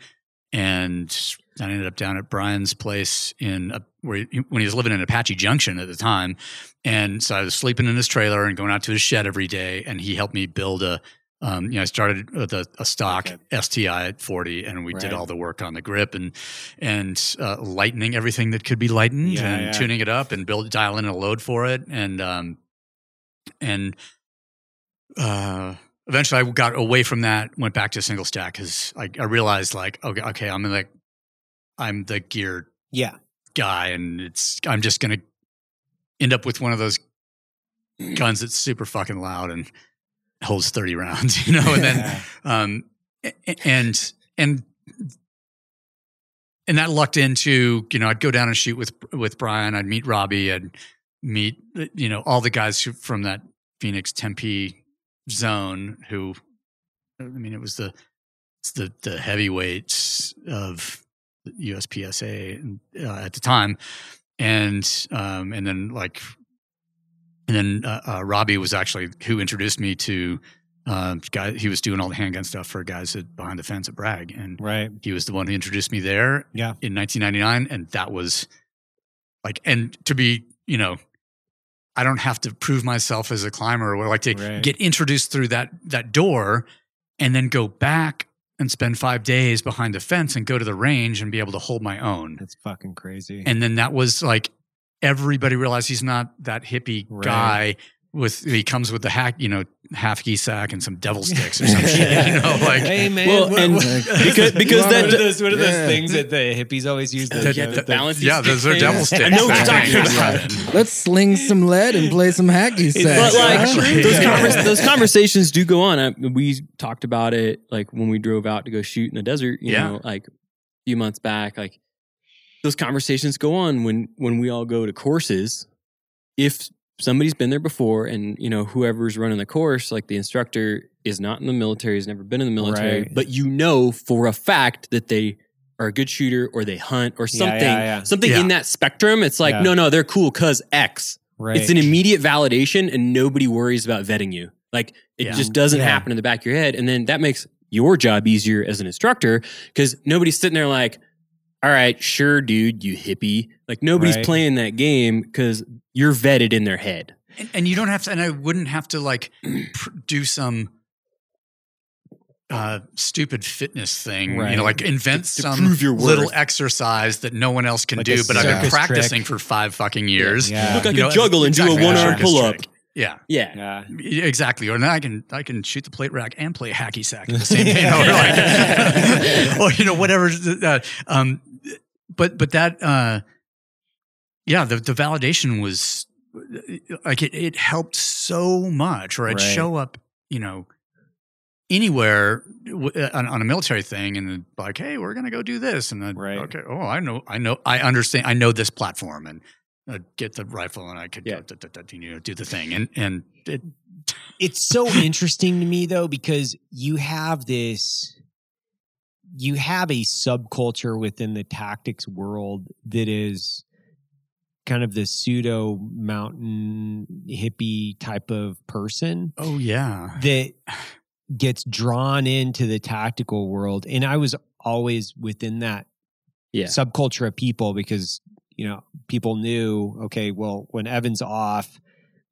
and I ended up down at Brian's place in a, where he, when he was living in Apache Junction at the time, and so I was sleeping in his trailer and going out to his shed every day, and he helped me build a. Um, you know, I started with a, a stock Okay. STI at 40, and we did all the work on the grip and and uh, lightening everything that could be lightened Yeah, and yeah. tuning it up and build dial in a load for it, and um, and uh, eventually I got away from that, went back to single stack because I, I realized like okay, okay, I'm like I'm the gear Yeah. guy, and it's I'm just gonna end up with one of those guns that's super fucking loud and holds thirty rounds, you know, and then um and and and that lucked into you know I'd go down and shoot with with Brian, I'd meet Robbie, I'd meet you know all the guys who, from that Phoenix Tempe zone who I mean it was the it's the the heavyweights of USPSA uh, at the time, and um, and then like, and then uh, uh, Robbie was actually who introduced me to uh, guy. He was doing all the handgun stuff for guys at behind the fence at Bragg, and Right. he was the one who introduced me there. Yeah. in 1999, and that was like, and to be you know. I don't have to prove myself as a climber or like to Right. get introduced through that that door and then go back and spend five days behind the fence and go to the range and be able to hold my own. That's fucking crazy. And then that was like everybody realized he's not that hippie Right. guy with he comes with the hack, you know, half key sack and some devil sticks or some shit, you know, like hey man, Well, what, and what- because- because what that- are those what are those Yeah. things that the hippies always use? That- Yeah, the that- balance yeah, those are devil sticks. I know what you're talking about. Let's sling some lead and play some hacky But, sack. But like huh? Those, convers- those conversations do go on. I, we talked about it like when we drove out to go shoot in the desert. You Yeah. know, like a few months back. Like those conversations go on when when we all go to courses. If somebody's been there before, and you know whoever's running the course, like the instructor is not in the military, has never been in the military, Right. but you know for a fact that they are a good shooter or they hunt or Yeah, something, yeah, yeah. something Yeah. in that spectrum. It's like Yeah. no, no, they're cool because X. right. It's an immediate validation and nobody worries about vetting you. Like it Yeah. just doesn't Yeah. happen in the back of your head. And then that makes your job easier as an instructor because nobody's sitting there like, all right, sure, dude, you hippie. Like nobody's Right. playing that game because you're vetted in their head. and, and you don't have to and i wouldn't have to like pr- do some uh stupid fitness thing you know like invent To- to some prove your little exercise that no one else can Like do but i've been practicing trick. for five fucking years Yeah. Look, I You can know, juggle and exactly, do a one arm pull up. yeah Yeah. yeah. Yeah, exactly. Or now I can I can shoot the plate rack and play hacky sack at the same time. You know, or, like, or you know whatever. Uh, um, but but that uh, yeah, the the validation was like it it helped so much. Or I'd Right. show up, you know, anywhere w- uh, on, on a military thing, and like, hey, we're gonna go do this, and then Right. okay, oh, I know, I know, I understand, I know this platform, and I'd get the rifle and I could Yeah. you know, do the thing. And, and it, it's so interesting to me though because you have this you have a subculture within the tactics world that is kind of the pseudo mountain hippie type of person oh, yeah. that gets drawn into the tactical world and i was always within that Yeah. subculture of people because you know people knew okay well when evan's off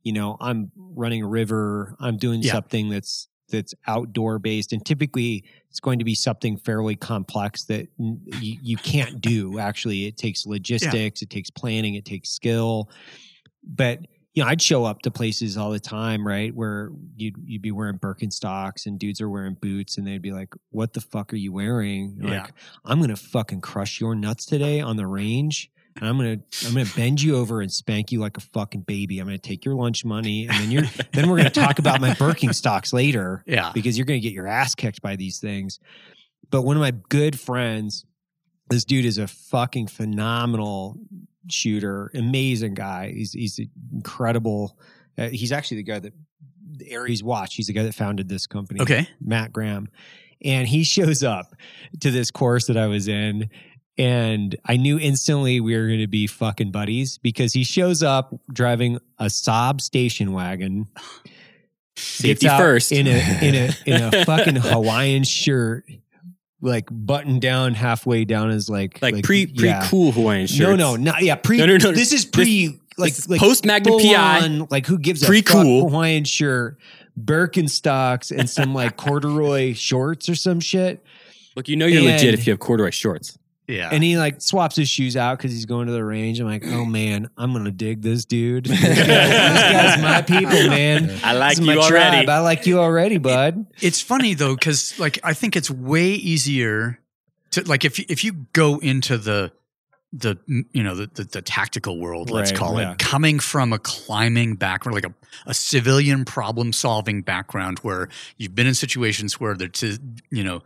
you know i'm running a river i'm doing Yeah. something that's that's outdoor based and typically it's going to be something fairly complex that you, you can't do. Actually it takes logistics it takes planning it takes skill. But you know i'd show up to places all the time right where you'd, you'd be wearing birkenstocks and dudes are wearing boots and they'd be like what the fuck are you wearing? Yeah. like i'm gonna fucking crush your nuts today on the range I'm gonna I'm gonna bend you over and spank you like a fucking baby. I'm gonna take your lunch money, and then you're then we're gonna talk about my Birkenstocks later Yeah. because you're gonna get your ass kicked by these things. But one of my good friends, this dude is a fucking phenomenal shooter, amazing guy. He's he's incredible. Uh, he's actually the guy that the Aries Watch. He's the guy that founded this company. Okay. Matt Graham. And he shows up to this course that I was in. And I knew instantly we were going to be fucking buddies because he shows up driving a Saab station wagon. Safety first. in a in a in a fucking Hawaiian shirt, like buttoned down halfway down his like like, pre pre yeah. cool Hawaiian shirt. No, no, not yeah. Pre. No, no, no. This is pre. like This is like post Magna full PI. on, like who gives a Pre-cool. Hawaiian shirt, Birkenstocks, and some like corduroy shorts or some shit. Look, you know you're legit if you have corduroy shorts. Yeah. And he like swaps his shoes out because he's going to the range. I'm like, oh man, I'm gonna dig this dude. This, guy- this guy's my people, man. I like This is my you already. tribe. I like you already, bud. it's funny though because like i think it's way easier to like if you, if you go into the the you know the the, the tactical world let's Right, call yeah. it coming from a climbing background like a, a civilian problem solving background where you've been in situations where the t- you know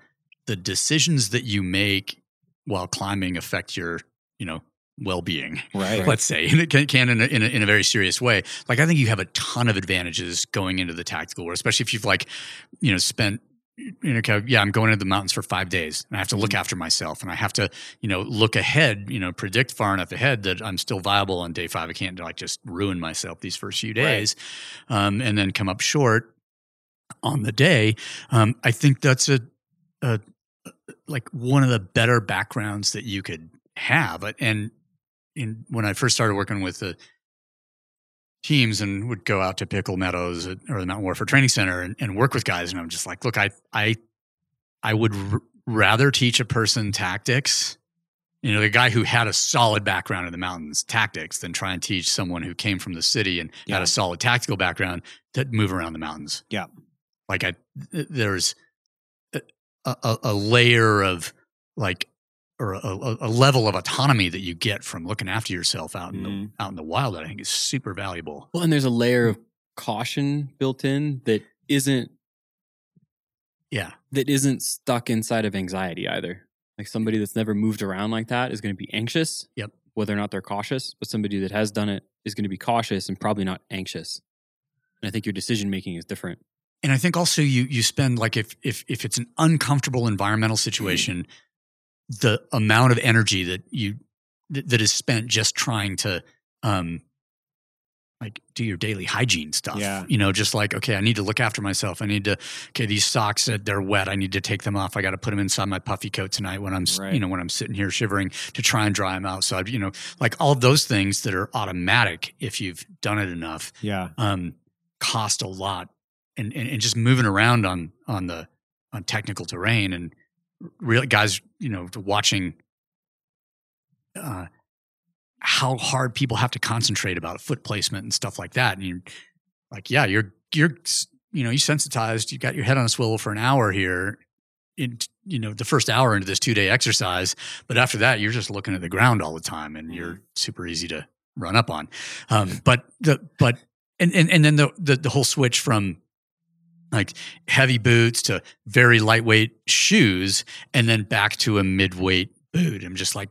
the decisions that you make while climbing affect your you know well-being Right. let's say, and it can, can in, a, in, a, in a very serious way. Like I think you have a ton of advantages going into the tactical world, especially if you've like, you know, spent. You know, yeah, I'm going into the mountains for five days, and I have to look after myself, and I have to, you know, look ahead, you know, predict far enough ahead that I'm still viable on day five. I can't like just ruin myself these first few days, um, and then come up short on the day. Um, I think that's a, a like one of the better backgrounds that you could have, uh, and in when I first started working with the teams and would go out to Pickle Meadows at- or the Mountain Warfare Training Center and, and work with guys, and I'm just like, look, I I I would r- rather teach a person tactics, you know, the guy who had a solid background in the mountains tactics than try and teach someone who came from the city and Yeah. had a solid tactical background to move around the mountains. Yeah. like I there's a, a, layer of like or a, a, level of autonomy that you get from looking after yourself out in Mhm. the out in the wild that I think is super valuable. Well, and there's a layer of caution built in that isn't Yeah, that isn't stuck inside of anxiety either. Like somebody that's never moved around like that is going to be anxious. Yep. Whether or not they're cautious, but somebody that has done it is going to be cautious and probably not anxious. And I think your decision making is different. And I think also you you spend like if if if it's an uncomfortable environmental situation, the amount of energy that you that, that is spent just trying to um like do your daily hygiene stuff. Yeah. You know, just like, okay, I need to look after myself. I need to, okay, these socks, they're wet. I need to take them off. I got to put them inside my puffy coat tonight when I'm, Right. you know, when I'm sitting here shivering to try and dry them out. So, I, you know, like all those things that are automatic if you've done it enough Yeah. um, cost a lot, and, and and just moving around on on the on technical terrain and real guys, you know, watching uh, how hard people have to concentrate about foot placement and stuff like that, and you're like, yeah, you're you're you know you sensitized, you got your head on a swivel for an hour here. In, you know the first hour into this two day exercise, but after that you're just looking at the ground all the time, and you're super easy to run up on. Um, but the but and and and then the, the the whole switch from like heavy boots to very lightweight shoes and then back to a midweight boot i'm just like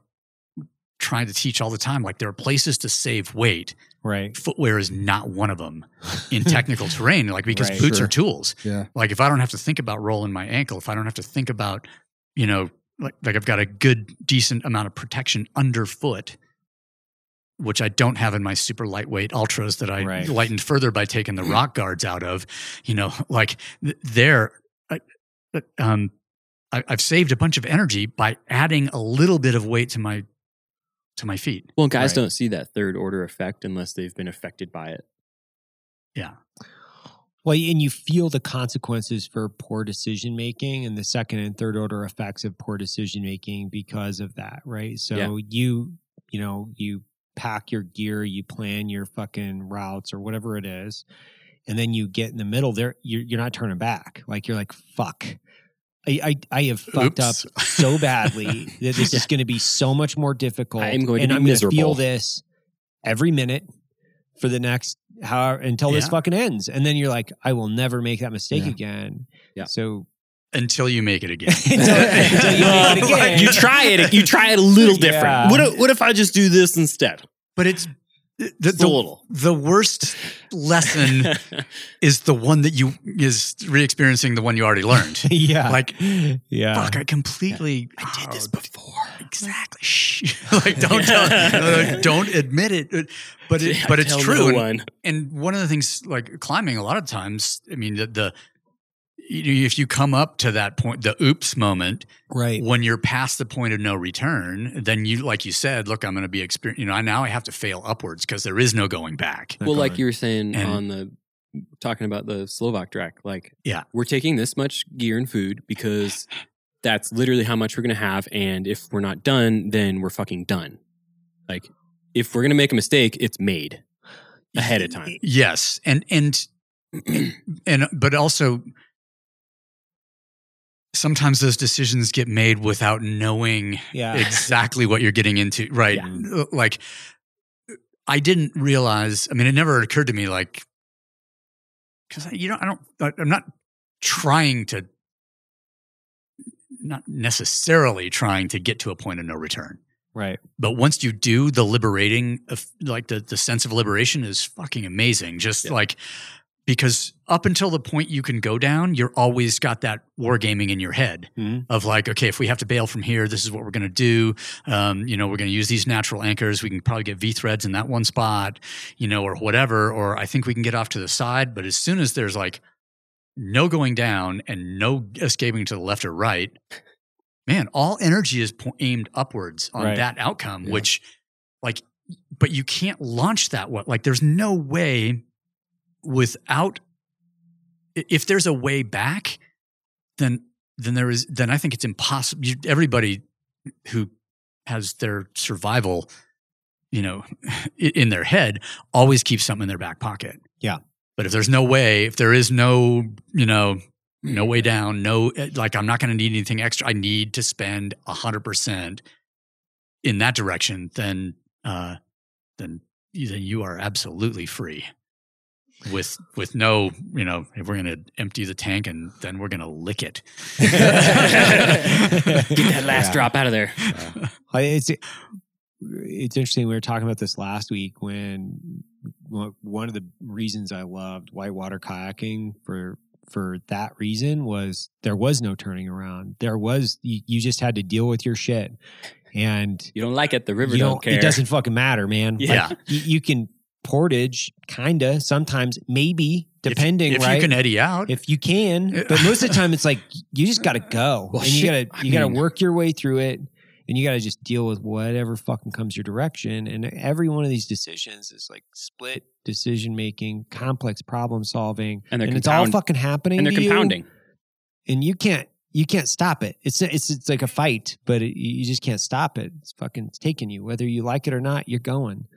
trying to teach all the time. Like there are places to save weight. Right. Footwear is not one of them in technical terrain. Like because Right. boots Sure. are tools. Yeah. Like if I don't have to think about rolling my ankle, if I don't have to think about, you know, like like I've got a good decent amount of protection underfoot, which I don't have in my super lightweight ultras that I Right. lightened further by taking the rock guards out of, you know, like th- there, I- um, I, I've saved a bunch of energy by adding a little bit of weight to my to my feet. Well, guys Right. don't see that third order effect unless they've been affected by it. Yeah, Well, and you feel the consequences for poor decision making and the second and third order effects of poor decision making because of that, right? So Yeah. you, you know, you pack your gear, you plan your fucking routes or whatever it is, and then you get in the middle there, you're, you're not turning back. Like you're like, fuck. I, I, I have fucked up so badly that this is going to be so much more difficult. I am going to and be I'm gonna feel this every minute for the next how until this fucking ends. And then you're like, I will never make that mistake Yeah. again. Yeah. So until you make it again. Until- until you Well, make it again. you try it. You try it a little different. Yeah. What if, what if I just do this instead? But it's the, the, little. the worst lesson is the one that you is re-experiencing the one you already learned. yeah. Like, yeah. Fuck, I completely I did this Oh, before. Exactly. Shh. like don't tell, like, don't admit it. But it, Yeah, but it's true. no And- one. and one of the things like climbing a lot of times i mean the, the if you come up to that point the oops moment right. when you're past the point of no return then you like you said look i'm going to be exper- you know I- now i have to fail upwards because there is no going back well, like you were saying And- on the talking about the Slovak Direct, like Yeah. we're taking this much gear and food because that's literally how much we're gonna have, and if we're not done, then we're fucking done. Like if we're gonna make a mistake, it's made ahead of time. yes and and and but also sometimes those decisions get made without knowing Yeah. exactly what you're getting into right Uh, like i didn't realize i mean it never occurred to me like because you know i don't i'm not trying to not necessarily trying to get to a point of no return right. but once you do the liberating like the, the sense of liberation is fucking amazing just Yeah. like because up until the point you can go down you're always got that wargaming in your head Mhm. of like okay if we have to bail from here this is what we're going to do um, you know we're going to use these natural anchors we can probably get v threads in that one spot you know or whatever or i think we can get off to the side but as soon as there's like no going down and no escaping to the left or right man all energy is po- aimed upwards on Right. that outcome Yeah. which like but you can't launch that way like there's no way without if there's a way back then then there is then i think it's impossible you, everybody who has their survival you know in their head always keeps something in their back pocket Yeah. but if there's no way if there is no you know no way down no eh, like i'm not going to need anything extra i need to spend 100% in that direction then uh then then you are absolutely free with with no you know if we're going to empty the tank and then we're going to lick it Get that last Yeah. drop out of there. I- It's it's interesting. We were talking about this last week when one one of the reasons I loved whitewater kayaking for for that reason was there was no turning around. There was you, you just had to deal with your shit, and You don't like it, the river you don't don't- care. It doesn't fucking matter, man. Like, Yeah. you, you can portage, kinda. Sometimes, maybe, If- depending, if, right? you can eddy out if you can, but most of the time, it's like you just got to go, Well, and you shit, gotta you gotta mean- work your way through it, and you gotta just deal with whatever fucking comes your direction. And every one of these decisions is like split decision making, complex problem solving, And they're it's all fucking happening, and they're to you, compounding. and you can't you can't stop it. It's it's it's like a fight, but it, you just can't stop it. It's fucking it's taking you, whether you like it or not. You're going,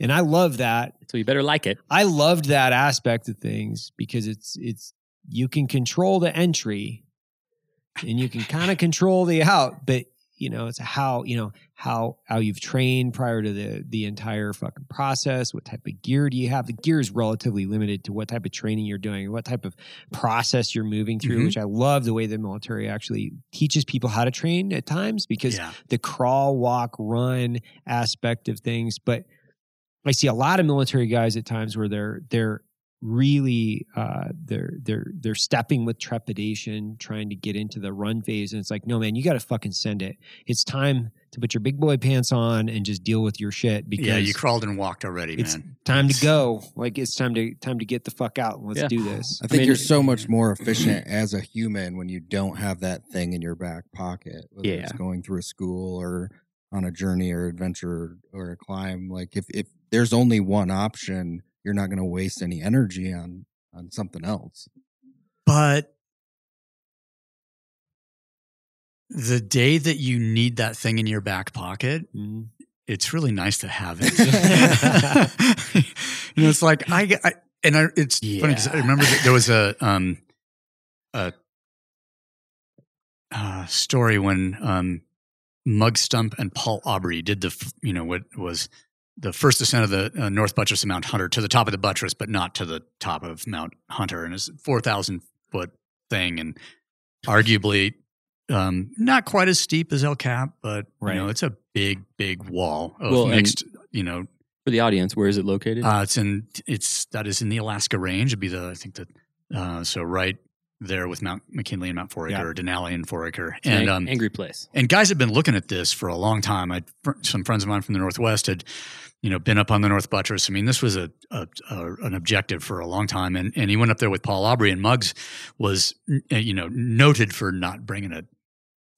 and I love that. So you better like it. I loved that aspect of things because it's it's you can control the entry, and you can kind of control the out, but you know it's how you know how how you've trained prior to the the entire fucking process what type of gear do you have the gear is relatively limited to what type of training you're doing what type of process you're moving through Mhm. which i love the way the military actually teaches people how to train at times because yeah. the crawl walk run aspect of things but i see a lot of military guys at times where they're they're really uh they're they're they're stepping with trepidation trying to get into the run phase and it's like no man you got to fucking send it it's time to put your big boy pants on and just deal with your shit because yeah, you crawled and walked already, it's man. time to go like it's time to time to get the fuck out and let's Yeah. do this I think mean- you're so much more efficient as a human when you don't have that thing in your back pocket. Whether it's Yeah. going through a school or on a journey or adventure or a climb. Like if, if there's only one option, you're not going to waste any energy on on something else. But the day that you need that thing in your back pocket, Mhm. it's really nice to have it. you know, it's like I, I and I, it's funny because I remember that there was a um a uh, story when um Mugs Stump and Paul Aubrey did the you know what was the first ascent of the uh, North Buttress of Mount Hunter to the top of the buttress, but not to the top of Mount Hunter, and it's a four thousand foot thing, and arguably um, not quite as steep as El Cap, but Right. you know it's a big, big wall of Well, mixed. You know, For the audience, where is it located? uh, it's in it's that is in the Alaska Range. It'd be the I think the uh, so right there with Mount McKinley and Mount Foraker, Yeah. or Denali and Foraker, and um, angry place. and guys have been looking at this for a long time. I some friends of mine from the Northwest had, you know, been up on the North Buttress. I mean, this was a, a, a an objective for a long time, and and he went up there with Paul Aubrey, and Mugs was, uh, you know, noted for not bringing a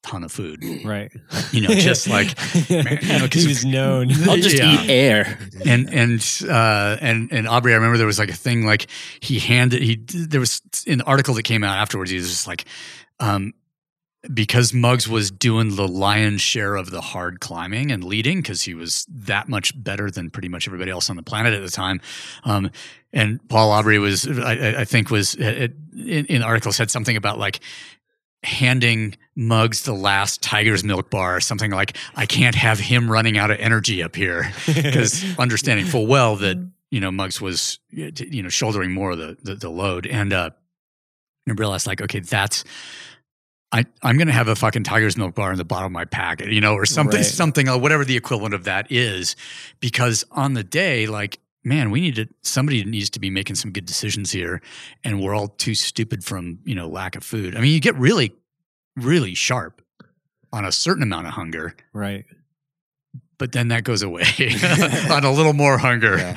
ton of food. right You know, just like man, you know, 'cause he was known I'll just Yeah. eat air. and and uh and and Aubrey, I remember there was like a thing like he handed he there was in the article that came out afterwards. He was just like, um, because Mugs was doing the lion's share of the hard climbing and leading because he was that much better than pretty much everybody else on the planet at the time. Um, and Paul Aubrey was, I, I- I think, was uh, in, in the article said something about like handing Mugs the last Tiger's Milk bar, something like, I can't have him running out of energy up here because understanding full well that you know Mugs was you know shouldering more of the the, the load, and uh, I realized like okay, that's I I'm gonna have a fucking Tiger's Milk bar in the bottom of my packet, you know, or something Right. something uh, whatever the equivalent of that is, because on the day like. Man, we need to. Somebody needs to be making some good decisions here, and we're all too stupid from you know lack of food. I mean, you get really, really sharp on a certain amount of hunger, right but then that goes away on a little more hunger.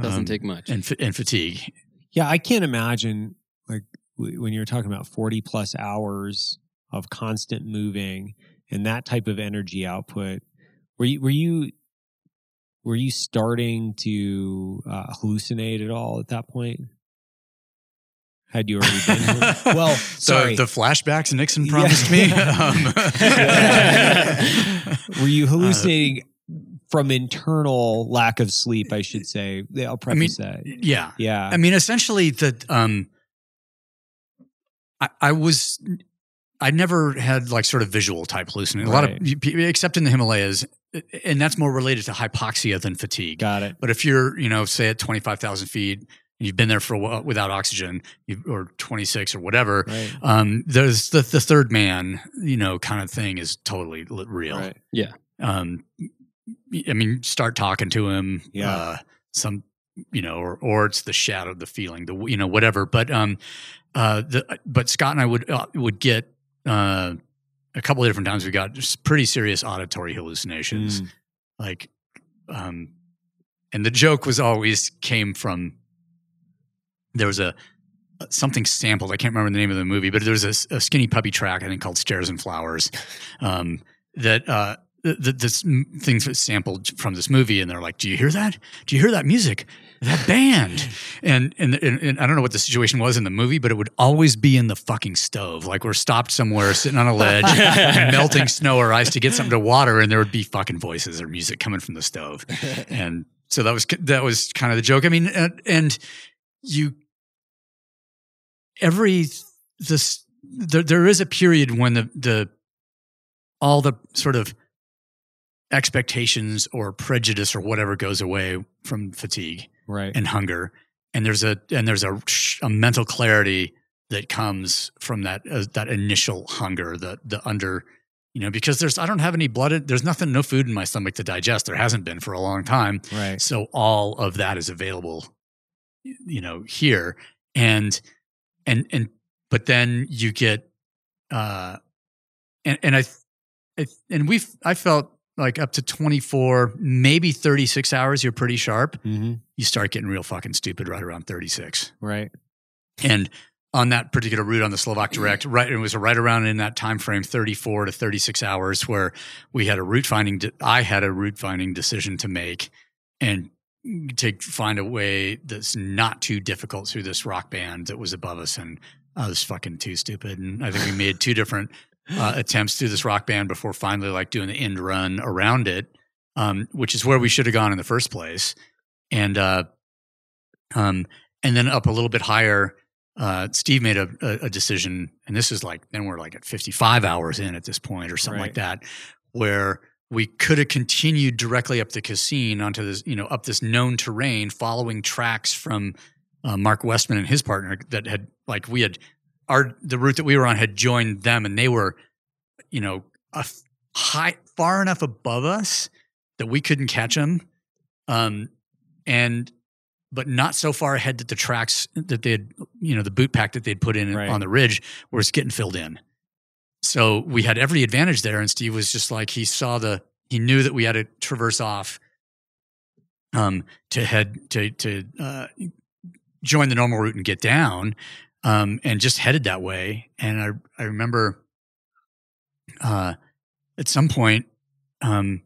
Doesn't Um, take much. and, and fatigue. Yeah, I can't imagine like w- when you're talking about 40 plus hours of constant moving and that type of energy output. Were you were you were you starting to uh, hallucinate at all at that point? Had you already been? well, sorry. The, the flashbacks Nixon Yeah. promised me. Um, were you hallucinating from internal lack of sleep? I should say. I'll preface that. yeah. Yeah. I mean, essentially, the um, I, I was, I never had like sort of visual type hallucination. A lot of, except in the Himalayas, and that's more related to hypoxia than fatigue. Got it. But if you're, you know, say at twenty five thousand feet, and you've been there for a while without oxygen, or twenty six or whatever, Right. um, there's the the third man, you know, kind of thing is totally real. Right. Um, I mean, start talking to him. Yeah. Uh, some, you know, or or it's the shadow, the feeling, the you know, whatever. But um, uh, the but Scott and I would uh, would get uh a couple of different times. We got just pretty serious auditory hallucinations, Mm. like um, and the joke was always came from there was a something sampled. I can't remember the name of the movie, but there was a, a skinny puppy track I think called "Stairs and Flowers" um, that uh, th- th- this m- thing sampled from this movie, and they're like, "Do you hear that? Do you hear that music? That band?" and, and and and I don't know what the situation was in the movie, but it would always be in the fucking stove. Like we're stopped somewhere, sitting on a ledge, melting snow or ice to get something to water, and there would be fucking voices or music coming from the stove, and so that was that was kind of the joke. I mean, and, and you every this there there is a period when the the all the sort of expectations or prejudice or whatever goes away from fatigue Right. and hunger and there's a and there's a, a mental clarity that comes from that uh, that initial hunger the the under you know because there's i don't have any blood in, there's nothing no food in my stomach to digest there hasn't been for a long time right. so all of that is available you know here and and and but then you get uh and and i, I and we've i felt like up to 24 maybe 36 hours you're pretty sharp hmm you start getting real fucking stupid right around 36 Right. and on that particular route on the Slovak Direct, right, it was right around in that time frame, 34 to 36 hours, where we had a route finding. De- I had a route finding decision to make, and to find a way that's not too difficult through this rock band that was above us. And I was fucking too stupid, and I think we made two different uh, attempts through this rock band before finally like doing the end run around it, um, which is where we should have gone in the first place. And uh, um, and then up a little bit higher uh, Steve made a, a, a decision, and this is like then we're like at 55 hours in at this point or something like that, where we could have continued directly up the Cassin onto this, you know, up this known terrain, following tracks from uh, Mark Westman and his partner that had like we had our the route that we were on had joined them, and they were, you know, a high far enough above us that we couldn't catch them, um, and but not so far ahead that the tracks that they had, you know, the boot pack that they'd put in Right. on the ridge was getting filled in. So we had every advantage there. And Steve was just like, he saw the, he knew that we had to traverse off um, to head to, to uh, join the normal route and get down um, and just headed that way. And I, I remember uh, at some point, um,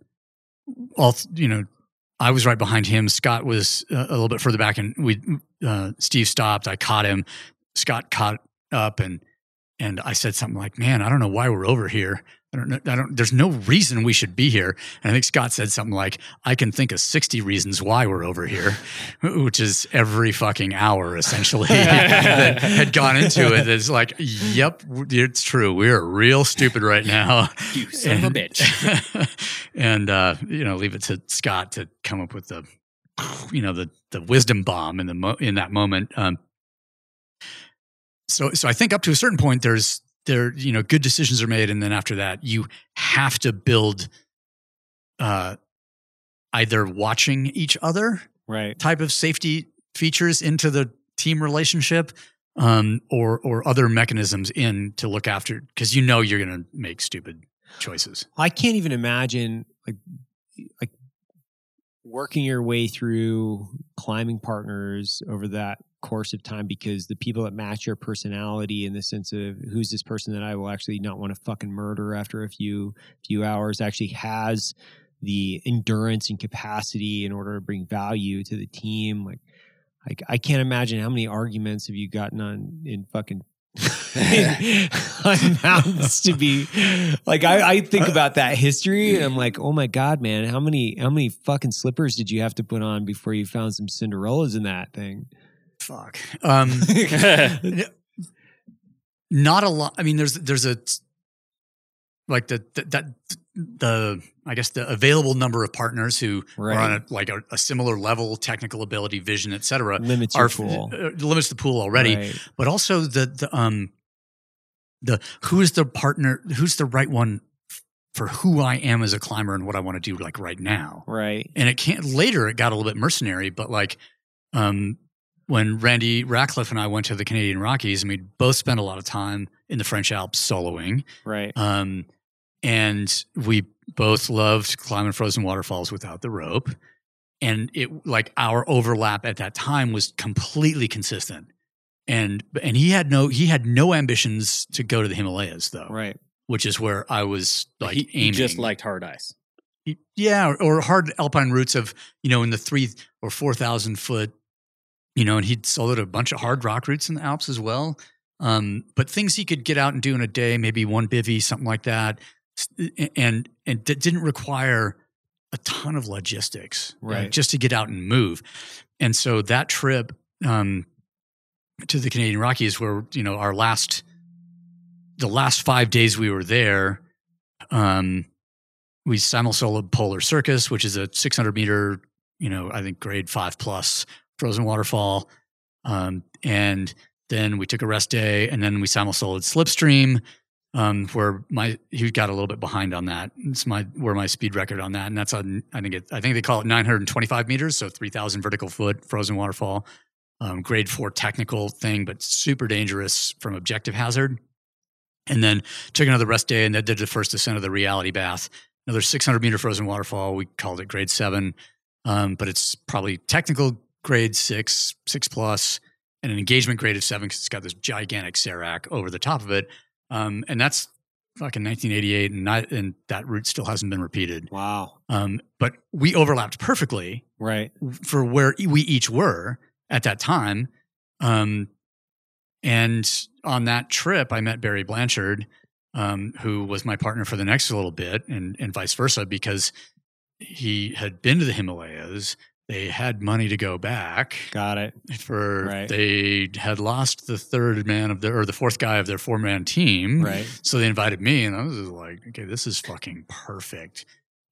all, you know, I was right behind him. Scott was a little bit further back, and we uh, Steve stopped. I caught him. Scott caught up, and and I said something like, "Man, I don't know why we're over here. I don't know. I don't. There's no reason we should be here." And I think Scott said something like, "I can think of 60 reasons why we're over here," which is every fucking hour essentially that had gone into it. It's like, "Yep, it's true. We're real stupid right now." You son of a And- bitch. and uh, you know, leave it to Scott to come up with the, you know, the the wisdom bomb in the mo- in that moment. Um, so, so I think up to a certain point, there's there, you know, good decisions are made, and then after that, you have to build, uh, either watching each other Right. type of safety features into the team relationship um, or or other mechanisms in to look after because you know you're going to make stupid choices. I can't even imagine like like working your way through climbing partners over that course of time because the people that match your personality in the sense of who's this person that I will actually not want to fucking murder after a few few hours actually has the endurance and capacity in order to bring value to the team like like I can't imagine how many arguments have you gotten on in fucking on mountains to be like I, I think about that history and I'm like, oh my God, man, how many how many fucking slippers did you have to put on before you found some Cinderellas in that thing? Fuck. Um, not a lot. I mean, there's there's a like the, the that the I guess the available number of partners who are on a like a, a similar level, technical ability, vision, et cetera, Limits your are pool. uh, limits the pool already. Right. But also the the um the who's the partner, who's the right one for who I am as a climber and what I want to do like right now Right. and it can't later it got a little bit mercenary but like um when randy rackliff and i went to the canadian rockies and we both spent a lot of time in the french alps soloing Right. um and we both loved climbing frozen waterfalls without the rope and it like our overlap at that time was completely consistent and and he had no he had no ambitions to go to the himalayas though Right. which is where i was like he, he just liked hard ice. Yeah or, or hard alpine routes of you know in the three or four thousand foot you know and he'd soloed a bunch of hard rock routes in the alps as well um, but things he could get out and do in a day maybe one bivy something like that and and that didn't require a ton of logistics uh, Right. just to get out and move and so that trip um, to the canadian rockies where you know our last the last five days we were there Um, we simul soloed Polar Circus, which is a 600 meter, you know, I think grade five plus frozen waterfall. Um, and then we took a rest day, and then we simul-soloed Slipstream, um, where my he got a little bit behind on that. It's my where my speed record on that, and that's on I think it I think they call it 925 meters, so 3,000 vertical foot frozen waterfall, um, grade four technical thing, but super dangerous from objective hazard. And then took another rest day, and then did the first descent of the reality bath. Another 600 meter frozen waterfall. We called it grade seven, um, but it's probably technical grade six, six plus, and an engagement grade of seven because it's got this gigantic Serac over the top of it. Um, and that's fucking 1988, and, not, and that route still hasn't been repeated. Wow. Um, but we overlapped perfectly Right. for where we each were at that time. Um, and on that trip, I met Barry Blanchard, um, who was my partner for the next little bit, and and vice versa, because he had been to the Himalayas. They had money to go back Got it. for. Right. They had lost the third man of their or the fourth guy of their four man team. Right. So they invited me, and I was just like, okay, this is fucking perfect.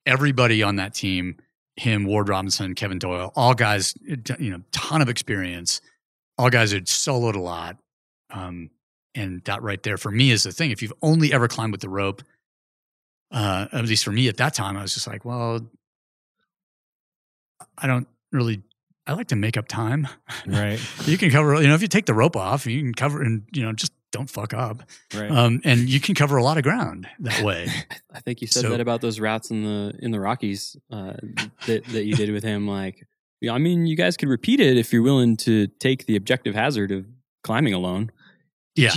Everybody on that team, him, Ward Robinson, Kevin Doyle, all guys, you know, ton of experience. All guys had soloed a lot. Um, and that right there for me is the thing. If you've only ever climbed with the rope, uh, at least for me at that time, I was just like, well, I don't really. I like to make up time. Right. you can cover, you know, if you take the rope off, you can cover and you know just don't fuck up. Right. Um, and you can cover a lot of ground that way. I think you said So- that about those routes in the in the Rockies uh, that that you did with him. Like, yeah, I mean, you guys could repeat it if you're willing to take the objective hazard of climbing alone. yeah.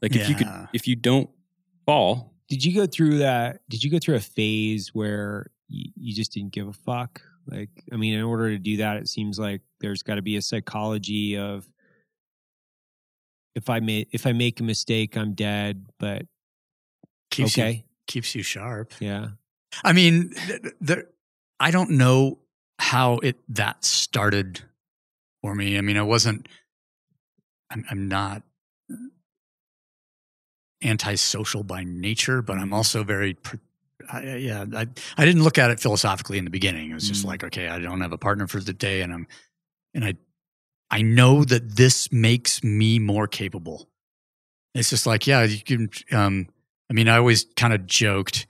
Like, if you could, if you don't fall, did you go through that? Did you go through a phase where you, you just didn't give a fuck? Like, I mean, in order to do that, it seems like there's got to be a psychology of if I make if I make a mistake, I'm dead. But keeps you okay, keeps you sharp. yeah, I mean, there, I don't know how it that started for me. I mean, I wasn't. I'm, I'm not antisocial by nature, but I'm mm-hmm. also very. I, yeah, I I didn't look at it philosophically in the beginning. It was just Mm. like, okay, I don't have a partner for the day, and I'm, and I, I know that this makes me more capable. It's just like, yeah, you can. Um, I mean, I always kind of joked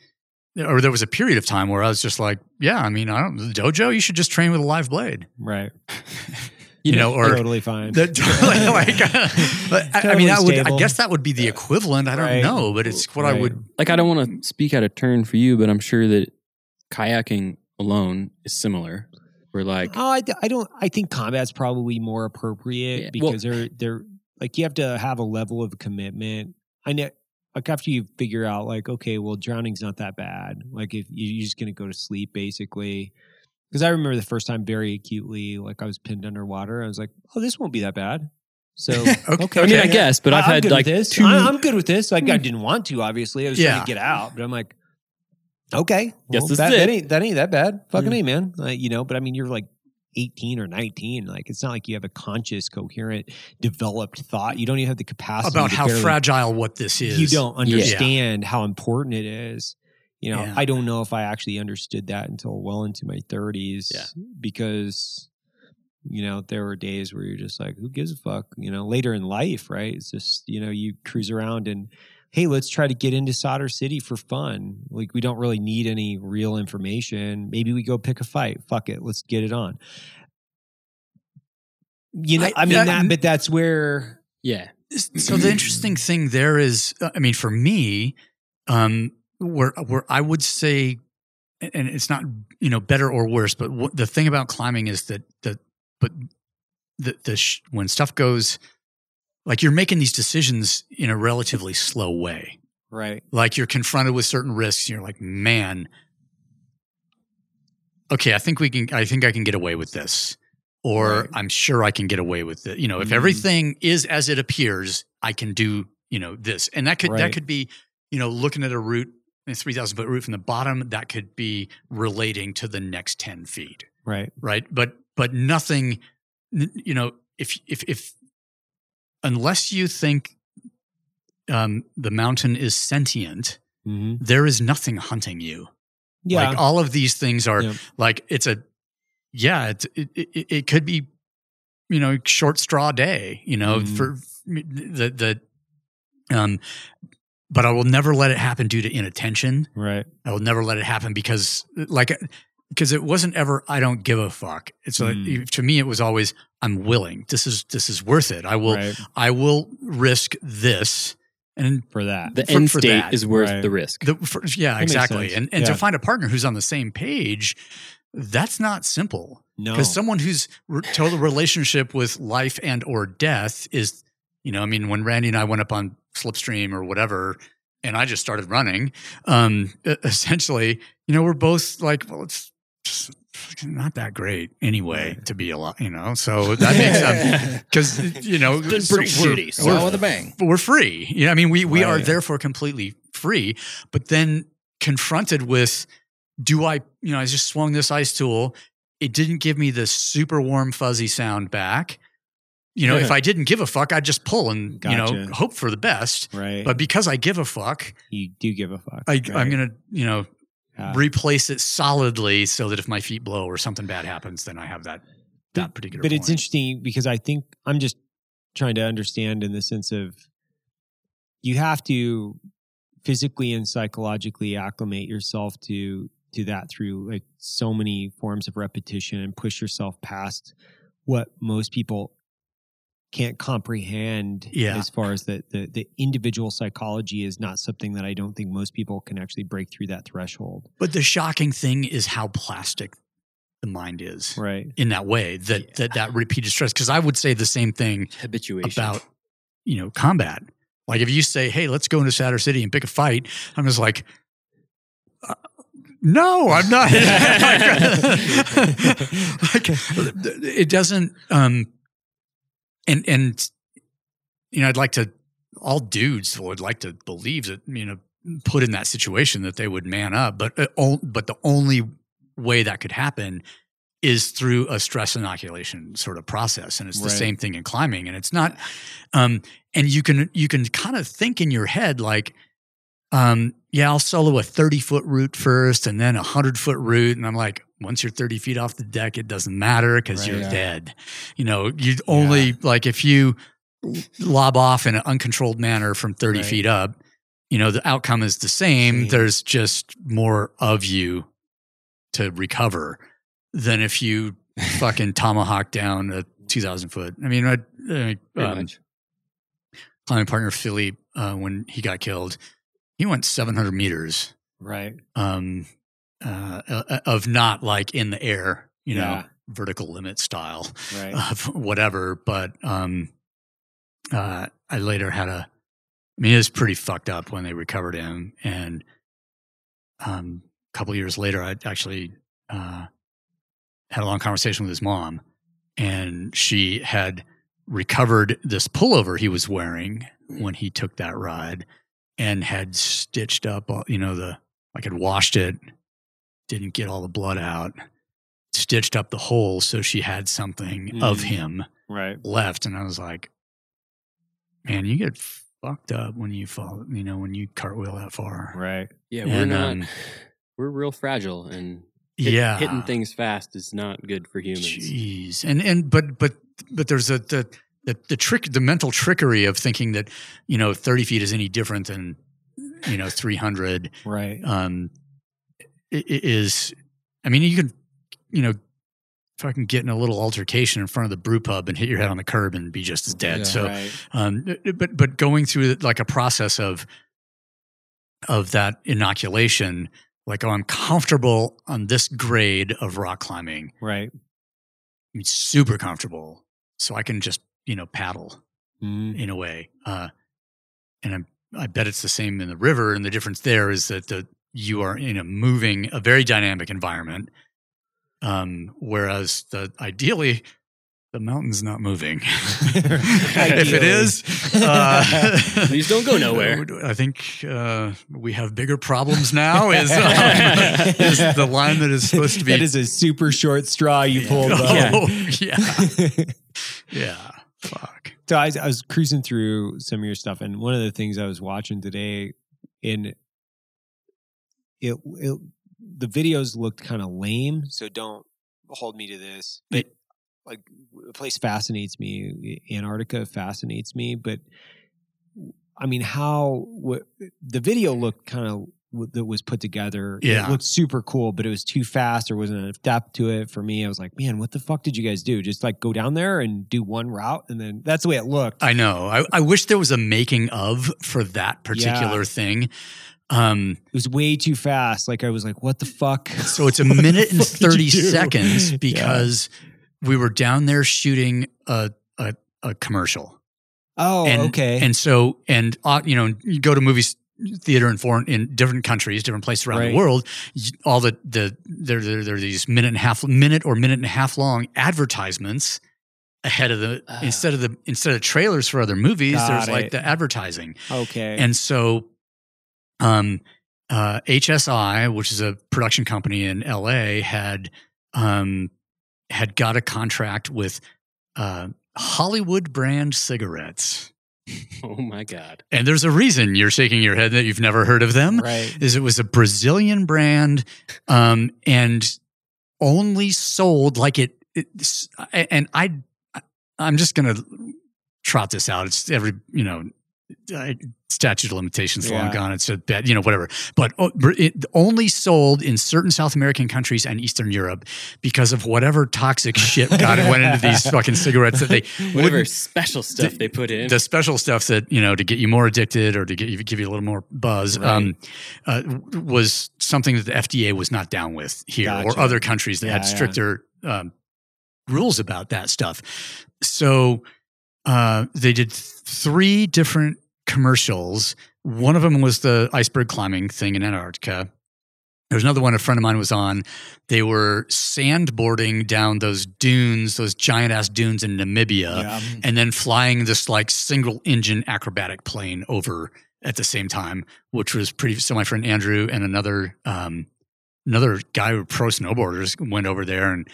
or there was a period of time where I was just like, yeah, I mean, I don't the dojo, you should just train with a live blade, right, you know, or totally fine. the, like, uh, but I, I mean, Totally that would, I guess that would be the equivalent. I don't Right. know, but it's what I would. like I don't want to speak out of turn for you, but I'm sure that kayaking alone is similar. We're like, Oh, I don't. I think combat's probably more appropriate Yeah, well- because they're they're like you have to have a level of commitment. I know, like after you figure out, like, okay, well, drowning's not that bad. Like if you're just gonna go to sleep, basically. Because I remember the first time very acutely, like I was pinned underwater. I was like, oh, this won't be that bad. So okay, I mean, I guess, but I've I'm had like this. two. I, I'm good with this. Like I hmm. didn't want to, obviously. I was trying to get out, but I'm like, okay, Guess well, this that, is that ain't that ain't that bad. Fucking hmm. Yeah. a man, like, you know. But I mean, you're like 18 or 19. Like it's not like you have a conscious, coherent, developed thought. You don't even have the capacity About to how barely- fragile what this is. You don't understand how important it is. You know, Yeah. I don't know if I actually understood that until well into my 30s. Yeah. Because you know, there were days where you're just like, who gives a fuck? You know, later in life, right? It's just, you know, you cruise around and, hey, let's try to get into Sadr City for fun. Like, we don't really need any real information. Maybe we go pick a fight. Fuck it. Let's get it on. You know, I- I, mean, that- that, but that's where, yeah, So the interesting thing there is, uh, I mean, for me, um, where where I would say, and it's not you know better or worse, but what, the thing about climbing is that that but the the sh- when stuff goes, like you're making these decisions in a relatively slow way. right. Like you're confronted with certain risks, and you're like, man, okay, I think we can, I think I can get away with this. Or Right. I'm sure I can get away with it. You know, if Mhm. everything is as it appears, I can do, you know, this. And that could, that could be, you know, looking at a route, a 3,000 foot route from the bottom, that could be relating to the next 10 feet Right. right but but nothing you know if if if unless you think um the mountain is sentient hmm there is nothing hunting you. Yeah. Like all of these things are Yeah. like it's a yeah, it's, it, it it could be you know short straw day, you know, Mhm. for the the um but I will never let it happen due to inattention. right. I will never let it happen because like because it wasn't ever I don't give a fuck. It's like Mm. to me it was always I'm willing. This is this is worth it. I will right. I will risk this and For that. The For- end for state that, is worth right. the risk. the, for, yeah, That exactly. And and Yeah. to find a partner who's on the same page, that's not simple. no. Because someone who's re- total relationship with life and or death is, you know, I mean, when Randy and I went up on Slipstream or whatever, and I just started running, um, essentially, you know, we're both like, well, it's just not that great anyway to be a lot, you know. So that makes sense because you know, pretty we're- shitty, so- we're- with a bang. we're free. You know, I mean, we we are Right. therefore completely free. But then confronted with, do I? You know, I just swung this ice tool. It didn't give me the super warm fuzzy sound back. You know, if I didn't give a fuck, I'd just pull and you know hope for the best. right. But because I give a fuck, you do give a fuck. I, right? I'm gonna you know Yeah. replace it solidly so that if my feet blow or something bad happens, then I have that that particular. But it's interesting because I think I'm just trying to understand in the sense of you have to physically and psychologically acclimate yourself to to that through like so many forms of repetition and push yourself past what most people can't comprehend Yeah. as far as the, the the individual psychology is not something that I don't think most people can actually break through that threshold. But the shocking thing is how plastic the mind is. Right. in that way that that that repeated stress because i would say the same thing Habituation. about you know combat like if you say hey let's go into Sadr city and pick a fight i'm just like uh, no i'm not like, it doesn't um and and you know i'd like to all dudes would like to believe that you know put in that situation that they would man up but uh, but the only way that could happen is through a stress inoculation sort of process and it's the Right. same thing in climbing and it's not um and you can you can kind of think in your head like um yeah i'll solo a 30 foot route first and then a 100 foot route and i'm like once you're 30 feet off the deck it doesn't matter because Right. you're Yeah. dead you know you only like if you lob off in an uncontrolled manner from 30 Right. feet up you know the outcome is the same Same. there's just more of you to recover than if you fucking tomahawk down a 2000 foot i mean I, I um, climbing partner Philly uh, when he got killed, he went 700 meters Right. um, uh, uh, of not like in the air, you know, Yeah. vertical limit style Right. of whatever. But um, uh, I later had a, I mean, it was pretty fucked up when they recovered him. And um, a couple years later, I actually uh, had a long conversation with his mom, and she had recovered this pullover he was wearing when he took that ride and had stitched up, all- you know, the, like had washed it, didn't get all the blood out, stitched up the hole so she had something of Mm. him right. left. And I was like, man, you get fucked up when you fall, you know, when you cartwheel that far. Right. Yeah, we're And, not. um, we're real fragile, and hit- yeah. hitting things fast is not good for humans. Jeez. And, and, but, but, but there's a, the, the, the trick, the mental trickery of thinking that, you know, 30 feet is any different than, you know, 300. Right. um, i- i- is, I mean, you can, you know, fucking get in a little altercation in front of the brew pub and hit your head on the curb and be just as dead. Yeah. So, right. um, but but going through like a process of of that inoculation, like oh, I'm comfortable on this grade of rock climbing. Right. I'm super comfortable, so I can just you know paddle Mhm. in a way. Uh, and I'm, I bet it's the same in the river. And the difference there is that the you are in a moving, a very dynamic environment. Um, whereas the ideally the mountain's not moving. if it is, uh, These don't go nowhere. I think uh, we have bigger problems now. Is, um, is the line that is supposed to be? that is a super short straw you pulled. Oh, yeah, yeah. Fuck. So I, I was cruising through some of your stuff, and one of the things I was watching today, in it, it the videos looked kind of lame, so don't hold me to this. But like the place fascinates me. Antarctica fascinates me, but I mean, how what, the video looked kind of that was put together. Yeah. it looked super cool, but it was too fast. There wasn't enough depth to it for me. I was like, man, what the fuck did you guys do? Just like go down there and do one route, and then that's the way it looked. I know. I, I wish there was a making of for that particular Yeah. thing. Um, It was way too fast. Like I was like, what the fuck? so it's a minute and What the fuck did 30 you do? seconds Yeah. because we were down there shooting a, a, a commercial. Oh, and, okay. And so, and uh, you know, you go to movies theater in foreign in different countries, different places around Right. the world. All the the there there there are these minute and a half minute or minute and a half long advertisements ahead of the Ah. instead of the instead of trailers for other movies. There's like the advertising, okay. and so, um, uh, HSI, which is a production company in LA, had um had got a contract with uh, Hollywood brand cigarettes. Oh my god. And there's a reason you're shaking your head that you've never heard of them. right. Is it was a Brazilian brand, um, and only sold like it. It's, and I, I'm just gonna trot this out. It's every you know. I- Statute of limitations long gone. It's a bad, you know, whatever. But br- it only sold in certain South American countries and Eastern Europe because of whatever toxic shit got it went into these fucking cigarettes that they Whatever special stuff they put in. the special stuff that you know to get you more addicted or to get you give you a little more buzz um, uh, was something that the FDA was not down with here or other countries that Yeah, had yeah. stricter um, rules about that stuff. So uh, they did three different commercials. One of them was the iceberg climbing thing in Antarctica. There's another one a friend of mine was on. They were sandboarding down those dunes, those giant ass dunes in Namibia yeah. and then flying this like single engine acrobatic plane over at the same time, which was pretty. So my friend Andrew and another um, another guy who pro snowboarders went over there and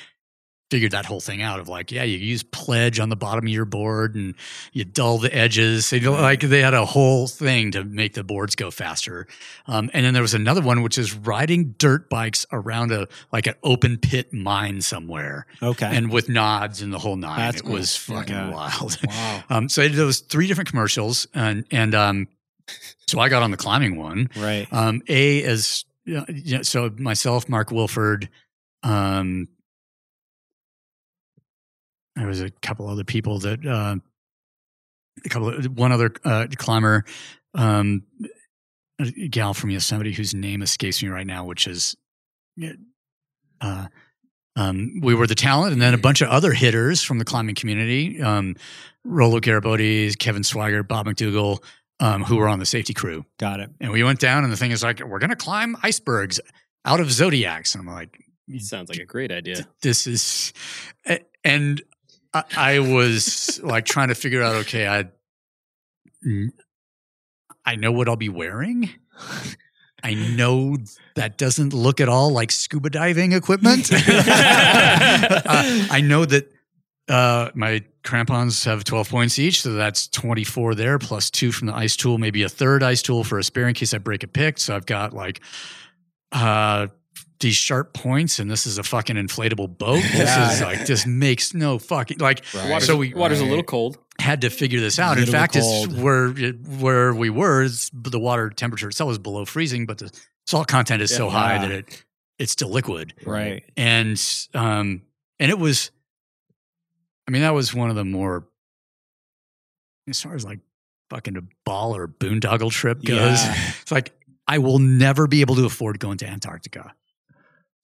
figured that whole thing out of like, yeah, you use pledge on the bottom of your board and you dull the edges. So, you know, like they had a whole thing to make the boards go faster. Um, and then there was another one which is riding dirt bikes around a like an open pit mine somewhere Okay. and with nods and the whole nine. That's it cool. was fucking Yeah. wild. wow. Um, so I did those three different commercials, and and um, so I got on the climbing one. Right. Um, a as you know, so myself, Mark Wilford, um, there was a couple other people that uh, a couple of, one other uh, climber, um, a gal from Yosemite whose name escapes me right now, which is. Uh, um, we were the talent, and then a bunch of other hitters from the climbing community. Um, Rolo Garibotti, Kevin Swigert, Bob McDougall, um, who were on the safety crew. Got it. And we went down, and the thing is like, we're going to climb icebergs out of zodiacs. And I'm like, Sounds like a great idea. this is, and I, I was like trying to figure out, okay, I, I know what I'll be wearing. I know that doesn't look at all like scuba diving equipment. uh, I know that uh, my crampons have 12 points each, so that's 24 there, plus two from the ice tool, maybe a third ice tool for a spare in case I break a pick. So I've got like uh, these sharp points, and this is a fucking inflatable boat. This Yeah. is like, this makes no fucking like. Right. Water's, So we- water's a little cold. Had to figure this out. In Little fact, it's where where we were. It's, the water temperature itself is below freezing, but the salt content is so Yeah. high that it it's still liquid Right. and um and it was i mean that was one of the more as far as like fucking a ball or boondoggle trip goes Yeah. it's like i will never be able to afford going to antarctica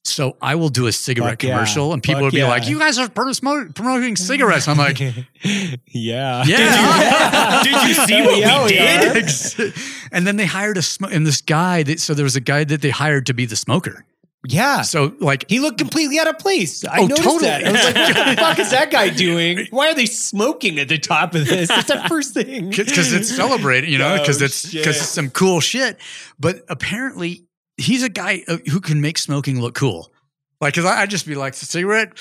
so i will do a cigarette Fuck yeah. commercial and people Fuck would be yeah. like you guys are pro- promoting cigarettes i'm like yeah. yeah. Did you see what we Yeah, did? are. And then they hired a sm- and this guy that so there was a guy that they hired to be the smoker Yeah. so like He looked completely out of place. I Oh, noticed totally. that. I was like, what the fuck is that guy doing? Why are they smoking at the top of this? It's the first thing. because it's celebrating, you know, Oh, because it's because it's some cool shit. But apparently, he's a guy uh, who can make smoking look cool. Like, because I'd just be like, cigarette.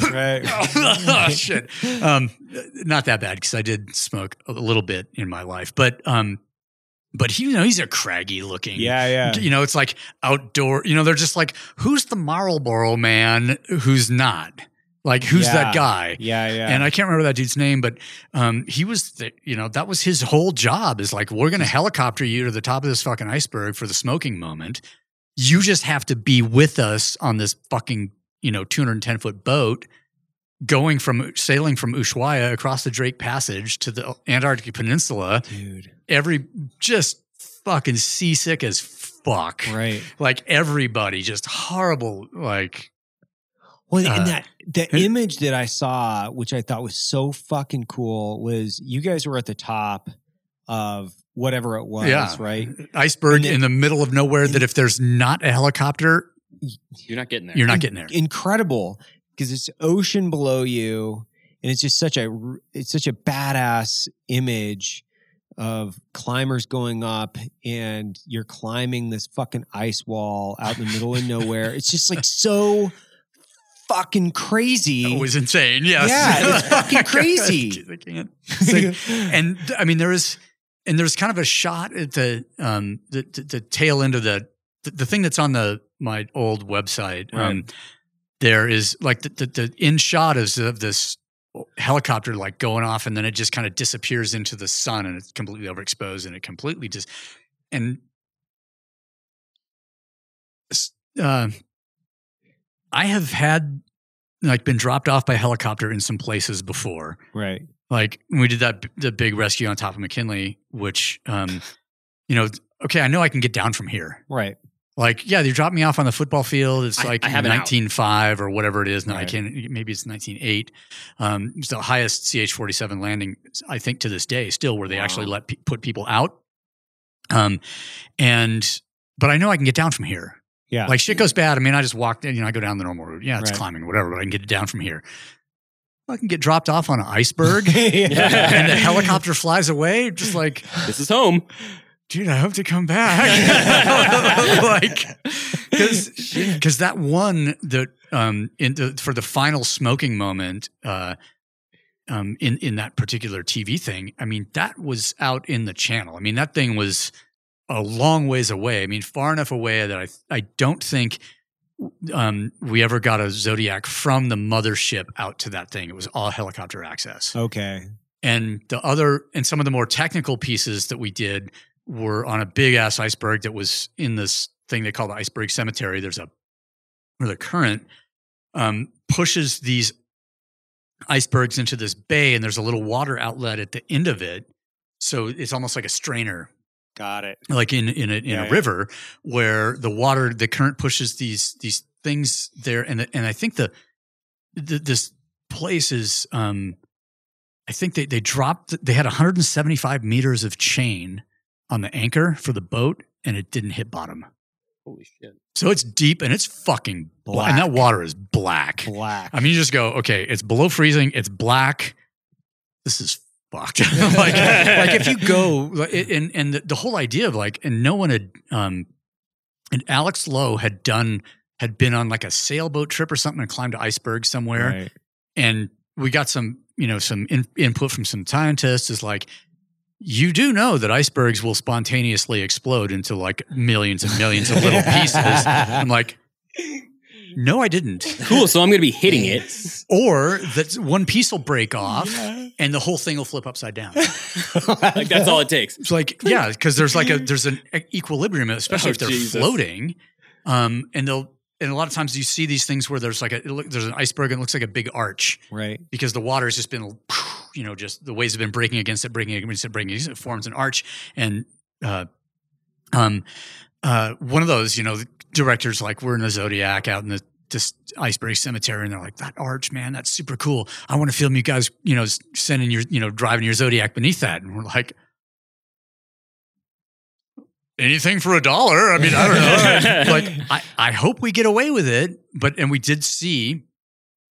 Right. oh, shit. Um, not that bad because I did smoke a little bit in my life, but um, but he, you know, he's a craggy looking. Yeah, yeah. You know, it's like outdoor. You know, they're just like, who's the Marlboro man? Who's not? Like, who's Yeah. that guy? Yeah, yeah. And I can't remember that dude's name, but um, he was, the, you know, that was his whole job. Is like, we're going to helicopter you to the top of this fucking iceberg for the smoking moment. You just have to be with us on this fucking, you know, 210 foot boat, going from sailing from Ushuaia across the Drake Passage to the Antarctic Peninsula. dude. Every just fucking seasick as fuck. Right. Like everybody, just horrible. Like Well, Uh, and that the and- image that I saw, which I thought was so fucking cool, was you guys were at the top of whatever it was, Yeah. right? iceberg then- in the middle of nowhere. That if there's not a helicopter, You're not getting there. you're not getting there. Incredible because it's ocean below you, and it's just such a it's such a badass image of climbers going up and you're climbing this fucking ice wall out in the middle of nowhere. It's just like so fucking crazy. It was insane. Yes. Yeah, it's fucking crazy. I can't. Like- and I mean, there is, and there's kind of a shot at the um the the, the tail end of the, the the thing that's on the my old website. Um, there is like the, the the in shot is of this helicopter like going off, and then it just kind of disappears into the sun, and it's completely overexposed, and it completely just and. Uh, I have had like been dropped off by helicopter in some places before. right. Like when we did that the big rescue on top of McKinley, which um, you know, okay, I know I can get down from here. Right. Like, yeah, they dropped me off on the football field. It's I- like I have nineteen five or whatever it is. Now I can't. Maybe it's nineteen eight. Um, it's the highest CH forty seven landing I think to this day, still where they actually let put people out. Um, and but I know I can get down from here. Yeah. Like shit goes bad. I mean, I just walked in, you know, I go down the normal route. Yeah, it's Right. climbing, whatever, but I can get it down from here. I can get dropped off on an iceberg yeah. and the helicopter flies away. Just like, This is home. dude, I hope to come back. like, because because that one that um in the for the final smoking moment uh um in in that particular TV thing, I mean that was out in the channel. I mean that thing was a long ways away. I mean far enough away that I I don't think um we ever got a Zodiac from the mothership out to that thing. It was all helicopter access Okay. and the other and some of the more technical pieces that we did were on a big ass iceberg that was in this thing they call the iceberg cemetery there's a where the current um, pushes these icebergs into this bay and there's a little water outlet at the end of it so it's almost like a strainer Got it. like in in a, in Yeah, a yeah. river where the water the current pushes these these things there and and I think the, the this place is um I think they they dropped they had 175 meters of chain on the anchor for the boat and it didn't hit bottom. Holy shit. So it's deep and it's fucking black. And that water is black. Black. I mean, you just go, okay, it's below freezing, it's black. This is fucked. like, like if you go, like, and and the, the whole idea of like, and no one had, um, and Alex Lowe had done, had been on like a sailboat trip or something and climbed an iceberg somewhere, Right. and we got some, you know, some in, input from some scientists. Is like, you do know that icebergs will spontaneously explode into like millions and millions of little pieces. I'm like, no, I didn't. Cool. So I'm going to be hitting it. Or that one piece will break off and the whole thing will flip upside down. Like that's all it takes. It's like, yeah, because there's like a there's an equilibrium, especially Oh, if they're Jesus. floating. Um, and they'll and a lot of times you see these things where there's like a it look, there's an iceberg and it looks like a big arch Right. because the water has just been, you know, just the waves have been breaking against it, breaking against it, breaking against it, it forms an arch. And uh, um, uh, one of those, you know, directors like we're in the Zodiac out in the this iceberg cemetery, and they're like, "That arch, man, that's super cool. I want to film you guys, you know, sending your, you know, driving your Zodiac beneath that." And we're like. Anything for a dollar. I mean, I don't know. like, I, I hope we get away with it. But, and we did see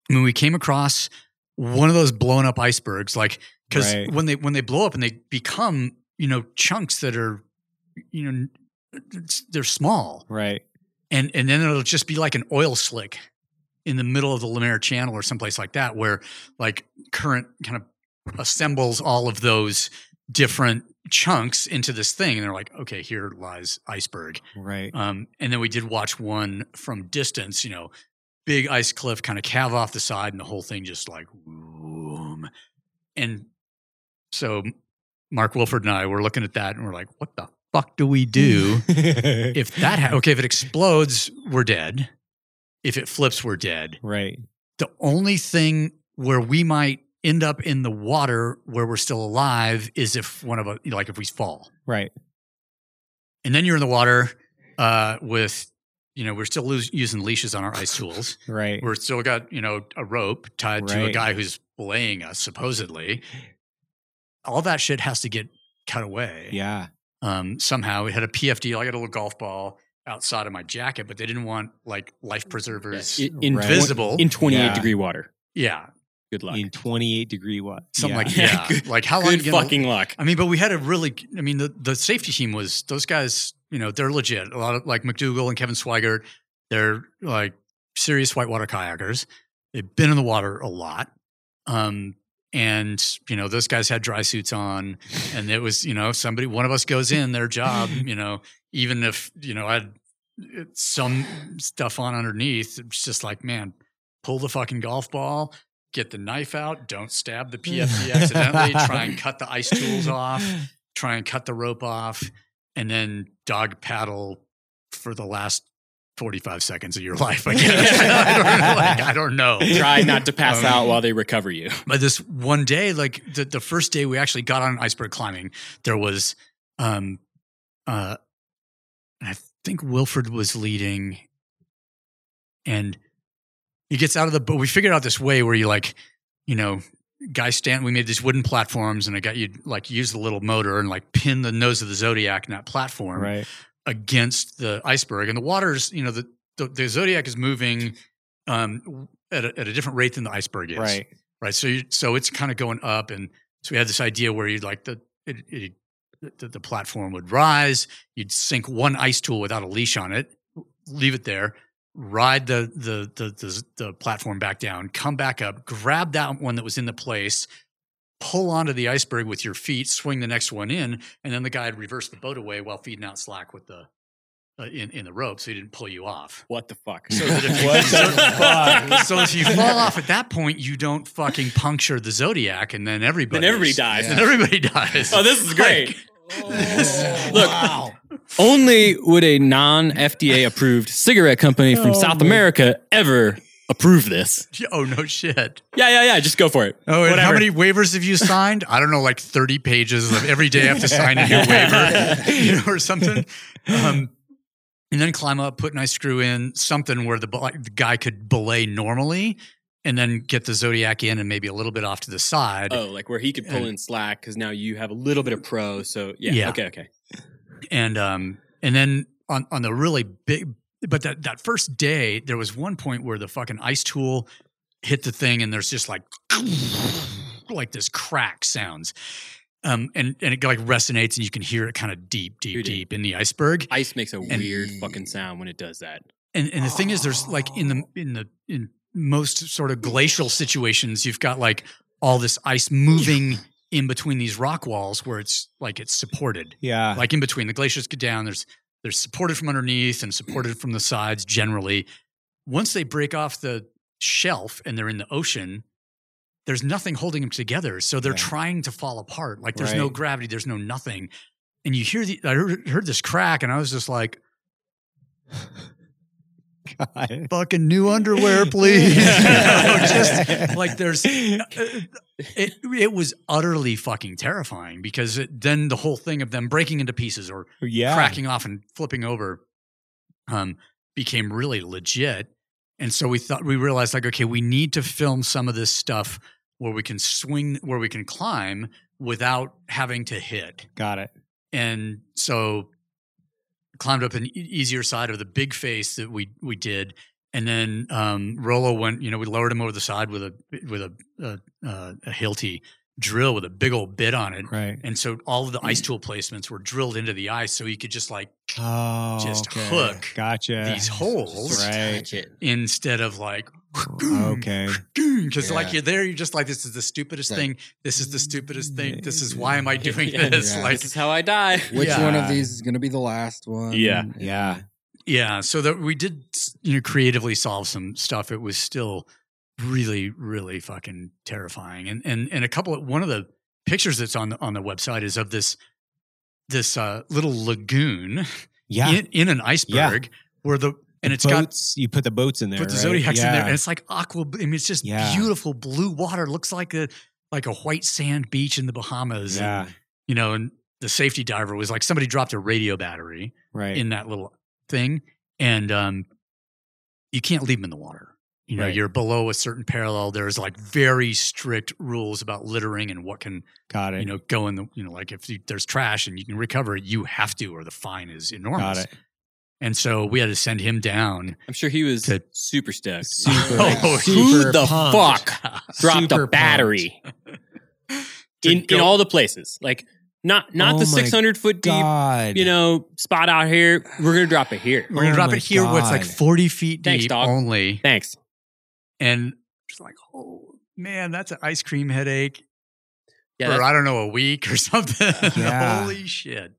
when we came across one of those blown up icebergs, like, because Right. when they, when they blow up and they become, you know, chunks that are, you know, they're small Right. and and then it'll just be like an oil slick in the middle of the Lemaire Channel or someplace like that, where like current kind of assembles all of those different chunks into this thing, and they're like, okay, here lies iceberg. Right. Um, and then we did watch one from distance, you know, big ice cliff kind of calve off the side and the whole thing just like boom. And so Mark Wilford and I were looking at that and we're like, what the fuck do we do if that ha- okay, if it explodes, we're dead. If it flips, we're dead. right. The only thing where we might end up in the water where we're still alive is if one of us, like if we fall Right. and then you're in the water uh, with you know we're still lose, using leashes on our ice tools Right. we're still got you know a rope tied to a guy who's belaying us supposedly all that shit has to get cut away Yeah. Um, somehow we had a pfd i got a little golf ball outside of my jacket but they didn't want like life preservers In, in, Right. twen- visible in 28 Yeah. degree water. yeah Good luck. In 28 degree what? something like Yeah. yeah Good- like how long Good you gonna- fucking luck. I mean, but we had a really, I mean, the, the safety team was, those guys, you know, they're legit. A lot of like McDougal and Kevin Swigert, they're like serious whitewater kayakers. They've been in the water a lot. Um, and, you know, those guys had dry suits on. And it was, you know, somebody, one of us goes in their job, you know, even if, you know, I had uh, some stuff on underneath, it's just like, man, pull the fucking golf ball, get the knife out, don't stab the PFD accidentally, try and cut the ice tools off, try and cut the rope off, and then dog paddle for the last 45 seconds of your life, I guess. I, don't, like, I don't know. Try not to pass Um, out while they recover you. But this one day, like the, the first day we actually got on iceberg climbing, there was, um, uh, I think Wilford was leading, and he gets out of the boat. We figured out this way where you like, you know, guys stand. We made these wooden platforms, and I got you like use the little motor and like pin the nose of the Zodiac in that platform Right. Against the iceberg and the water's you know the the, the zodiac is moving um at a, at a different rate than the iceberg is Right. right so you, so it's kind of going up and so we had this idea where you'd like the it, it, the, the platform would rise you'd sink one ice tool without a leash on it leave it there ride the the the the, the platform back down come back up grab that one that was in the place pull onto the iceberg with your feet swing the next one in and then the guy would reverse the boat away while feeding out slack with the uh, in in the rope so he didn't pull you off What the fuck? so that if you, What the fuck? so if you fall off at that point you don't fucking puncture the zodiac and then everybody then everybody dies. then everybody dies Oh, this is great. Like, Look, only would a non FDA approved cigarette company from Oh, South my- America ever approve this. oh no shit Yeah, yeah, yeah. Just go for it. Oh, and how many waivers have you signed? I don't know, like 30 pages of every day I have to sign a new waiver, you know, or something. Um, and then climb up, put an ice screw in, something where the, bel- the guy could belay normally, and then get the Zodiac in and maybe a little bit off to the side. Oh, like where he could pull And- in slack because now you have a little bit of pro. So yeah, Yeah. okay, okay. and um and then on on the really big but that that first day there was one point where the fucking ice tool hit the thing and there's just like like this crack sounds um and and it like resonates and you can hear it kind of deep deep Dude, deep in the iceberg Ice makes a And- weird fucking sound when it does that. and and the thing is there's like in the in the in most sort of glacial situations you've got like all this ice moving in between these rock walls where it's like it's supported Yeah. like in between the glaciers get down there's there's supported from underneath and supported from the sides generally. Once they break off the shelf and they're in the ocean there's nothing holding them together. So they're Yeah. trying to fall apart. Like there's no gravity. There's no nothing. And you hear the i heard, heard this crack and i was just like God. fucking new underwear please You know, just like there's it, it was utterly fucking terrifying because it, then the whole thing of them breaking into pieces or yeah. cracking off and flipping over um, became really legit. And so we thought we realized like, okay, we need to film some of this stuff where we can swing, where we can climb without having to hit. Got it. And so climbed up an easier side of the big face that we we did. And then um, Rolo went, you know, we lowered him over the side with a with a a, uh, a Hilti drill with a big old bit on it. Right. And so all of the ice tool placements were drilled into the ice so he could just like Oh, Just okay. hook Gotcha. these holes Right. Instead of like okay. Because like you're there, you're just like, this is the stupidest Like- thing. This is the stupidest thing. This is why am I doing Yeah. this? Yeah. Like, this is how I die. Which Yeah. one of these is going to be the last one? Yeah. Yeah. yeah. So that we did, you know, creatively solve some stuff. It was still really, really fucking terrifying. And and and a couple of one of the pictures that's on the on the website is of this this uh, little lagoon Yeah. in, in an iceberg where the and it's got boats, you put the boats in there. put the right? zodiacs in there, and it's like aqua. I mean, it's just Yeah. beautiful blue water. Looks like a like a white sand beach in the Bahamas. and, yeah. you know, and the safety diver was like somebody dropped a radio battery Right. in that little thing, and um, you can't leave them in the water. You know, Right. you're below a certain parallel. There's like very strict rules about littering and what can Got it. you know go in the you know like if you, there's trash and you can recover it, you have to, or the fine is enormous. Got it. And so we had to send him down. I'm sure he was To- super stoked. Super, Oh, Who the pumped. fuck dropped Super a battery To in in all the places? Like not not Oh the 600 foot deep, God. you know, spot out here. We're gonna drop it here. We're gonna Oh drop it here where it's like 40 feet Thanks, deep dog. only. Thanks. And just like, oh man, that's an ice cream headache Yeah, for I don't know a week or something. Yeah. Holy shit!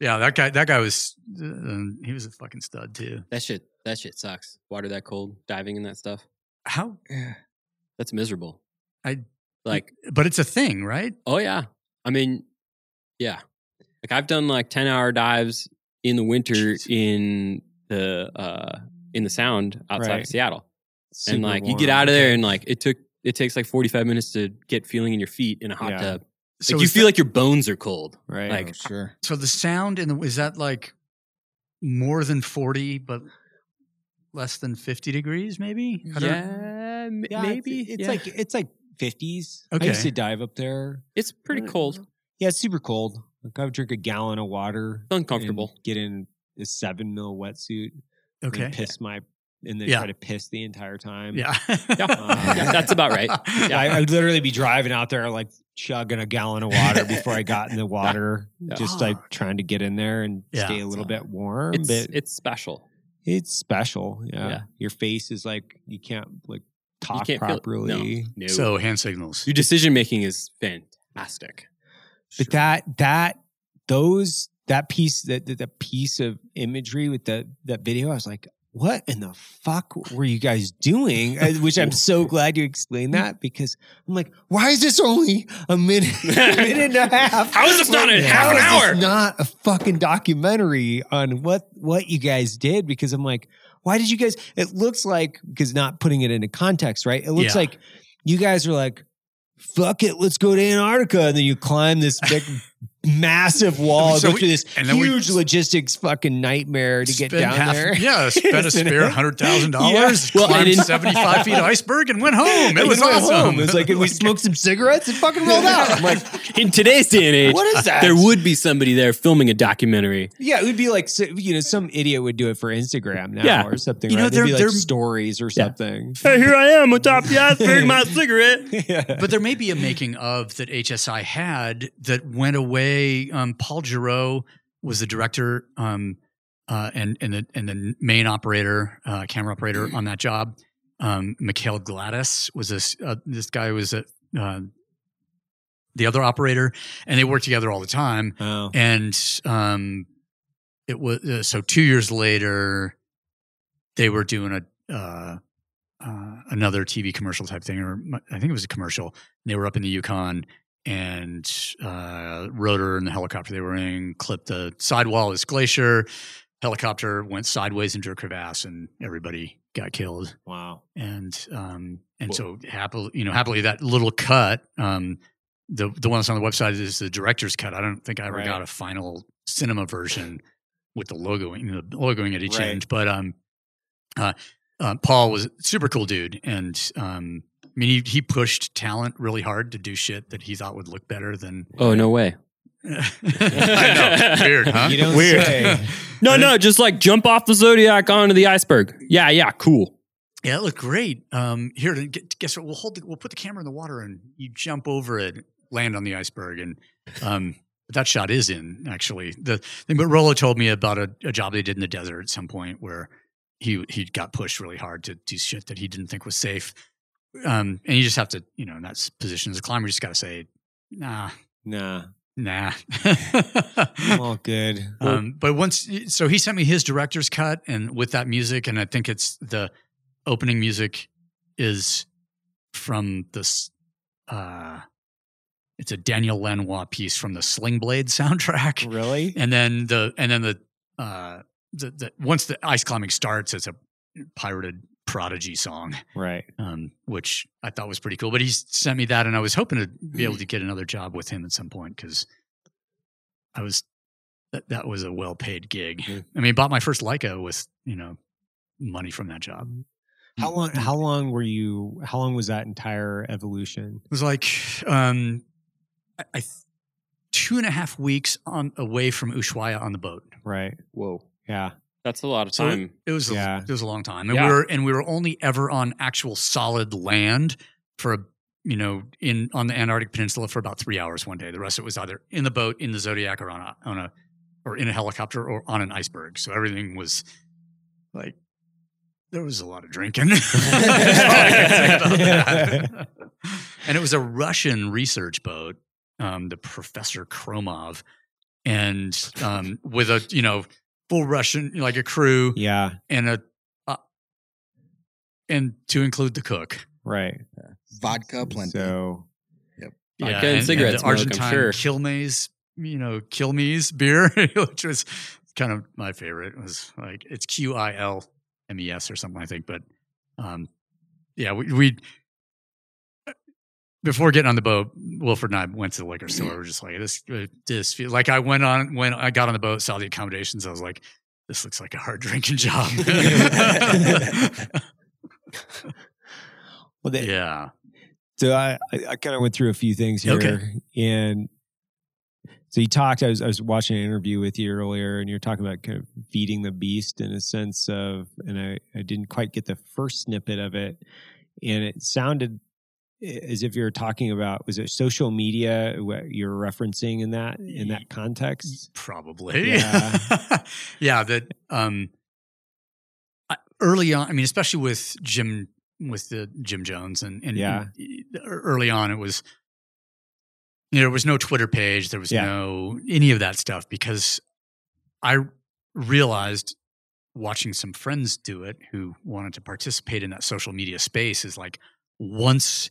Yeah, that guy. That guy was. Uh, he was a fucking stud too. that shit. That shit sucks. Water that cold, diving in that stuff. How? That's miserable. I- like. But it's a thing, right? Oh yeah. I mean, yeah. Like I've done like ten hour dives in the winter Jeez. in the uh in the sound outside Right. of Seattle. Super and like you get out of there and like it took it takes like 45 minutes to get feeling in your feet in a hot Yeah. tub. So Like you feel that- like your bones are cold. Right. like- Oh, sure. So the sound in the is that like more than forty, but less than fifty degrees, maybe? Yeah, m- Yeah, maybe. It's, it's yeah. like it's like fifties. I Okay. used to dive up there. it's pretty Uh, cold. Yeah, it's super cold. Like I would drink a gallon of water. It's uncomfortable. and Get in a seven mil wetsuit. and Okay. piss my and then Yeah. try to piss the entire time. Yeah. Yeah. Yeah, that's about right. Yeah, I, I'd literally be driving out there like chugging a gallon of water before I got in the water, Yeah. just ah. like trying to get in there and Yeah. stay a little bit warm. It's but it's special. it's special. Yeah. Yeah. your face is like you can't like talk can't properly. No. So hand signals. your decision making is fantastic. But that that those that piece that that, that piece of imagery with that that video, I was like, what in the fuck were you guys doing? Uh, Which I'm so glad you explained that because I'm like, why is this only a minute, a minute and a half? How is this not in half an How is this hour? Not a fucking documentary on what what you guys did because I'm like, why did you guys? It looks like because not putting it into context, right? It looks Yeah. like you guys are like, fuck it, let's go to Antarctica, and then you climb this big. Massive wall, So go through this and huge logistics fucking nightmare to get Spend down half- there. Yeah, spent a spare it? hundred thousand dollars, Yeah. Well, climbed in- seventy five feet iceberg, and went home. It was awesome. home. It was like, and we smoked some cigarettes and fucking rolled out. I'm like, In today's day and age, what is that? there would be somebody there filming a documentary. Yeah, it would be like you know some idiot would do it for Instagram now Yeah. or something. You know, right? There'd be they're- like they're- stories or Yeah. something. Hey, here I am atop the iceberg, my cigarette. yeah. but there may be a making of that HSI had that went away. Um, Paul Giroux was the director um, uh, and and the and the main operator, uh, camera operator on that job. Um, Mikhail Gladys was this uh, this guy was a, uh, the other operator, and they worked together all the time. Oh, and um, it was uh, so two years later they were doing a uh, uh, another TV commercial type thing, or I think it was a commercial. And they were up in the Yukon, and uh, rotor and the helicopter they were in clipped the sidewall of this glacier. Helicopter went sideways into a crevasse, and everybody got killed wow. and um and so happily you know happily that little cut um the the one that's on the website is the director's cut i don't think i ever Right. got a final cinema version with the logoing you know, the logoing had to Right. change but um uh, uh paul was a super cool dude and um i mean he, he pushed talent really hard to do shit that he thought would look better than Oh no way! I know. weird huh You don't Weird. say. No, no, just like jump off the zodiac onto the iceberg. Yeah, yeah, cool. Yeah, it looked great. Um, here, to guess what? We'll hold. The, we'll put the camera in the water, and you jump over it, land on the iceberg, and um, that shot is in actually. The thing, but Rolo told me about a, a job they did in the desert at some point where he he got pushed really hard to do shit that he didn't think was safe. Um, and you just have to, you know, in that position as a climber, you just got to say, nah, Nah, nah. I'm all good. um, but once, so he sent me his director's cut, and with that music, and I think it's the opening music is from this. Uh, it's a Daniel Lanois piece from the Sling Blade soundtrack really? and then the and then the uh the, the once the ice climbing starts it's a pirated prodigy song Right. um which i thought was pretty cool but he sent me that and i was hoping to be able to get another job with him at some point because i was that, that was a well-paid gig Yeah. i mean bought my first leica with you know money from that job How long? How long were you? How long was that entire evolution? it was like um i, I two and a half weeks on away from ushuaia on the boat Right. Whoa, Yeah. That's a lot of So it- time. It was a, Yeah. it was a long time, and Yeah. we were and we were only ever on actual solid land for a you know in on the Antarctic Peninsula for about three hours one day. The rest of it was either in the boat, in the Zodiac, or on a on a or in a helicopter or on an iceberg. So everything was like there was a lot of drinking. That's all I can say about that. and it was a Russian research boat, um, the Professor Khromov, and um, with a you know full Russian like a crew yeah. and a uh, and to include the cook. Right. Vodka plenty. So yep. Vodka and cigarette the smoke, I'm Argentine sure. Quilmes, you know, Quilmes beer, which was kind of my favorite. It was like it's Q I L M E S or something, I think. But um, yeah, we, we before getting on the boat, Wilford and I went to the liquor store. We're just like this. This feel like I went on when I got on the boat, saw the accommodations. I was like, this looks like a hard drinking job. well, they, yeah. So I, I, I kind of went through a few things here, Okay. and so you talked. I was I was watching an interview with you earlier, and you're talking about kind of feeding the beast in a sense of, and I I didn't quite get the first snippet of it, and it sounded as if you're talking about was it social media what you're referencing in that in that context? Probably. Yeah. yeah. That um, early on, I mean, especially with Gym, with the Gym Jones, and and Yeah. and early on, it was you know, there was no Twitter page, there was Yeah. no any of that stuff because I realized watching some friends do it who wanted to participate in that social media space is like once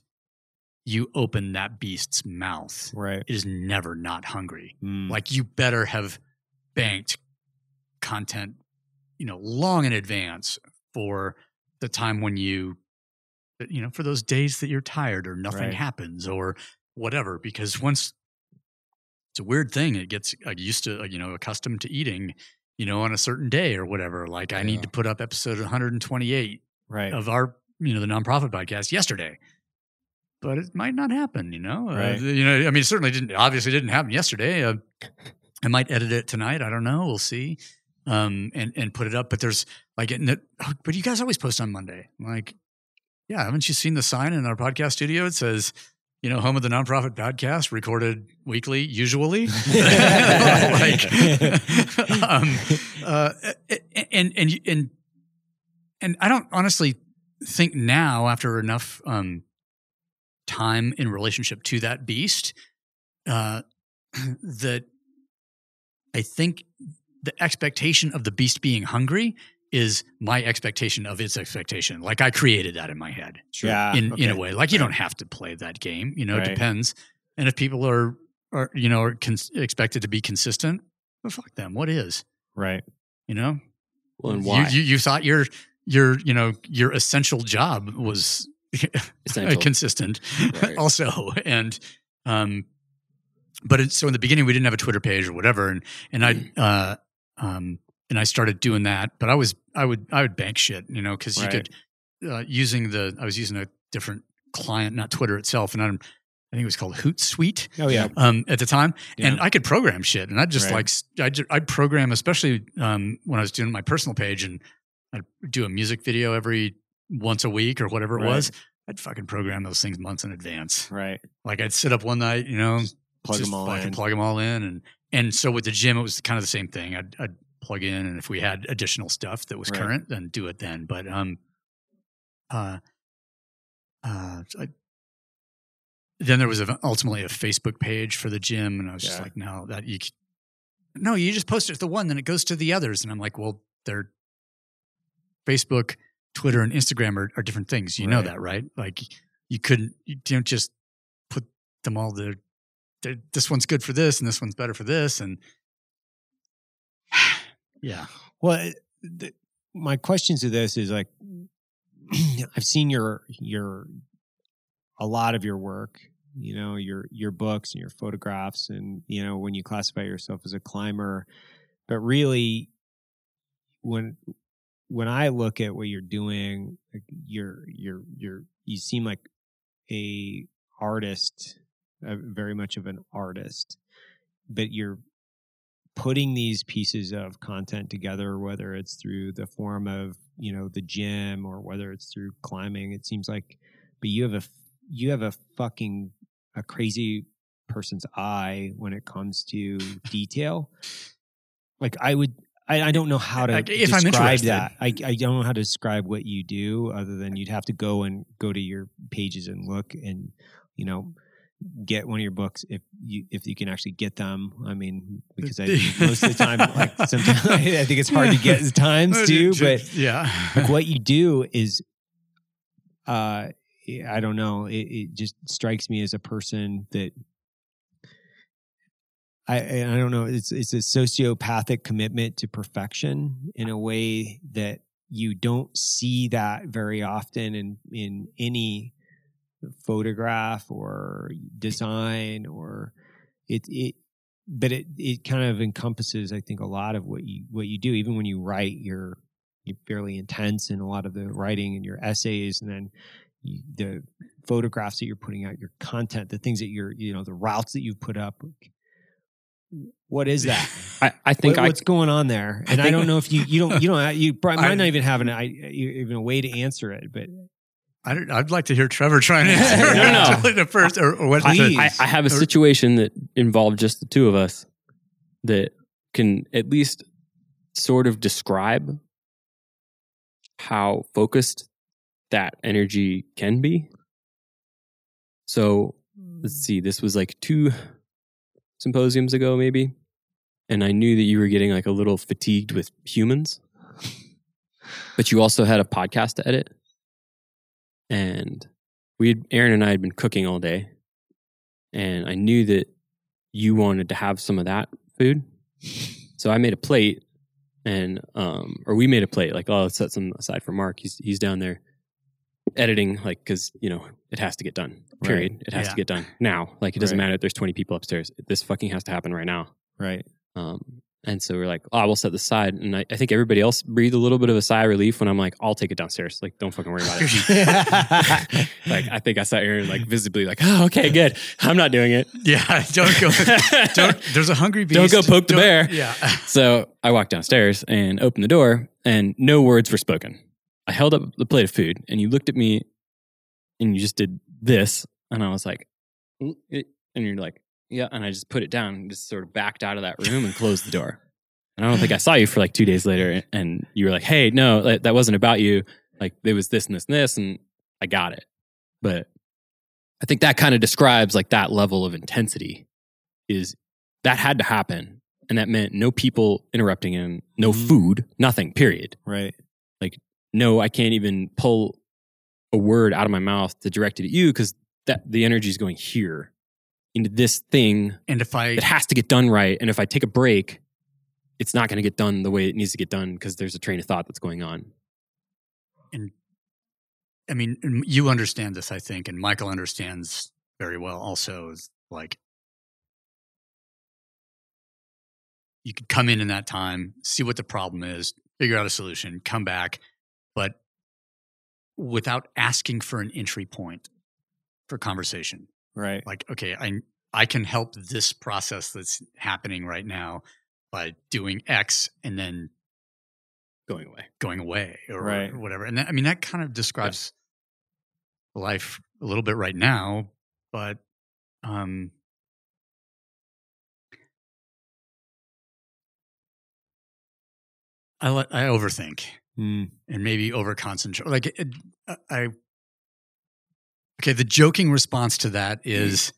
you open that beast's mouth, Right. it is never not hungry Mm. like you better have banked content you know long in advance for the time when you you know for those days that you're tired or nothing Right. happens or whatever because once it's a weird thing it gets like, used to you know accustomed to eating you know on a certain day or whatever like i need to put up episode 128 right. of our you know the nonprofit podcast yesterday but it might not happen you know? Uh, you know i mean it certainly didn't obviously didn't happen yesterday. Uh, i might edit it tonight i don't know we'll see um and and put it up but there's like in the, oh, but you guys always post on monday I'm like yeah haven't you seen the sign in our podcast studio? It says you know home of the nonprofit podcast recorded weekly usually? Like um uh and and and and I don't honestly think now after enough um time in relationship to that beast uh that I think the expectation of the beast being hungry is my expectation of its expectation. Like I created that in my head Yeah. in in a way. Like you don't have to play that game. You know, Right. it depends. And if people are are you know are cons- expected to be consistent, well, fuck them. What is Right. you know? Well, and You- why? You, you thought your your you know your essential job was Essential. consistent, Right. also, and um, but it, so in the beginning we didn't have a Twitter page or whatever, and and I uh um and I started doing that, but I was I would I would bank shit, you know, because you Right. could uh, using the I was using a different client, not Twitter itself, and I'm, I think it was called Hootsuite Oh yeah. um, at the time, and I could program shit, and I'd just Right. like I'd I'd program, especially um, when I was doing my personal page, and I'd do a music video every once a week or whatever it Right. was. I'd fucking program those things months in advance. Right. Like I'd sit up one night, you know, Plug them all in. plug them all in, and and so with the gym, it was kind of the same thing. I'd, I'd plug in, and if we had additional stuff that was Right. current, then do it then. But um, uh, uh, I, then there was a, ultimately a Facebook page for the gym, and I was just like, no, that you, no, you just post it to the one, then it goes to the others, and I'm like, well, they're Facebook, Twitter, and Instagram are, are different things. You know that, right? Like you couldn't, you don't just put them all there. there- This one's good for this, and this one's better for this, and yeah, Well, the, my question to this is like, I've seen your your a lot of your work. You know your your books and your photographs, and you know when you classify yourself as a climber, but really, when when I look at what you're doing, you're you're you're you seem like a artist, very much of an artist, but you're putting these pieces of content together, whether it's through the form of you know the gym or whether it's through climbing. It seems like, but you have a you have a fucking a crazy person's eye when it comes to detail. Like I would. I, I don't know how to Like, if describe that. I, I don't know how to describe what you do other than you'd have to go and go to your pages and look and you know get one of your books if you if you can actually get them. I mean, because I most of the time like sometimes I think it's hard to get times too. But yeah, like what you do is, uh, I don't know. It, it just strikes me as a person that. I, I don't know. It's it's a sociopathic commitment to perfection in a way that you don't see that very often in in any photograph or design or it it but it it kind of encompasses I think a lot of what you what you do even when you write you're you're fairly intense in a lot of the writing and your essays and then you, the photographs that you're putting out your content the things that you're you know the routes that you've put up what is that I, I think what, I what's going on there and I, think- don't know if you you don't you don't you might I- not even have an I even a way to answer it but I'd, I'd like to hear Trevor try to answer No, no. the first or, or what I, Please. I, I have a situation that involved just the two of us that can at least sort of describe how focused that energy can be. So let's hmm. see, this was like two symposiums ago, maybe. And I knew that you were getting like a little fatigued with humans, but you also had a podcast to edit. And we Aaron and I had been cooking all day. And I knew that you wanted to have some of that food. So I made a plate and, um, or we made a plate, like, oh, let's set some aside for Mark. He's, he's down there editing, like, cause, you know, it has to get done, period. Right. It has Yeah. to get done now. Like, it doesn't Right. matter if there's 20 people upstairs. This fucking has to happen right now. right Um, and so we're like, oh, we'll set this aside. And I, I think everybody else breathed a little bit of a sigh of relief when I'm like, I'll take it downstairs. Like, don't fucking worry about it. like, I think I saw Aaron like visibly like, oh, okay, good. I'm not doing it. yeah don't go don't there's a hungry beast Don't go poke the Don't- bear. yeah So I walked downstairs and opened the door, and no words were spoken. I held up the plate of food, and you looked at me, and you just did this, and I was like, "Mm, it," and you're like, yeah, and I just put it down, and just sort of backed out of that room and closed the door. And I don't think I saw you for like two days later, and you were like, hey, no, that, that wasn't about you. Like it was this and this and this, and I got it. But I think that kind of describes like that level of intensity is that had to happen and that meant no people interrupting him, no Mhm. food, nothing, period. right Like, No, I can't even pull a word out of my mouth to direct it at you because that the energy is going here into this thing and if I it has to get done right. And if I take a break, it's not going to get done the way it needs to get done because there's a train of thought that's going on. And I mean, you understand this, I think, and Michael understands very well also is like you could come in in that time, see what the problem is, figure out a solution, come back, but without asking for an entry point for conversation. right Like, okay, I I can help this process that's happening right now by doing X and then Going away. going away or, Right. whatever. And that, I mean, that kind of describes life a little bit right now, but um, I I overthink Mm. and maybe over concentrate. Like it, I okay. The joking response to that is.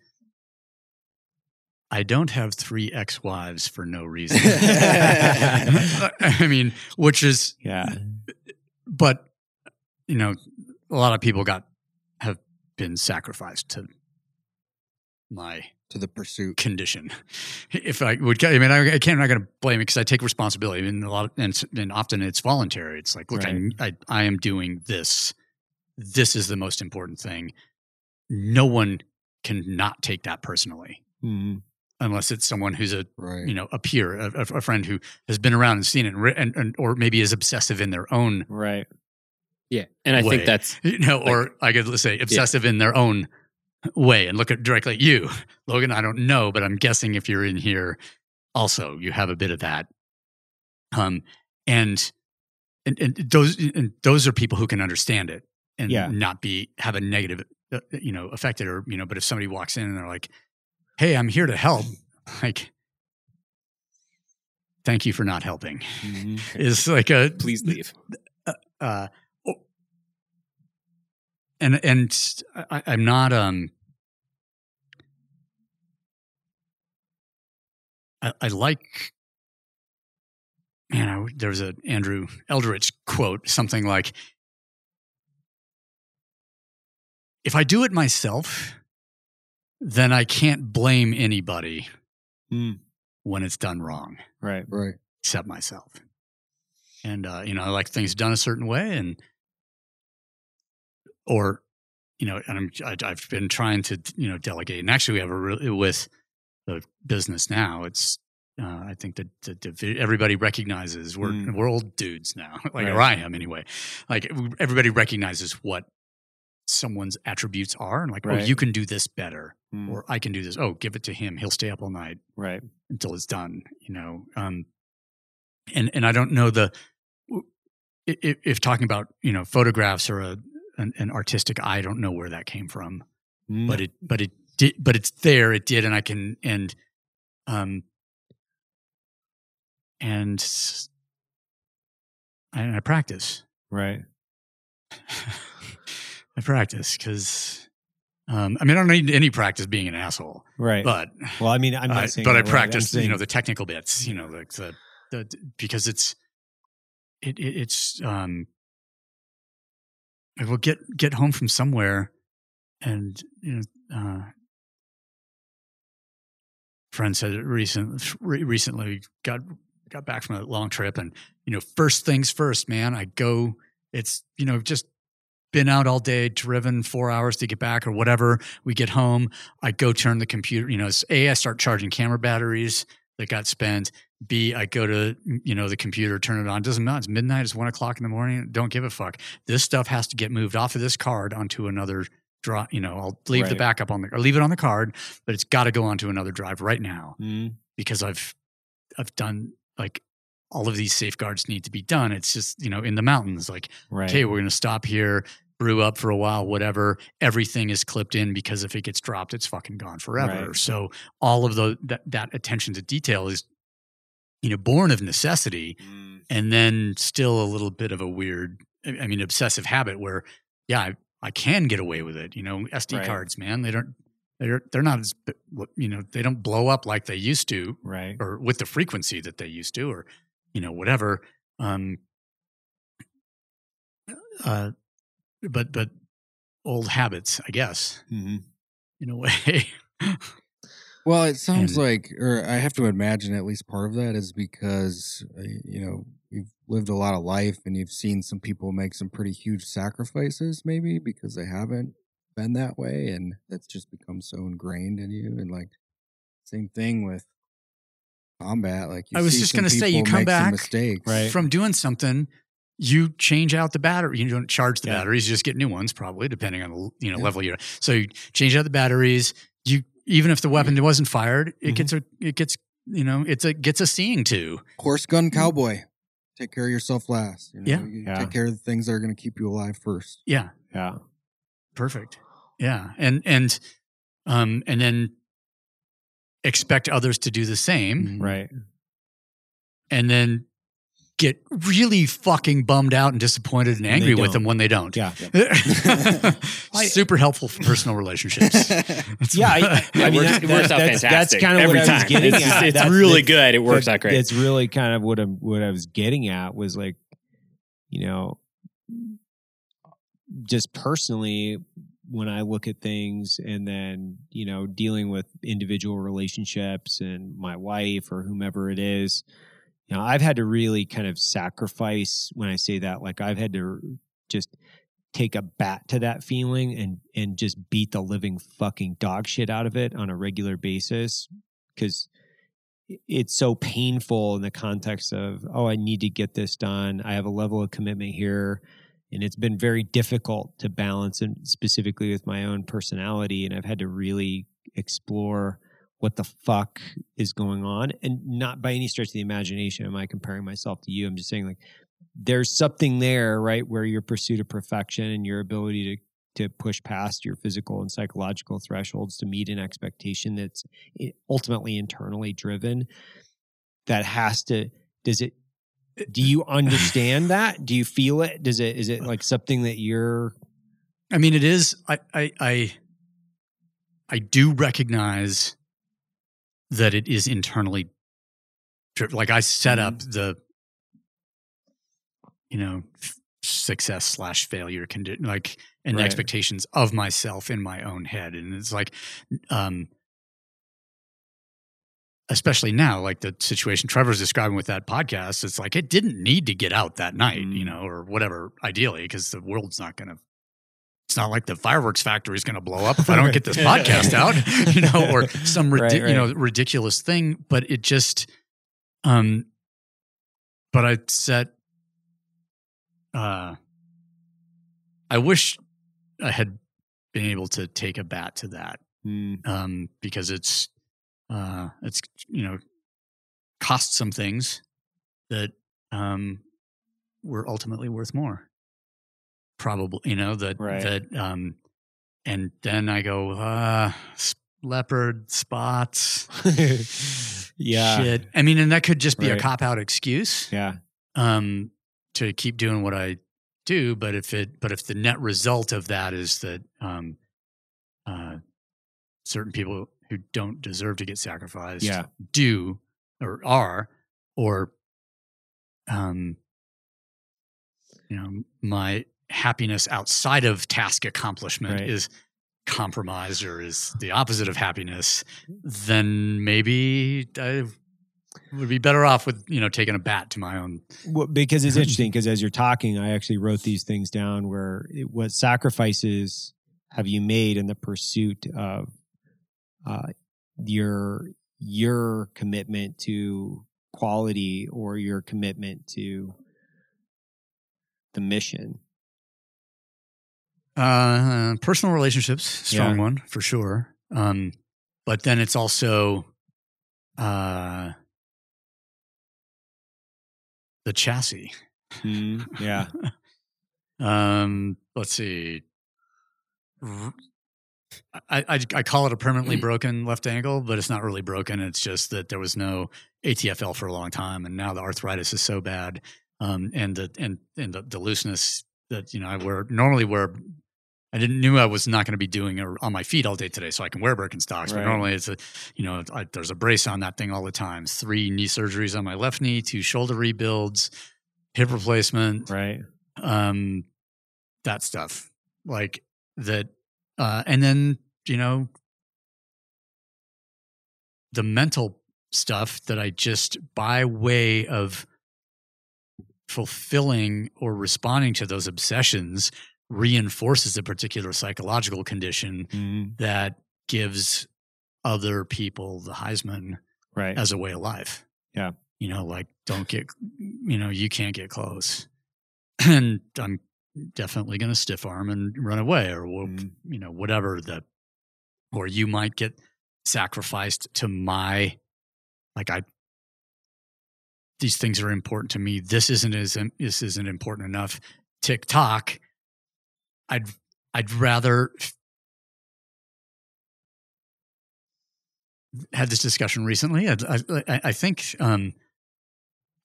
I don't have three ex-wives for no reason. I mean, which is Yeah. but you know, a lot of people got have been sacrificed to my to the pursuit. condition. If I would, I mean, I, I can't. I'm not going to blame it because I take responsibility. I mean, a lot, of, and, and often it's voluntary. It's like, look, Right. I, I, I am doing this. This is the most important thing. No one can not take that personally, Mm. unless it's someone who's a Right. you know a peer, a, a friend who has been around and seen it, and, and, or maybe is obsessive in their own Right. Yeah, and I Way. think that's you know, or I could say obsessive in their own way and look at directly at you, Logan. I don't know, but I'm guessing if you're in here, also you have a bit of that. Um, and and, and those and those are people who can understand it and Yeah. not be have a negative, uh, you know, affected or you know. But if somebody walks in and they're like, "Hey, I'm here to help," like. Thank you for not helping. Mhm. Is like a please leave. uh o- and and I, I'm not um I, I like man I, there was a Andrew Eldritch quote something like if I do it myself then I can't blame anybody Mm. when it's done wrong Right. Right. except myself. And uh, you know, I like things done a certain way, and or you know, and I'm I, I've been trying to you know delegate. And actually, we have a real with the business now. It's uh, I think that, everybody recognizes we're Mm. we're old dudes now, like or I am anyway. Like everybody recognizes what someone's attributes are, and like, oh, you can do this better, Mm. or I can do this. Oh, give it to him; he'll stay up all night Right. until it's done you know um and and i don't know the if, if talking about you know photographs or a an, an artistic eye i don't know where that came from Mm. but it but it did but it's there it did and i can and um and and i practice right. i practice because um i mean i don't need any practice being an asshole Right. but well, I mean, I'm not saying but I? I'm you know, the technical bits, you know, like the, the, because it's, it, it it's, um, I will get, get home from somewhere and, you know, uh, friend said it recent, re- recently got, got back from a long trip and, you know, first things first, man, I go, it's, you know, just been out all day, driven four hours to get back or whatever. We get home, I go turn the computer, you know, A, I start charging camera batteries that got spent. B, I go to, you know, the computer, turn it on. Doesn't matter. It's midnight. It's one o'clock in the morning. Don't give a fuck. This stuff has to get moved off of this card onto another drive. You know, I'll leave the backup on the, or leave it on the card, but it's got to go onto another drive right now Mm. because I've, I've done like all of these safeguards need to be done. It's just, you know, in the mountains, like, Right. okay, we're going to stop here, brew up for a while, whatever. Everything is clipped in because if it gets dropped, it's fucking gone forever. Right. So all of the that, that attention to detail is, you know, born of necessity, Mm. and then still a little bit of a weird, I mean, obsessive habit where, yeah, I, I can get away with it. You know, SD Right. cards, man, they don't. They're they're not as you know they don't blow up like they used to Right. or with the frequency that they used to or you know whatever um uh but but old habits i guess hmm in a way Well, it sounds And- like, or I have to imagine at least part of that is because, uh, you know, you've lived a lot of life and you've seen some people make some pretty huge sacrifices, maybe because they haven't been that way. And that's just become so ingrained in you. And like, same thing with combat. Like, you I was see just gonna say, you come back, mistakes. Right. from doing something you change out the battery you don't charge the Yeah. batteries you just get new ones probably depending on the you know Yeah. level you're so you change out the batteries you even if the weapon wasn't fired it Mhm. gets a it gets you know it's a gets a seeing to Horse gun cowboy. Take care of yourself last. You know? Yeah. You Yeah. Take care of the things that are going to keep you alive first. yeah Yeah. perfect yeah and and um and then expect others to do the same Mhm. Right. and then get really fucking bummed out and disappointed and angry with them when they don't. Yeah. Super helpful for personal relationships. That's Yeah, I, what- I It mean, works, that- it works that- out that's, fantastic. That's kind of every what I was time. getting it's, at. it's That's- really that- good. It works that- out great. It's really kind of what I'm what I was getting at was like, you know, just personally when I look at things and then, you know, dealing with individual relationships and my wife or whomever it is, you know, I've had to really kind of sacrifice when I say that, like I've had to just take a bat to that feeling and and just beat the living fucking dog shit out of it on a regular basis because it's so painful in the context of oh i need to get this done. I have a level of commitment here and it's been very difficult to balance and specifically with my own personality and i've had to really explore what the fuck is going on. And not by any stretch of the imagination am i comparing myself to you. I'm just saying like there's something there right where your pursuit of perfection and your ability to to push past your physical and psychological thresholds to meet an expectation that's eh, ultimately internally driven that has to does it do you understand that? Do you feel it? Does it is it like something that you're I mean, it is. I, I, I, I do recognize that it is internally. Like I set up the, you know, success slash failure condition, like, and Right. expectations of myself in my own head, and it's like, um, especially now, like the situation Trevor's describing with that podcast, it's like it didn't need to get out that night, you Mm. know, or whatever, ideally, because the world's not going to it's not like the fireworks factory is going to blow up if I don't get this podcast out, you know, or some Right, ridi- you know ridiculous thing. But it just, um, but I set, uh, I wish I had been able to take a bat to that, mm, um, because it's, uh, it's you know, cost some things that um were ultimately worth more probably you know that Right. that um and then i go uh leopard spots. Yeah. Shit. I mean and that could just be Right. a cop out excuse yeah. um to keep doing what i do but if it but if the net result of that is that um uh certain people who don't deserve to get sacrificed yeah. do or are or um you know my happiness outside of task accomplishment Right. is compromised or is the opposite of happiness then maybe i would be better off with you know taking a bat to my own well, because it's interesting because as you're talking i actually wrote these things down where it, what sacrifices have you made in the pursuit of uh, your your commitment to quality or your commitment to the mission Uh, personal relationships, strong Yeah. one for sure. Um, but then it's also uh, the chassis. Mm, yeah um, let's see. I, I, I call it a permanently broken left ankle, but it's not really broken. It's just that there was no ATFL for a long time, and now the arthritis is so bad, um, and the and and the, the looseness that you know I wear normally wear. I didn't knew I was not going to be doing it on my feet all day today, so I can wear Birkenstocks. But normally it's a, you know, I, there's a brace on that thing all the time. Three knee surgeries on my left knee, two shoulder rebuilds, hip replacement, right um that stuff like that uh and then you know the mental stuff that i just by way of fulfilling or responding to those obsessions reinforces a particular psychological condition Mm, that gives other people the heisman right as a way of life. Yeah. You know, like don't get, you know, you can't get close. And I'm definitely going to stiff arm and run away or, whoop, Mm. you know, whatever the, or you might get sacrificed to my, like I, these things are important to me. This isn't as, this isn't important enough. TikTok, I'd, I'd rather had this discussion recently. I, I, I think um,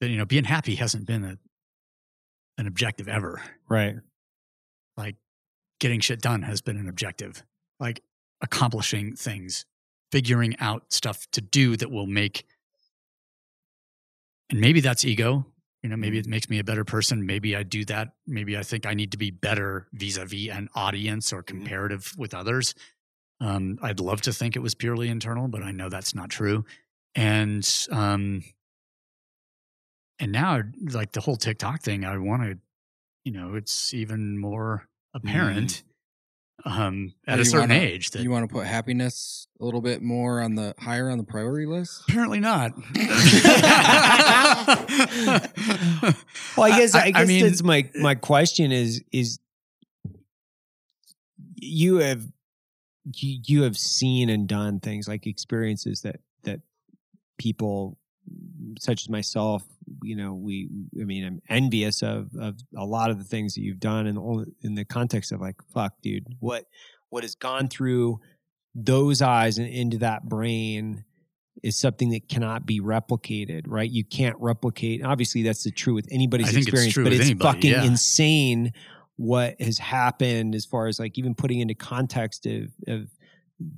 but you know, being happy hasn't been a an objective ever. Right. Like getting shit done has been an objective. Like accomplishing things, figuring out stuff to do that will make and maybe that's ego. You know, maybe it makes me a better person. Maybe I do that. Maybe I think I need to be better vis-a-vis an audience or comparative with others. Um, I'd love to think it was purely internal, but I know that's not true. And um, and now, like the whole TikTok thing, I want to, you know, it's even more apparent um, at a certain wanna- age that you want to put happiness a little bit more on the higher on the priority list. apparently not. Well, I guess I, guess mean, that's my my question is is you have you, you have seen and done things like experiences that that people such as myself you know we i mean i'm envious of of a lot of the things that you've done in the, in the context of like fuck dude what what has gone through those eyes and into that brain is something that cannot be replicated, right? You can't replicate. Obviously, that's the true with anybody's think it's experience, but it's anybody, fucking yeah. insane what has happened as far as like even putting into context of, of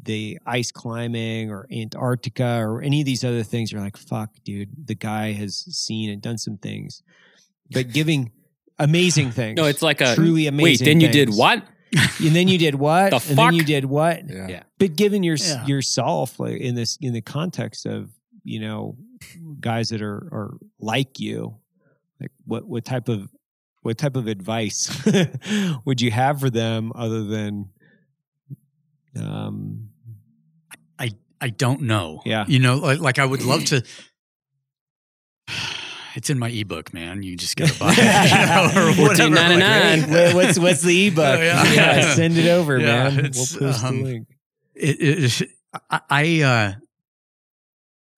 the ice climbing or Antarctica or any of these other things. You're like, fuck, dude, the guy has seen and done some things, but giving amazing things. No, it's like a truly amazing. wait. Then you did what? And then you did what? The and then you did what? Yeah. Yeah. but given your Yeah. yourself like in this in the context of you know guys that are are like you like what what type of what type of advice would you have for them other than um I I don't know. Yeah. You know, like, like I would love to. It's in my ebook, man. You just gotta buy it. You know, or whatever. Like, $14.99. What's what's the ebook Oh, yeah. send it over Yeah, man we'll it's, post um, the link it, it, I, I, uh,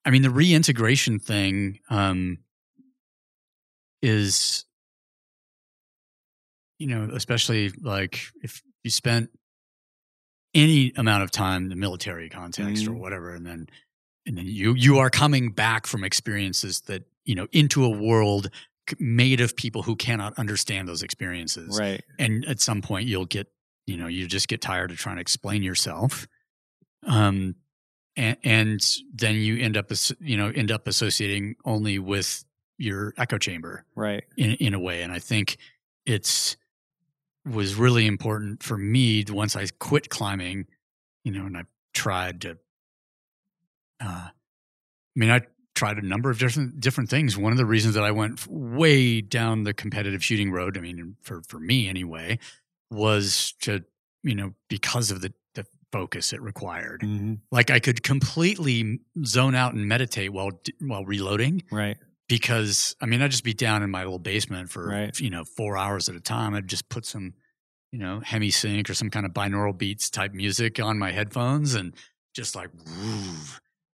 I mean, the reintegration thing, um, is, you know, especially like if you spent any amount of time in the military context or Mhm. whatever, and then, and then you, you are coming back from experiences that, you know, into a world made of people who cannot understand those experiences. Right. And at some point you'll get you know you just get tired of trying to explain yourself um and, and then you end up as- you know end up associating only with your echo chamber right. in in a way. And i think it's was really important for me once i quit climbing you know and i tried to uh i mean i tried a number of different different things. One of the reasons that i went way down the competitive shooting road i mean for for me anyway was to you know because of the the focus it required. Hmm like i could completely zone out and meditate while while reloading right because I mean I'd just be down in my little basement for Right. you know four hours at a time. I'd just put some you know Hemi-Sync or some kind of binaural beats type music on my headphones and just like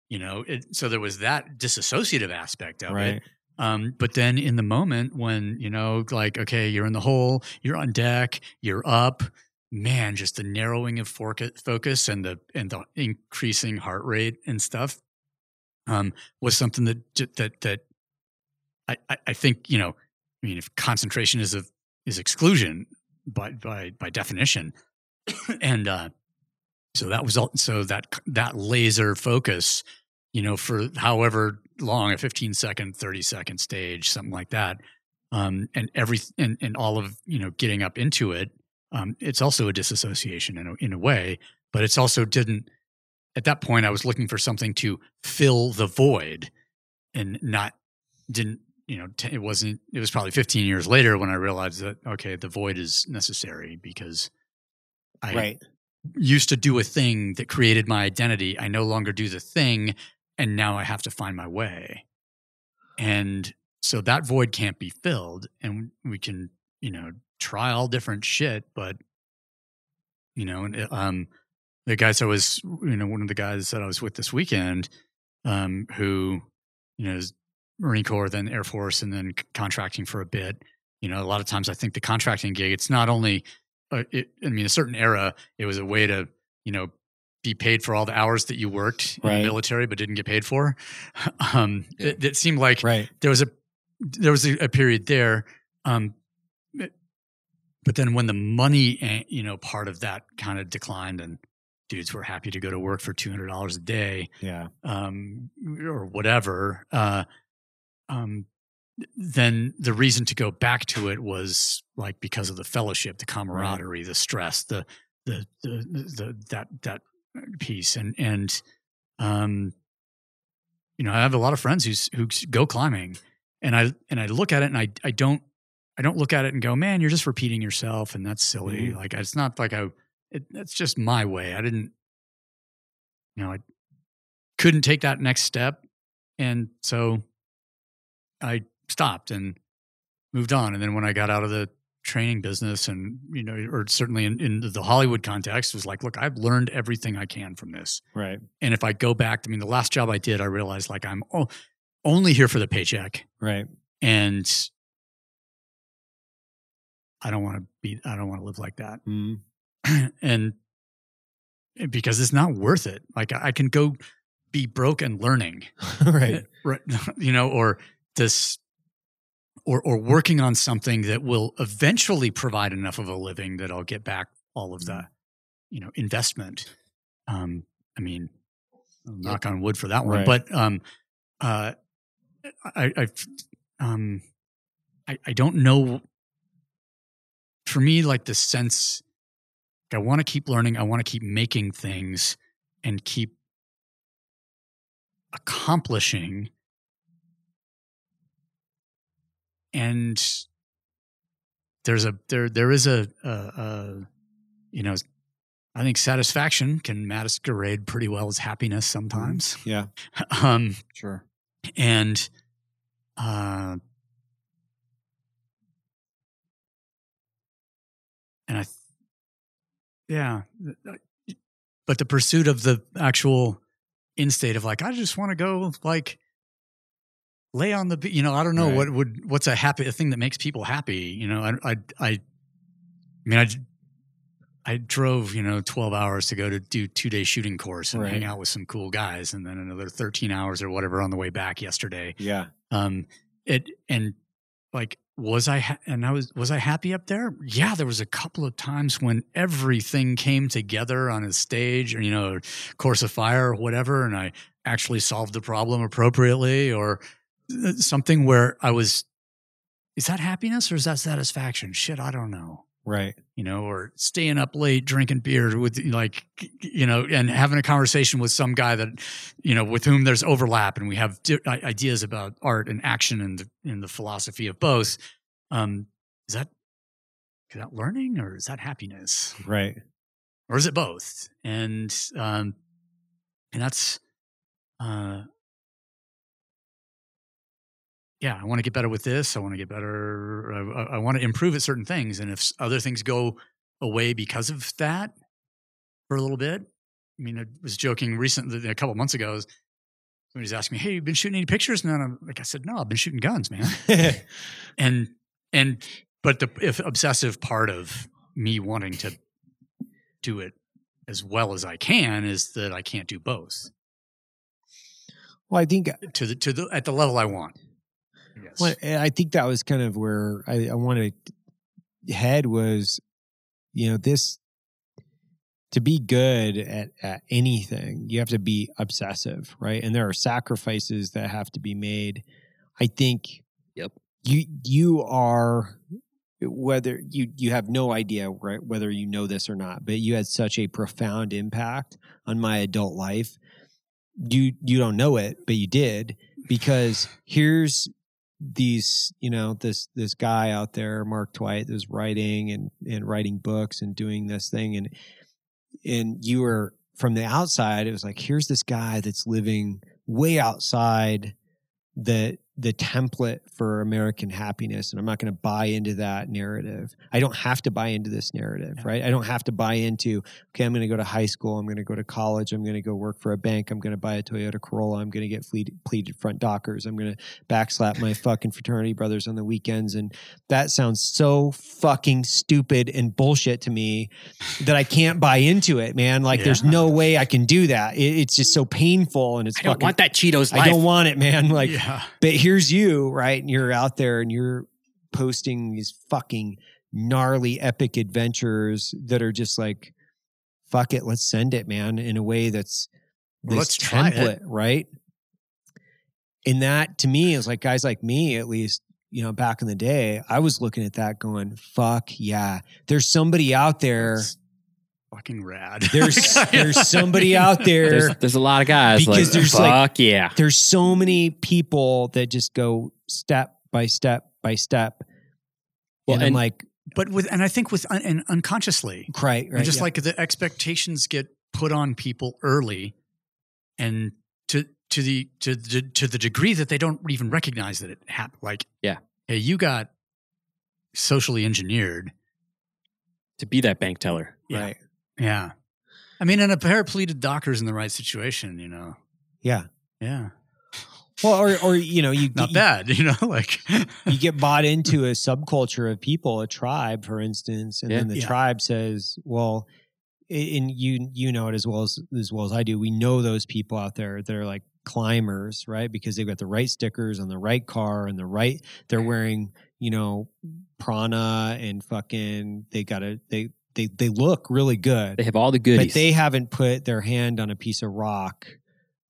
you know. It, so there was that disassociative aspect of right it. Um, but then in the moment when you know like okay you're in the hole, you're on deck, you're up. Man, just the narrowing of focus and the and the increasing heart rate and stuff um, was something that that that I, I, think you know I mean if concentration is a is exclusion by by by definition and uh so that was all so that that laser focus you know for however long a 15 second 30 second stage something like that um and every and, and all of you know getting up into it um it's also a disassociation in a, in a way but it's also didn't at that point i was looking for something to fill the void and not didn't you know t- it wasn't it was probably 15 years later when i realized that okay the void is necessary because i right. used to do a thing that created my identity. I no longer do the thing and now i have to find my way. And so that void can't be filled and we can you know try all different shit but you know and um the guys i was you know one of the guys that i was with this weekend um who you know is marine corps then air force and then c- contracting for a bit you know a lot of times i think the contracting gig it's not only uh, it, i mean a certain era it was a way to you know be paid for all the hours that you worked in the military but didn't get paid for um Yeah. it, it seemed like right there was a there was a, a period there. Um, but- but then when the money, eh, you know, part of that kind of declined, and dudes were happy to go to work for two hundred dollars a day, Yeah. um, or whatever. Uh, um, then the reason to go back to it was like because of the fellowship, the camaraderie, the stress, the the the, the, that that piece, and and um, you know, I have a lot of friends who's who go climbing, and I and I look at it and I I don't I don't look at it and go, man, you're just repeating yourself, and that's silly. Mhm. Like it's not like I, it, it's just my way. I didn't, you know, I couldn't take that next step, and so I stopped and moved on. And then when I got out of the training business, and you know, or certainly in, in the Hollywood context, was like, look, I've learned everything I can from this. Right. And if I go back, I mean, the last job I did, I realized like I'm o- only here for the paycheck, Right. and I don't want to be, I don't want to live like that, Mm. and because it's not worth it. Like I can go be broke and learning, right. right? You know, or this, or or working on something that will eventually provide enough of a living that I'll get back all of the, you know, investment. Um, I mean, knock on wood for that one, Right. but um, uh, I, I, um, I, I don't know. For me, like the sense, I want to keep learning. I want to keep making things and keep accomplishing. And there's a there there is a, a, a you know I think satisfaction can masquerade pretty well as happiness sometimes. Yeah. Um, Sure. and uh and i th- yeah but the pursuit of the actual in state of like i just want to go like lay on the you know i don't know Right. what would what's a happy a thing that makes people happy you know i i i, mean I mean i I drove, you know, 12 hours to go to do two day shooting course and Right. hang out with some cool guys and then another 13 hours or whatever on the way back yesterday Yeah. um it and like was i ha- and i was was i happy up there yeah there was a couple of times when everything came together on a stage or you know course of fire or whatever and i actually solved the problem appropriately or something where i was is that happiness or is that satisfaction shit i don't know Right. you know, or staying up late drinking beer with like, you know, and having a conversation with some guy that, you know, with whom there's overlap and we have di- ideas about art and action and the, and the philosophy of both. Um, is that, is that learning or is that happiness Right. or is it both? And, um, and that's, uh, yeah, I want to get better with this. I want to get better. I, I- want to improve at certain things. And if other things go away because of that for a little bit, I mean, I was joking recently, a couple months ago, somebody's asking me, Hey, you been shooting any pictures? And then I'm like, I said, No, I've been shooting guns, man. and, and, but the if obsessive part of me wanting to do it as well as I can is that I can't do both well, I think to the, to the, at the level I want. I. Well, I think that was kind of where I, I wanted to head was, you know, this to be good at, at anything, you have to be obsessive, right? And there are sacrifices that have to be made. I think Yep. you you are whether you you have no idea right whether you know this or not, but you had such a profound impact on my adult life. You you don't know it, but you did because here's these you know this this guy out there mark twight that's writing and and writing books and doing this thing. And and you were from the outside it was like here's this guy that's living way outside the the template for american happiness and i'm not going to buy into that narrative i don't have to buy into this narrative Yeah. right i don't have to buy into okay i'm going to go to high school i'm going to go to college i'm going to go work for a bank i'm going to buy a toyota corolla i'm going to get fleet, pleated front dockers i'm going to backslap my fucking fraternity brothers on the weekends and that sounds so fucking stupid and bullshit to me that i can't buy into it man like there's no way i can do that it, it's just so painful and it's I don't fucking want that Cheetos I don't want it, man. Like, yeah. but here's here's you, right? And you're out there and you're posting these fucking gnarly epic adventures that are just like, fuck it, let's send it, man, in a way that's this let's template, right? And that to me is like guys like me, at least, you know, back in the day, I was looking at that going, fuck yeah. There's somebody out there. It's fucking rad. There's there's somebody out there. There's, there's a lot of guys Because like, there's, fuck like- yeah. there's so many people that just go step by step by step. Well, and I'm and- like, but with and I think with un, and unconsciously, right, And right. just yeah. like the expectations get put on people early, and to to the to the to the degree that they don't even recognize that it happened. Like, Yeah. hey, you got socially engineered. To be that bank teller. Yeah. right. Yeah, I mean, and a paraplegic doctor's in the right situation. You know, Yeah. yeah, Well, or, or, you know, you, not you, bad. You know, like you get bought into a subculture of people, a tribe, for instance, and Yeah. then the Yeah. tribe says, "Well," and you you know it as well as as well as I do. We know those people out there that are like climbers, right? Because they've got the right stickers on the right car and the right. They're mm. wearing, you know, prana and fucking. They got to they they they look really good, They have all the goodies. but they haven't put their hand on a piece of rock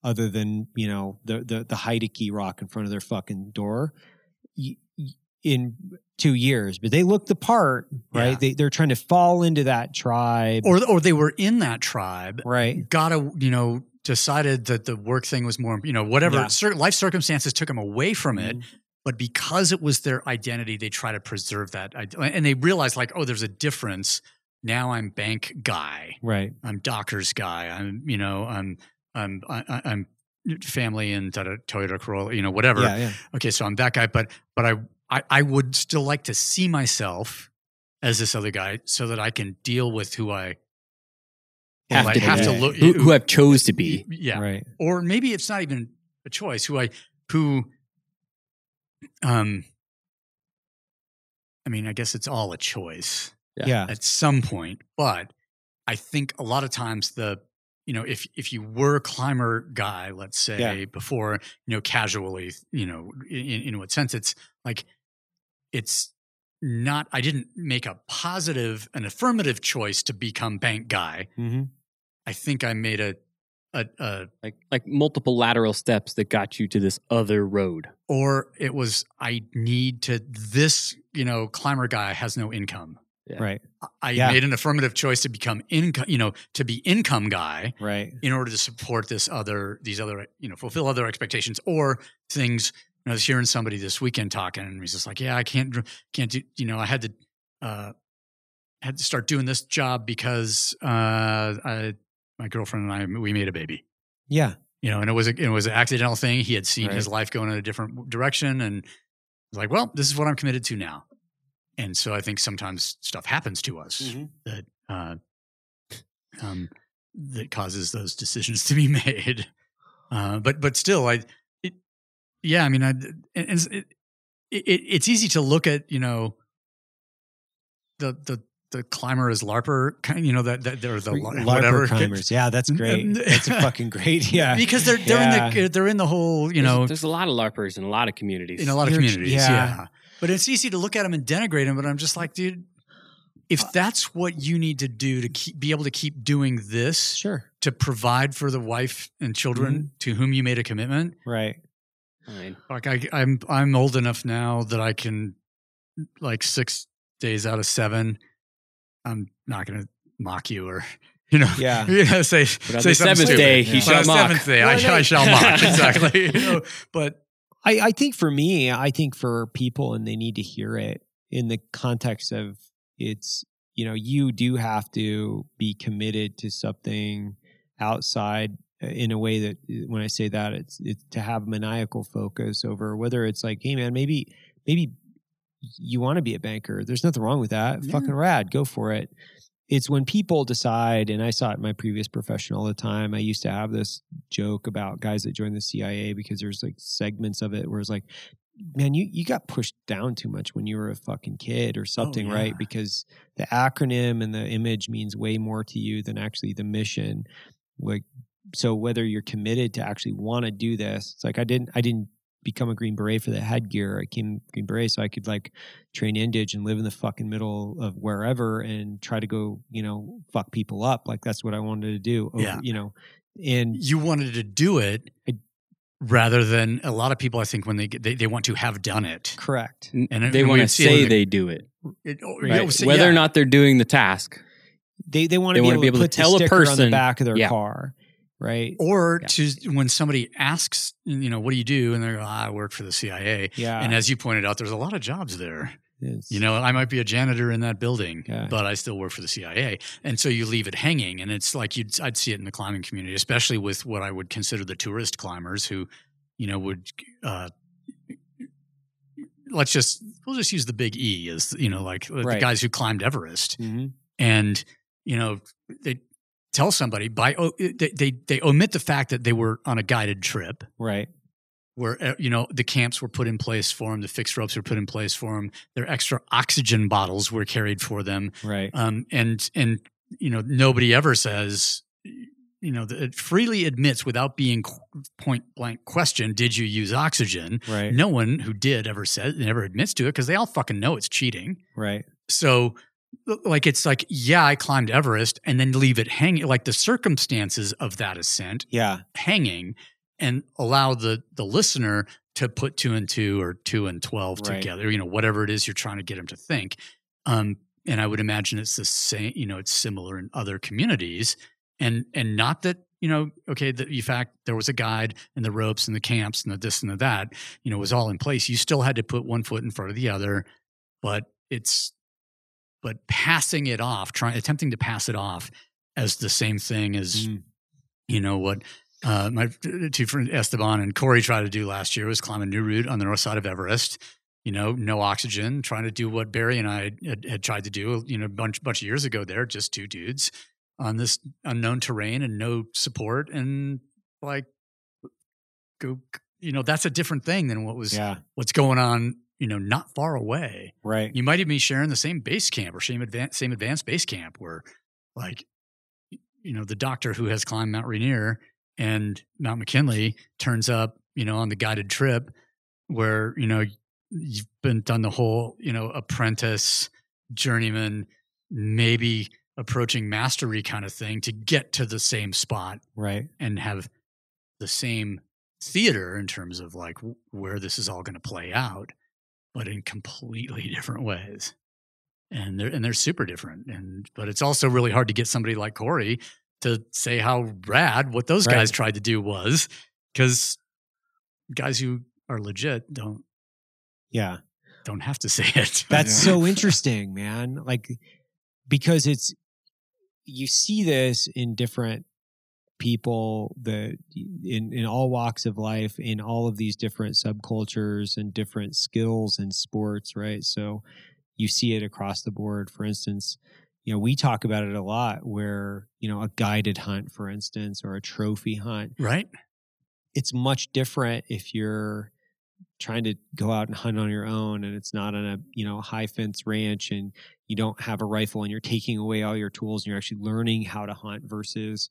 other than you know the the the Heideke rock in front of their fucking door y- y- in two years. But they look the part, right? Yeah. They they're trying to fall into that tribe, or or they were in that tribe, right? got a you know decided that the work thing was more you know whatever Yeah. cer- life circumstances took them away from it Mhm. but because it was their identity they try to preserve that and they realize like oh there's a difference now i'm bank guy Right. i'm doctor's guy i'm you know i'm i'm I, I- i'm family and da- da- toyota corolla you know whatever Yeah. Yeah. okay so i'm that guy but but I, I i would still like to see myself as this other guy so that i can deal with who i have I to, have to look who, who I've chose to be. yeah Right. or maybe it's not even a choice who i who um i mean i guess it's all a choice Yeah. Yeah. at some point but i think a lot of times the you know if if you were a climber guy let's say Yeah. before you know casually you know in, in what sense it's like it's not i didn't make a positive an affirmative choice to become bank guy hmm i think i made a a, a Like like multiple lateral steps that got you to this other road. or it was I need to this you know climber guy has no income. Yeah. Right. I- I Yeah. made an affirmative choice to become income, you know, to be income guy Right. in order to support this other these other you know fulfill other expectations or things. You know, I was hearing somebody this weekend talking, and he's just like, "Yeah, I can't can't do you know I had to uh had to start doing this job because uh I, my girlfriend and I we made a baby." Yeah. you know, and it was a, it was an accidental thing. He had seen Right. his life going in a different direction, and was like, "Well, this is what I'm committed to now." And so I think sometimes stuff happens to us Mm-hmm. that uh, um, that causes those decisions to be made. Uh, but but still, I it, yeah, I mean, I, and it, it, it's easy to look at you know the the the climber as larper kind, of you know that that they're the LARPer whatever climbers. Yeah, that's great. That's a fucking great. Yeah. because they're they're in the they're in the whole you There's- know there's, a lot of larpers in a lot of communities. in a lot of You're- communities yeah. yeah. But it's easy to look at them and denigrate them but i'm just like dude if uh, that's what you need to do to keep be able to keep doing this Sure. to provide for the wife and children mm-hmm. to whom you made a commitment Right. Fine. like I, i'm i'm old enough now that i can like six days out of seven i'm not gonna mock you or you know Yeah. you know say But on say the something seventh stupid. day, he But on shall the mock. seventh day I, no. I shall mock exactly you know, but I, I think for me, I think for people, and they need to hear it in the context of it's, you know, you do have to be committed to something outside uh, in a way that uh, when I say that, it's, it's to have maniacal focus over whether it's like, hey, man, maybe, maybe you want to be a banker. There's nothing wrong with that. Yeah. Fucking rad. Go for it. It's when people decide, and I saw it in my previous profession all the time. I used to have this joke about guys that join the CIA because there's like segments of it where it's like, man, you, you got pushed down too much when you were a fucking kid or oh, something, yeah. right? Because the acronym and the image means way more to you than actually the mission. Like, so whether you're committed to actually want to do this, it's like I didn't, I didn't become a Green Beret for the headgear. I came Green Beret so I could like train Indige and live in the fucking middle of wherever and try to go, you know, fuck people up. Like that's what I wanted to do. Over, Yeah. You know, and you wanted to do it I- rather than a lot of people. I think when they get, they, they want to have done it. correct. And it- they want to see it in say the- they do it, It, oh, right? yeah, so- whether yeah. or not they're doing the task. They they want to be, wanna able be able to put tell a sticker on the person- back of their Yeah. car, right? or Yeah. to when somebody asks, you know, what do you do? And they're, ah, I work for the CIA. Yeah. And as you pointed out, there's a lot of jobs there. You know, I might be a janitor in that building, Yeah. but I still work for the CIA. And so you leave it hanging. And it's like you'd, I'd see it in the climbing community, especially with what I would consider the tourist climbers who, you know, would, uh, let's just, we'll just use the big E as, you know, like the guys who climbed Everest. Mhm. And, you know, they tell somebody by, oh, they, they, they omit the fact that they were on a guided trip right. where uh, you know the camps were put in place for them, the fixed ropes were put in place for them, their extra oxygen bottles were carried for them, Right. um, and and you know nobody ever says, you know, it freely admits without being point blank questioned, did you use oxygen? Right. No one who did ever said never admits to it because they all fucking know it's cheating. Right. So like it's like yeah i climbed everest and then leave it hanging like the circumstances of that ascent Yeah. hanging and allow the the listener to put two and two or two and 12 Right. together you know whatever it is you're trying to get them to think um and i would imagine it's the same you know it's similar in other communities and and not that you know okay the in fact there was a guide and the ropes and the camps and the this and the that you know was all in place you still had to put one foot in front of the other but it's but passing it off trying attempting to pass it off as the same thing as Mm. you know what uh, my two friends Esteban and Cory tried to do last year was climb a new route on the north side of Everest. You know, no oxygen, trying to do what Barry and I had, had tried to do. You know, a bunch bunch of years ago. There, just two dudes on this unknown terrain and no support, and like go. You know, that's a different thing than what was Yeah. what's going on. You know, not far away Right. you might even be sharing the same base camp or same advanced same advanced base camp where like you know the doctor who has climbed Mount Rainier and Mount McKinley turns up you know on the guided trip where you know you've been done the whole you know apprentice journeyman maybe approaching mastery kind of thing to get to the same spot Right. and have the same theater in terms of like where this is all going to play out, but in completely different ways. And they're and they're super different. And but it's also really hard to get somebody like Cory to say how rad what those guys tried to do was, because guys who are legit don't Yeah. don't have to say it. That's Yeah. so interesting, man. Like because it's you see this in different people that in in all walks of life in all of these different subcultures and different skills and sports, right? So you see it across the board. For instance, you know, we talk about it a lot where, you know, a guided hunt, for instance, or a trophy hunt, right? it's much different if you're trying to go out and hunt on your own and it's not on a you know high fence ranch and you don't have a rifle and you're taking away all your tools and you're actually learning how to hunt versus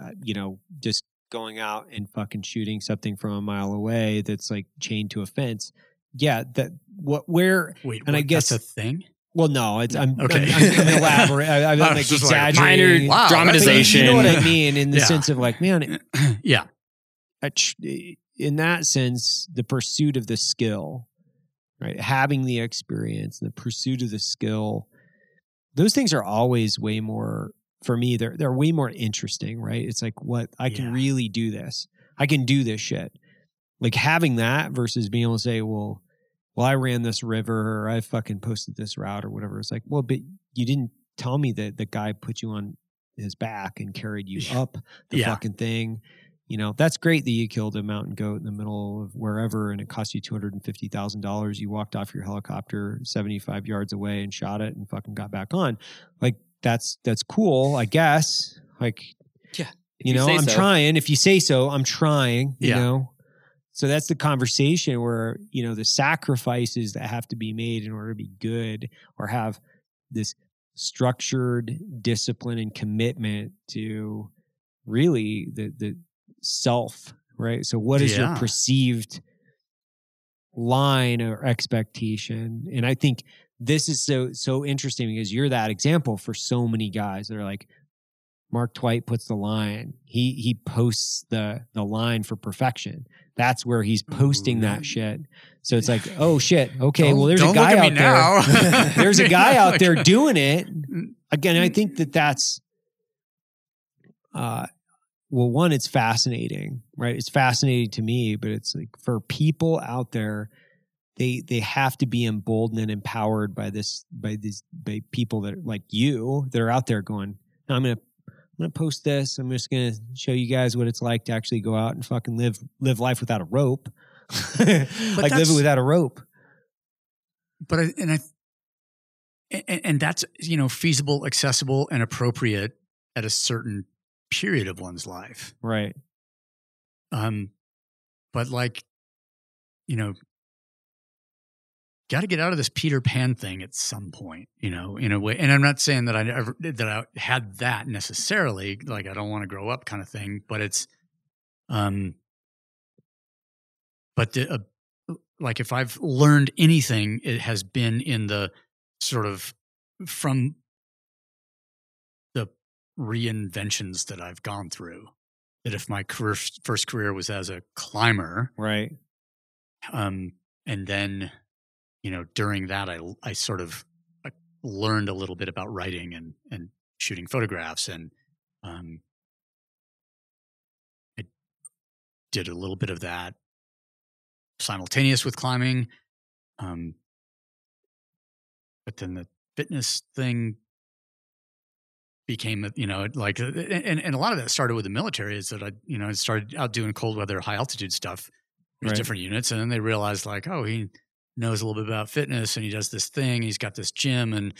uh, you know just going out and fucking shooting something from a mile away that's like chained to a fence yeah that what where Wait, And I guess- that's a thing. well no it's i'm Okay. i'm, I'm, elaborate I, i'm like just like, exaggerating Minor Wow, that's- But you- dramatization. you know what i mean in the Yeah. sense of like man yeah, in that sense, the pursuit of the skill, right? Having the experience, the pursuit of the skill, those things are always way more for me. They're they're way more interesting, right? It's like what I can Yeah. really do this. I can do this shit. Like having that versus being able to say, well, well, I ran this river or I fucking posted this route or whatever. It's like, well, but you didn't tell me that the guy put you on his back and carried you up the Yeah. fucking thing. You know, that's great that you killed a mountain goat in the middle of wherever and it cost you $250,000. You walked off your helicopter 75 yards away and shot it and fucking got back on. Like that's that's cool, I guess. Like Yeah, You you know, I'm so. trying. If you say so, I'm trying, you Yeah. know. So that's the conversation where, you know, the sacrifices that have to be made in order to be good or have this structured discipline and commitment to really the the self, right? So what is your perceived line or expectation. And I think this is so so interesting because you're that example for so many guys that are like Mark Twight puts the line. He he posts the the line for perfection. That's where he's posting that shit. So it's like, oh shit, okay, well there's a guy out there. there's a guy out there doing it. Again, I think that that's uh well one it's fascinating, right? It's fascinating to me, but it's like for people out there they they have to be emboldened and empowered by this by these by people that are like you that are out there going, no, I'm gonna I'm gonna post this. I'm just gonna show you guys what it's like to actually go out and fucking live live life without a rope. like live it without a rope. but I, and I and, and that's you know feasible, accessible, and appropriate at a certain period of one's life. Right. Um, but like, you know, got to get out of this Peter Pan thing at some point, you know, in a way. And I'm not saying that I ever that I had that necessarily, like I don't want to grow up kind of thing, but it's, um, but the, uh, like if I've learned anything, it has been in the sort of from the reinventions that I've gone through. That if my career, first career was as a climber, Right. um, and then you know during that I I sort of uh, learned a little bit about writing and and shooting photographs and um, I did a little bit of that simultaneous with climbing, um, but then the fitness thing became you know like uh, and and a lot of that started with the military is that I you know I started out doing cold weather high altitude stuff with Right. different units and then they realized like oh he knows a little bit about fitness and he does this thing he's got this gym and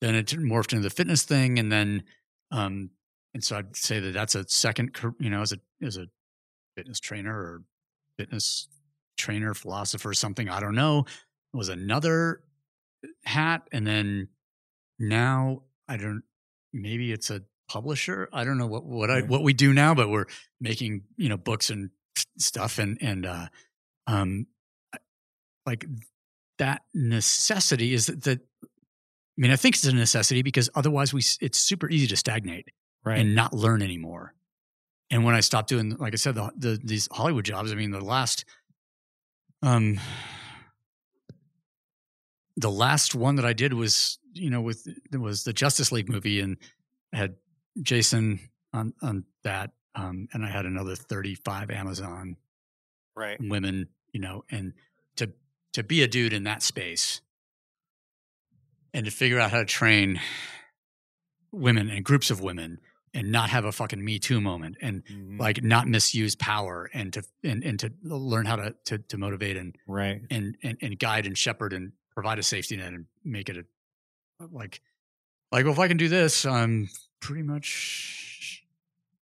then it morphed into the fitness thing and then um and so I'd say that that's a second you know as a as a fitness trainer or fitness trainer philosopher something I don't know it was another hat and then now I don't maybe it's a publisher I don't know what what I what we do now but we're making you know books and stuff and and uh um like that necessity is that, that I mean I think it's a necessity because otherwise we it's super easy to stagnate Right. and not learn anymore. And when I stopped doing, like I said, the, the these Hollywood jobs, I mean, the last, um, the last one that I did was, you know, with it was the Justice League movie, and I had Jason on on that, um, and I had another thirty five Amazon right. women, you know, and to be a dude in that space and to figure out how to train women and groups of women and not have a fucking me too moment and Mhm. like not misuse power and to and, and to learn how to, to to motivate and right. and and and guide and shepherd and provide a safety net and make it a like like well if I can do this I'm pretty much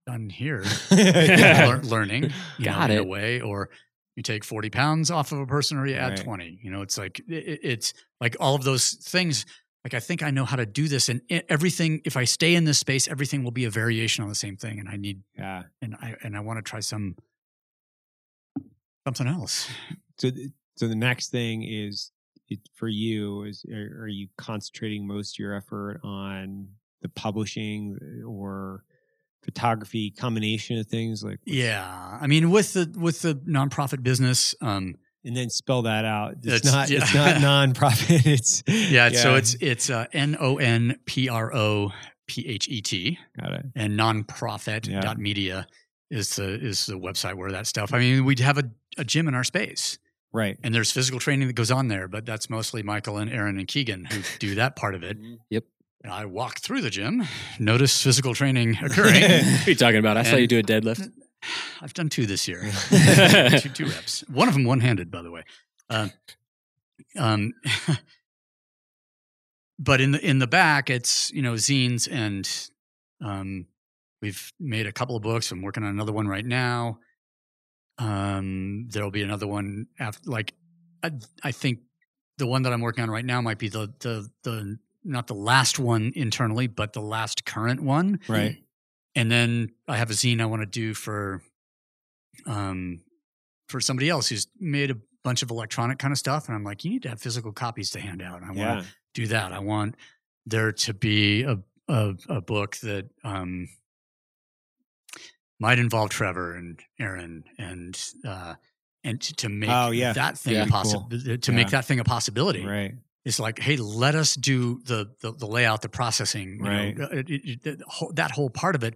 done here Yeah. learning you Got know, in it. a way or you take 40 pounds off of a person or you add Right. 20 you know it's like it, it- it's like all of those things like i think i know how to do this and everything if i stay in this space everything will be a variation on the same thing and i need yeah. and i and i want to try some something else So, th- so the next thing is it, for you is are, are you concentrating most of your effort on the publishing eh, or photography combination of things like yeah i mean with the with the nonprophet business um and then spell that out. It's, It's- not it's not nonprofit. It's yeah, so it's it's uh, n-o-n-p-r-o-p-h-e-t got it. and nonprophet Yeah. dot media is the is the website where that stuff. I mean, we'd have a, a gym in our space, Right. and there's physical training that goes on there, but that's mostly Michael and Aaron and Keegan who do that part of it. Yep. And I walk through the gym, notice physical training occurring. What are you talking about? I saw you do a deadlift. I've done two this year, two, two reps. One of them one handed, by the way. Uh, um, but in the in the back, it's you know zines and um, we've made a couple of books. I'm working on another one right now. Um, there'll be another one after. Like, I, I think the one that I'm working on right now might be the the the not the last one internally, but the last current one Right. and then I have a zine I want to do for um for somebody else who's made a bunch of electronic kind of stuff, and I'm like, you need to have physical copies to hand out. I want to do that. I want there to be a a, a book that um, might involve Trevor and Aaron and uh, and to, to make Oh, yeah. that thing Yeah. a possibility to make that thing a possibility. Right. It's like, hey, let us do the the, the layout, the processing, you know, Right. uh, it- it- it- that whole part of it.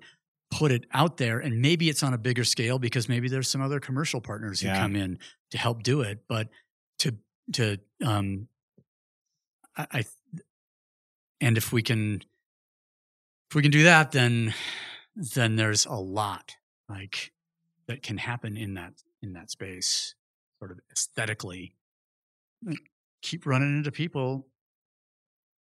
Put it out there, and maybe it's on a bigger scale because maybe there's some other commercial partners who Yeah. come in to help do it. But to to um, I, I and if we can if we can do that, then then there's a lot like that can happen in that in that space, sort of aesthetically. Keep running into people.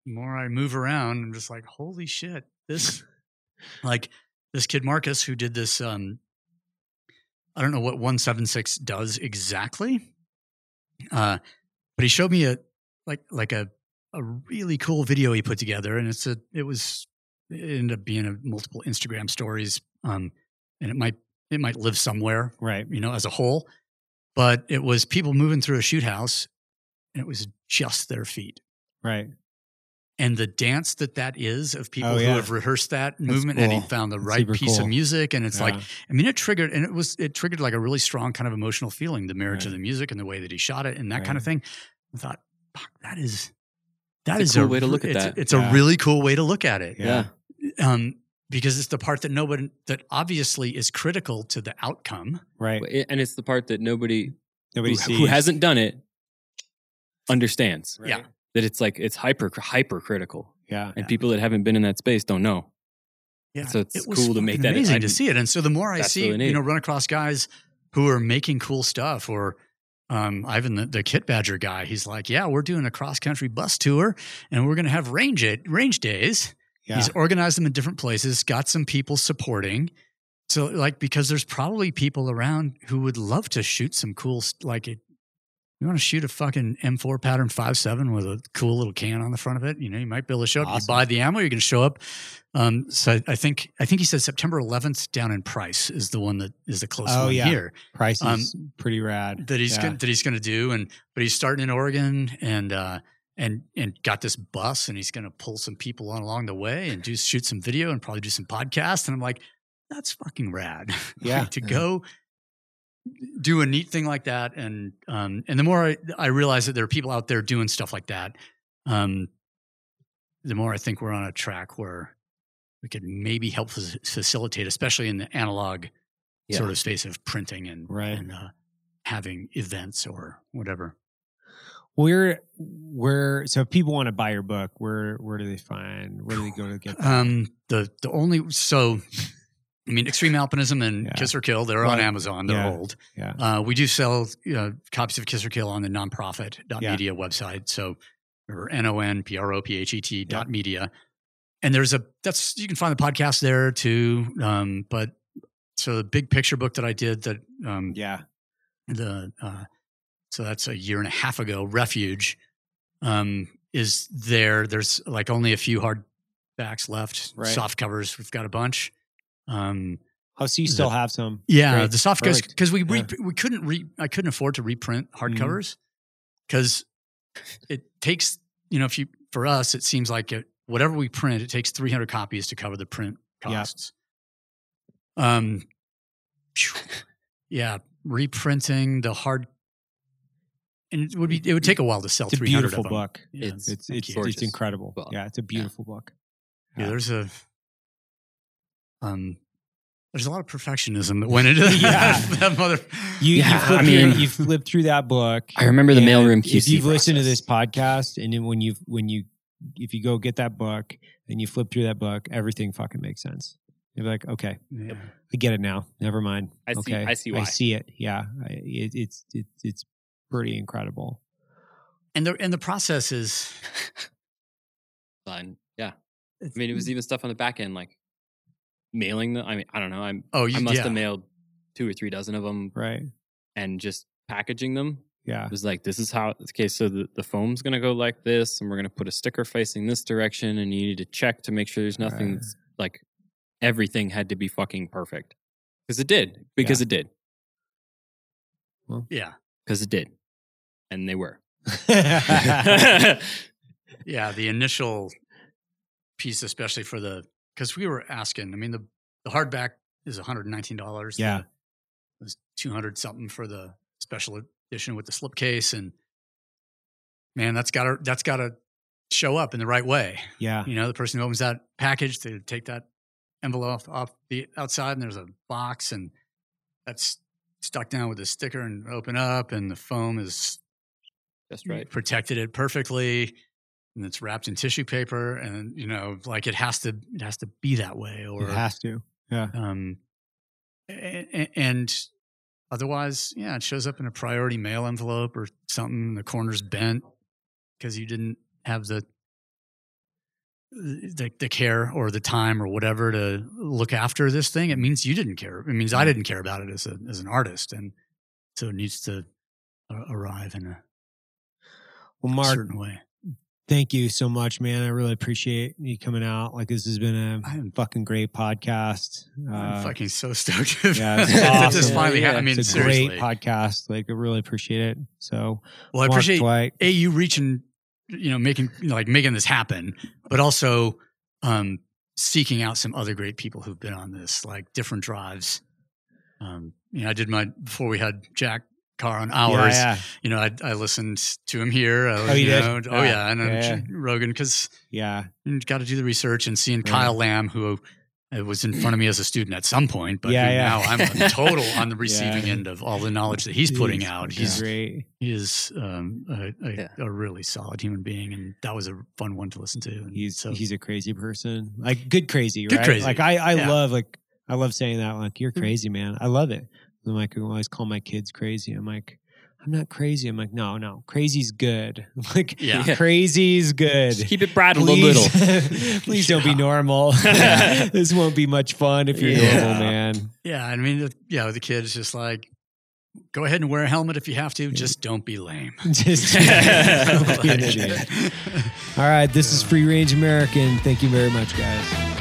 The more I move around, I'm just like, holy shit, this like this kid Marcus who did this. Um, I don't know what 176 does exactly, uh, but he showed me a like like a a really cool video he put together, and it's a it was it ended up being a multiple Instagram stories, um, and it might it might live somewhere, Right. you know, as a whole. But it was people moving through a shoot house, and it was just their feet. Right. And the dance that that is of people Oh, who have rehearsed that movement and he found the That's right super piece cool. of music, and it's like I mean, it triggered, and it was it triggered like a really strong kind of emotional feeling, the marriage of the music and the way that he shot it, and that kind of thing. I thought, fuck, that is that It's is a cool way to look at it's, that. It's Yeah. a really cool way to look at it, Yeah. Yeah. um, because it's the part that nobody that obviously is critical to the outcome. Right. And it's the part that nobody Nobody who, sees. who hasn't done it understands Right. Yeah. that it's like it's hyper hyper critical, Yeah. and Yeah. people that haven't been in that space don't know. Yeah, So it's it was cool to make fucking that- amazing I- to see it. And so the more I see, really you know, run across guys who are making cool stuff, or um, Ivan, the, the Kit Badger guy, he's like, "Yeah, we're doing a cross country bus tour, and we're going to have range it range days." Yeah. He's organized them in different places, got some people supporting. So, like, because there's probably people around who would love to shoot some cool, like, it, you want to shoot a fucking M4 pattern 5.7 with a cool little can on the front of it. You know, you might be able to show up. You buy the ammo, you're going to show up. Um, so I think I think he said September 11th down in Price is the one that is the closest Oh, one yeah. here Price um, is pretty rad. that he's yeah. gonna, that he's going to do. And but he's starting in Oregon and uh, and and got this bus and he's going to pull some people on along the way and do shoot some video and probably do some podcast. And I'm like, that's fucking rad. Like, Yeah. to Yeah. go do a neat thing like that and um and the more I, I realize that there are people out there doing stuff like that um the more I think we're on a track where we could maybe help fac- facilitate especially in the analog Yeah. sort of space of printing and Right. and uh, having events or whatever Where, where, so if people want to buy your book, where, where do they find, where do they go to get um the the only so I mean, Extreme Alpinism and Yeah. Kiss or Kill, they're on Amazon. They're Yeah. old. Yeah. Uh, we do sell you know, copies of Kiss or Kill on the nonprophet.media website. So, or N O N P R O P H E T dot media. And there's a, that's, you can find the podcast there too. Um, but so the big picture book that I did that, um, Yeah. the, uh, so that's a year and a half ago, Refuge, um, is there. There's like only a few hardbacks left, Right. soft covers. We've got a bunch. Um, Oh, so you still it- have some. yeah, Great. the soft covers because we re- Yeah. we couldn't re- I couldn't afford to reprint hardcovers because it takes you know if you for us it seems like it, whatever we print it takes 300 copies to cover the print Yep. costs. Um, yeah, reprinting the hard and it would be it would take a while to sell It's a 300 beautiful of them. book. Yeah, It's- It's, it's, it's incredible. book. Yeah. It's a beautiful book. yeah, there's a um there's a lot of perfectionism that went into that, Yeah. that mother You, Yeah, you, flip I through, mean- you flip through that book. I remember the and mailroom If you've listened to this podcast, and then when you when you if you go get that book and you flip through that book, everything fucking makes sense. You're like, okay, Yeah. I get it now. Never mind. I see- okay, I see I see it. Yeah, I, it, it's it's it's pretty incredible. And the and the process is fun. Yeah. I mean, it was even stuff on the back end, like mailing the. I mean, I don't know. I'm. oh you I must yeah. have mailed two or three dozen of them, Right. and just packaging them. Yeah. It was like, this is how. Okay, so the, the foam's gonna go like this, and we're gonna put a sticker facing this direction, and you need to check to make sure there's nothing. Right. that's like everything had to be fucking perfect because it did. Because it did. Well, yeah Because it did. and they were. Yeah, the initial piece, especially for the because we were asking. I mean, the the hardback is one hundred nineteen dollars. Yeah. it was two hundred something for the special edition with the slipcase, and man, that's got to that's got to show up in the right way. yeah. You know, the person who opens that package, they take that envelope off the outside, and there's a box, and that's stuck down with a sticker, and open up, and the foam is That's right. protected it perfectly and it's wrapped in tissue paper and you know like it has to it has to be that way or It has to. Yeah. um and otherwise yeah it shows up in a priority mail envelope or something the corner's bent because you didn't have the the, the care or the time or whatever to look after this thing it means you didn't care it means i didn't care about it as a as an artist and so it needs to arrive in a Well, Mark, certain way thank you so much, man. I really appreciate you coming out. Like this has been a I am- fucking great podcast. I'm Uh, fucking so stoked yeah, it's awesome. finally Yeah, happened. I mean, it's a seriously. great podcast. Like I really appreciate it. So, well, I appreciate Dwight. a you reaching, you know, making you know, like making this happen, but also um, seeking out some other great people who've been on this, like different drives. Um, you know, I did my before we had Jack Carr on ours. Yeah, You know, I, I listened to him here. I, Oh, you did? know, Oh Yeah. yeah, and then Yeah. Rogan because yeah, you got to do the research and seeing Right. Kyle Lamb who. uh, was in front of me as a student at some point, but Yeah, yeah. now I'm a total on the receiving Yeah. end of all the knowledge that he's putting He's- out. He's He's great. he is um, a, a, Yeah. a really solid human being, and that was a fun one to listen to. And He's so he's a crazy person. Like good crazy, Good right? crazy. Like I, I Yeah. love like I love saying that. Like you're crazy, man. I love it. I'm like oh, I always call my kids crazy. I'm like I'm not crazy. I'm like no, no, crazy's good. I'm like Yeah. Yeah. crazy's good. Just keep it brattled a Please, little. please don't be normal. this won't be much fun if you're Yeah. normal, man. yeah, I mean, the- yeah, the kid's just like, go ahead and wear a helmet if you have to, just don't be lame. Just don't be an idiot. All right, this is Free Range American. Thank you very much, guys.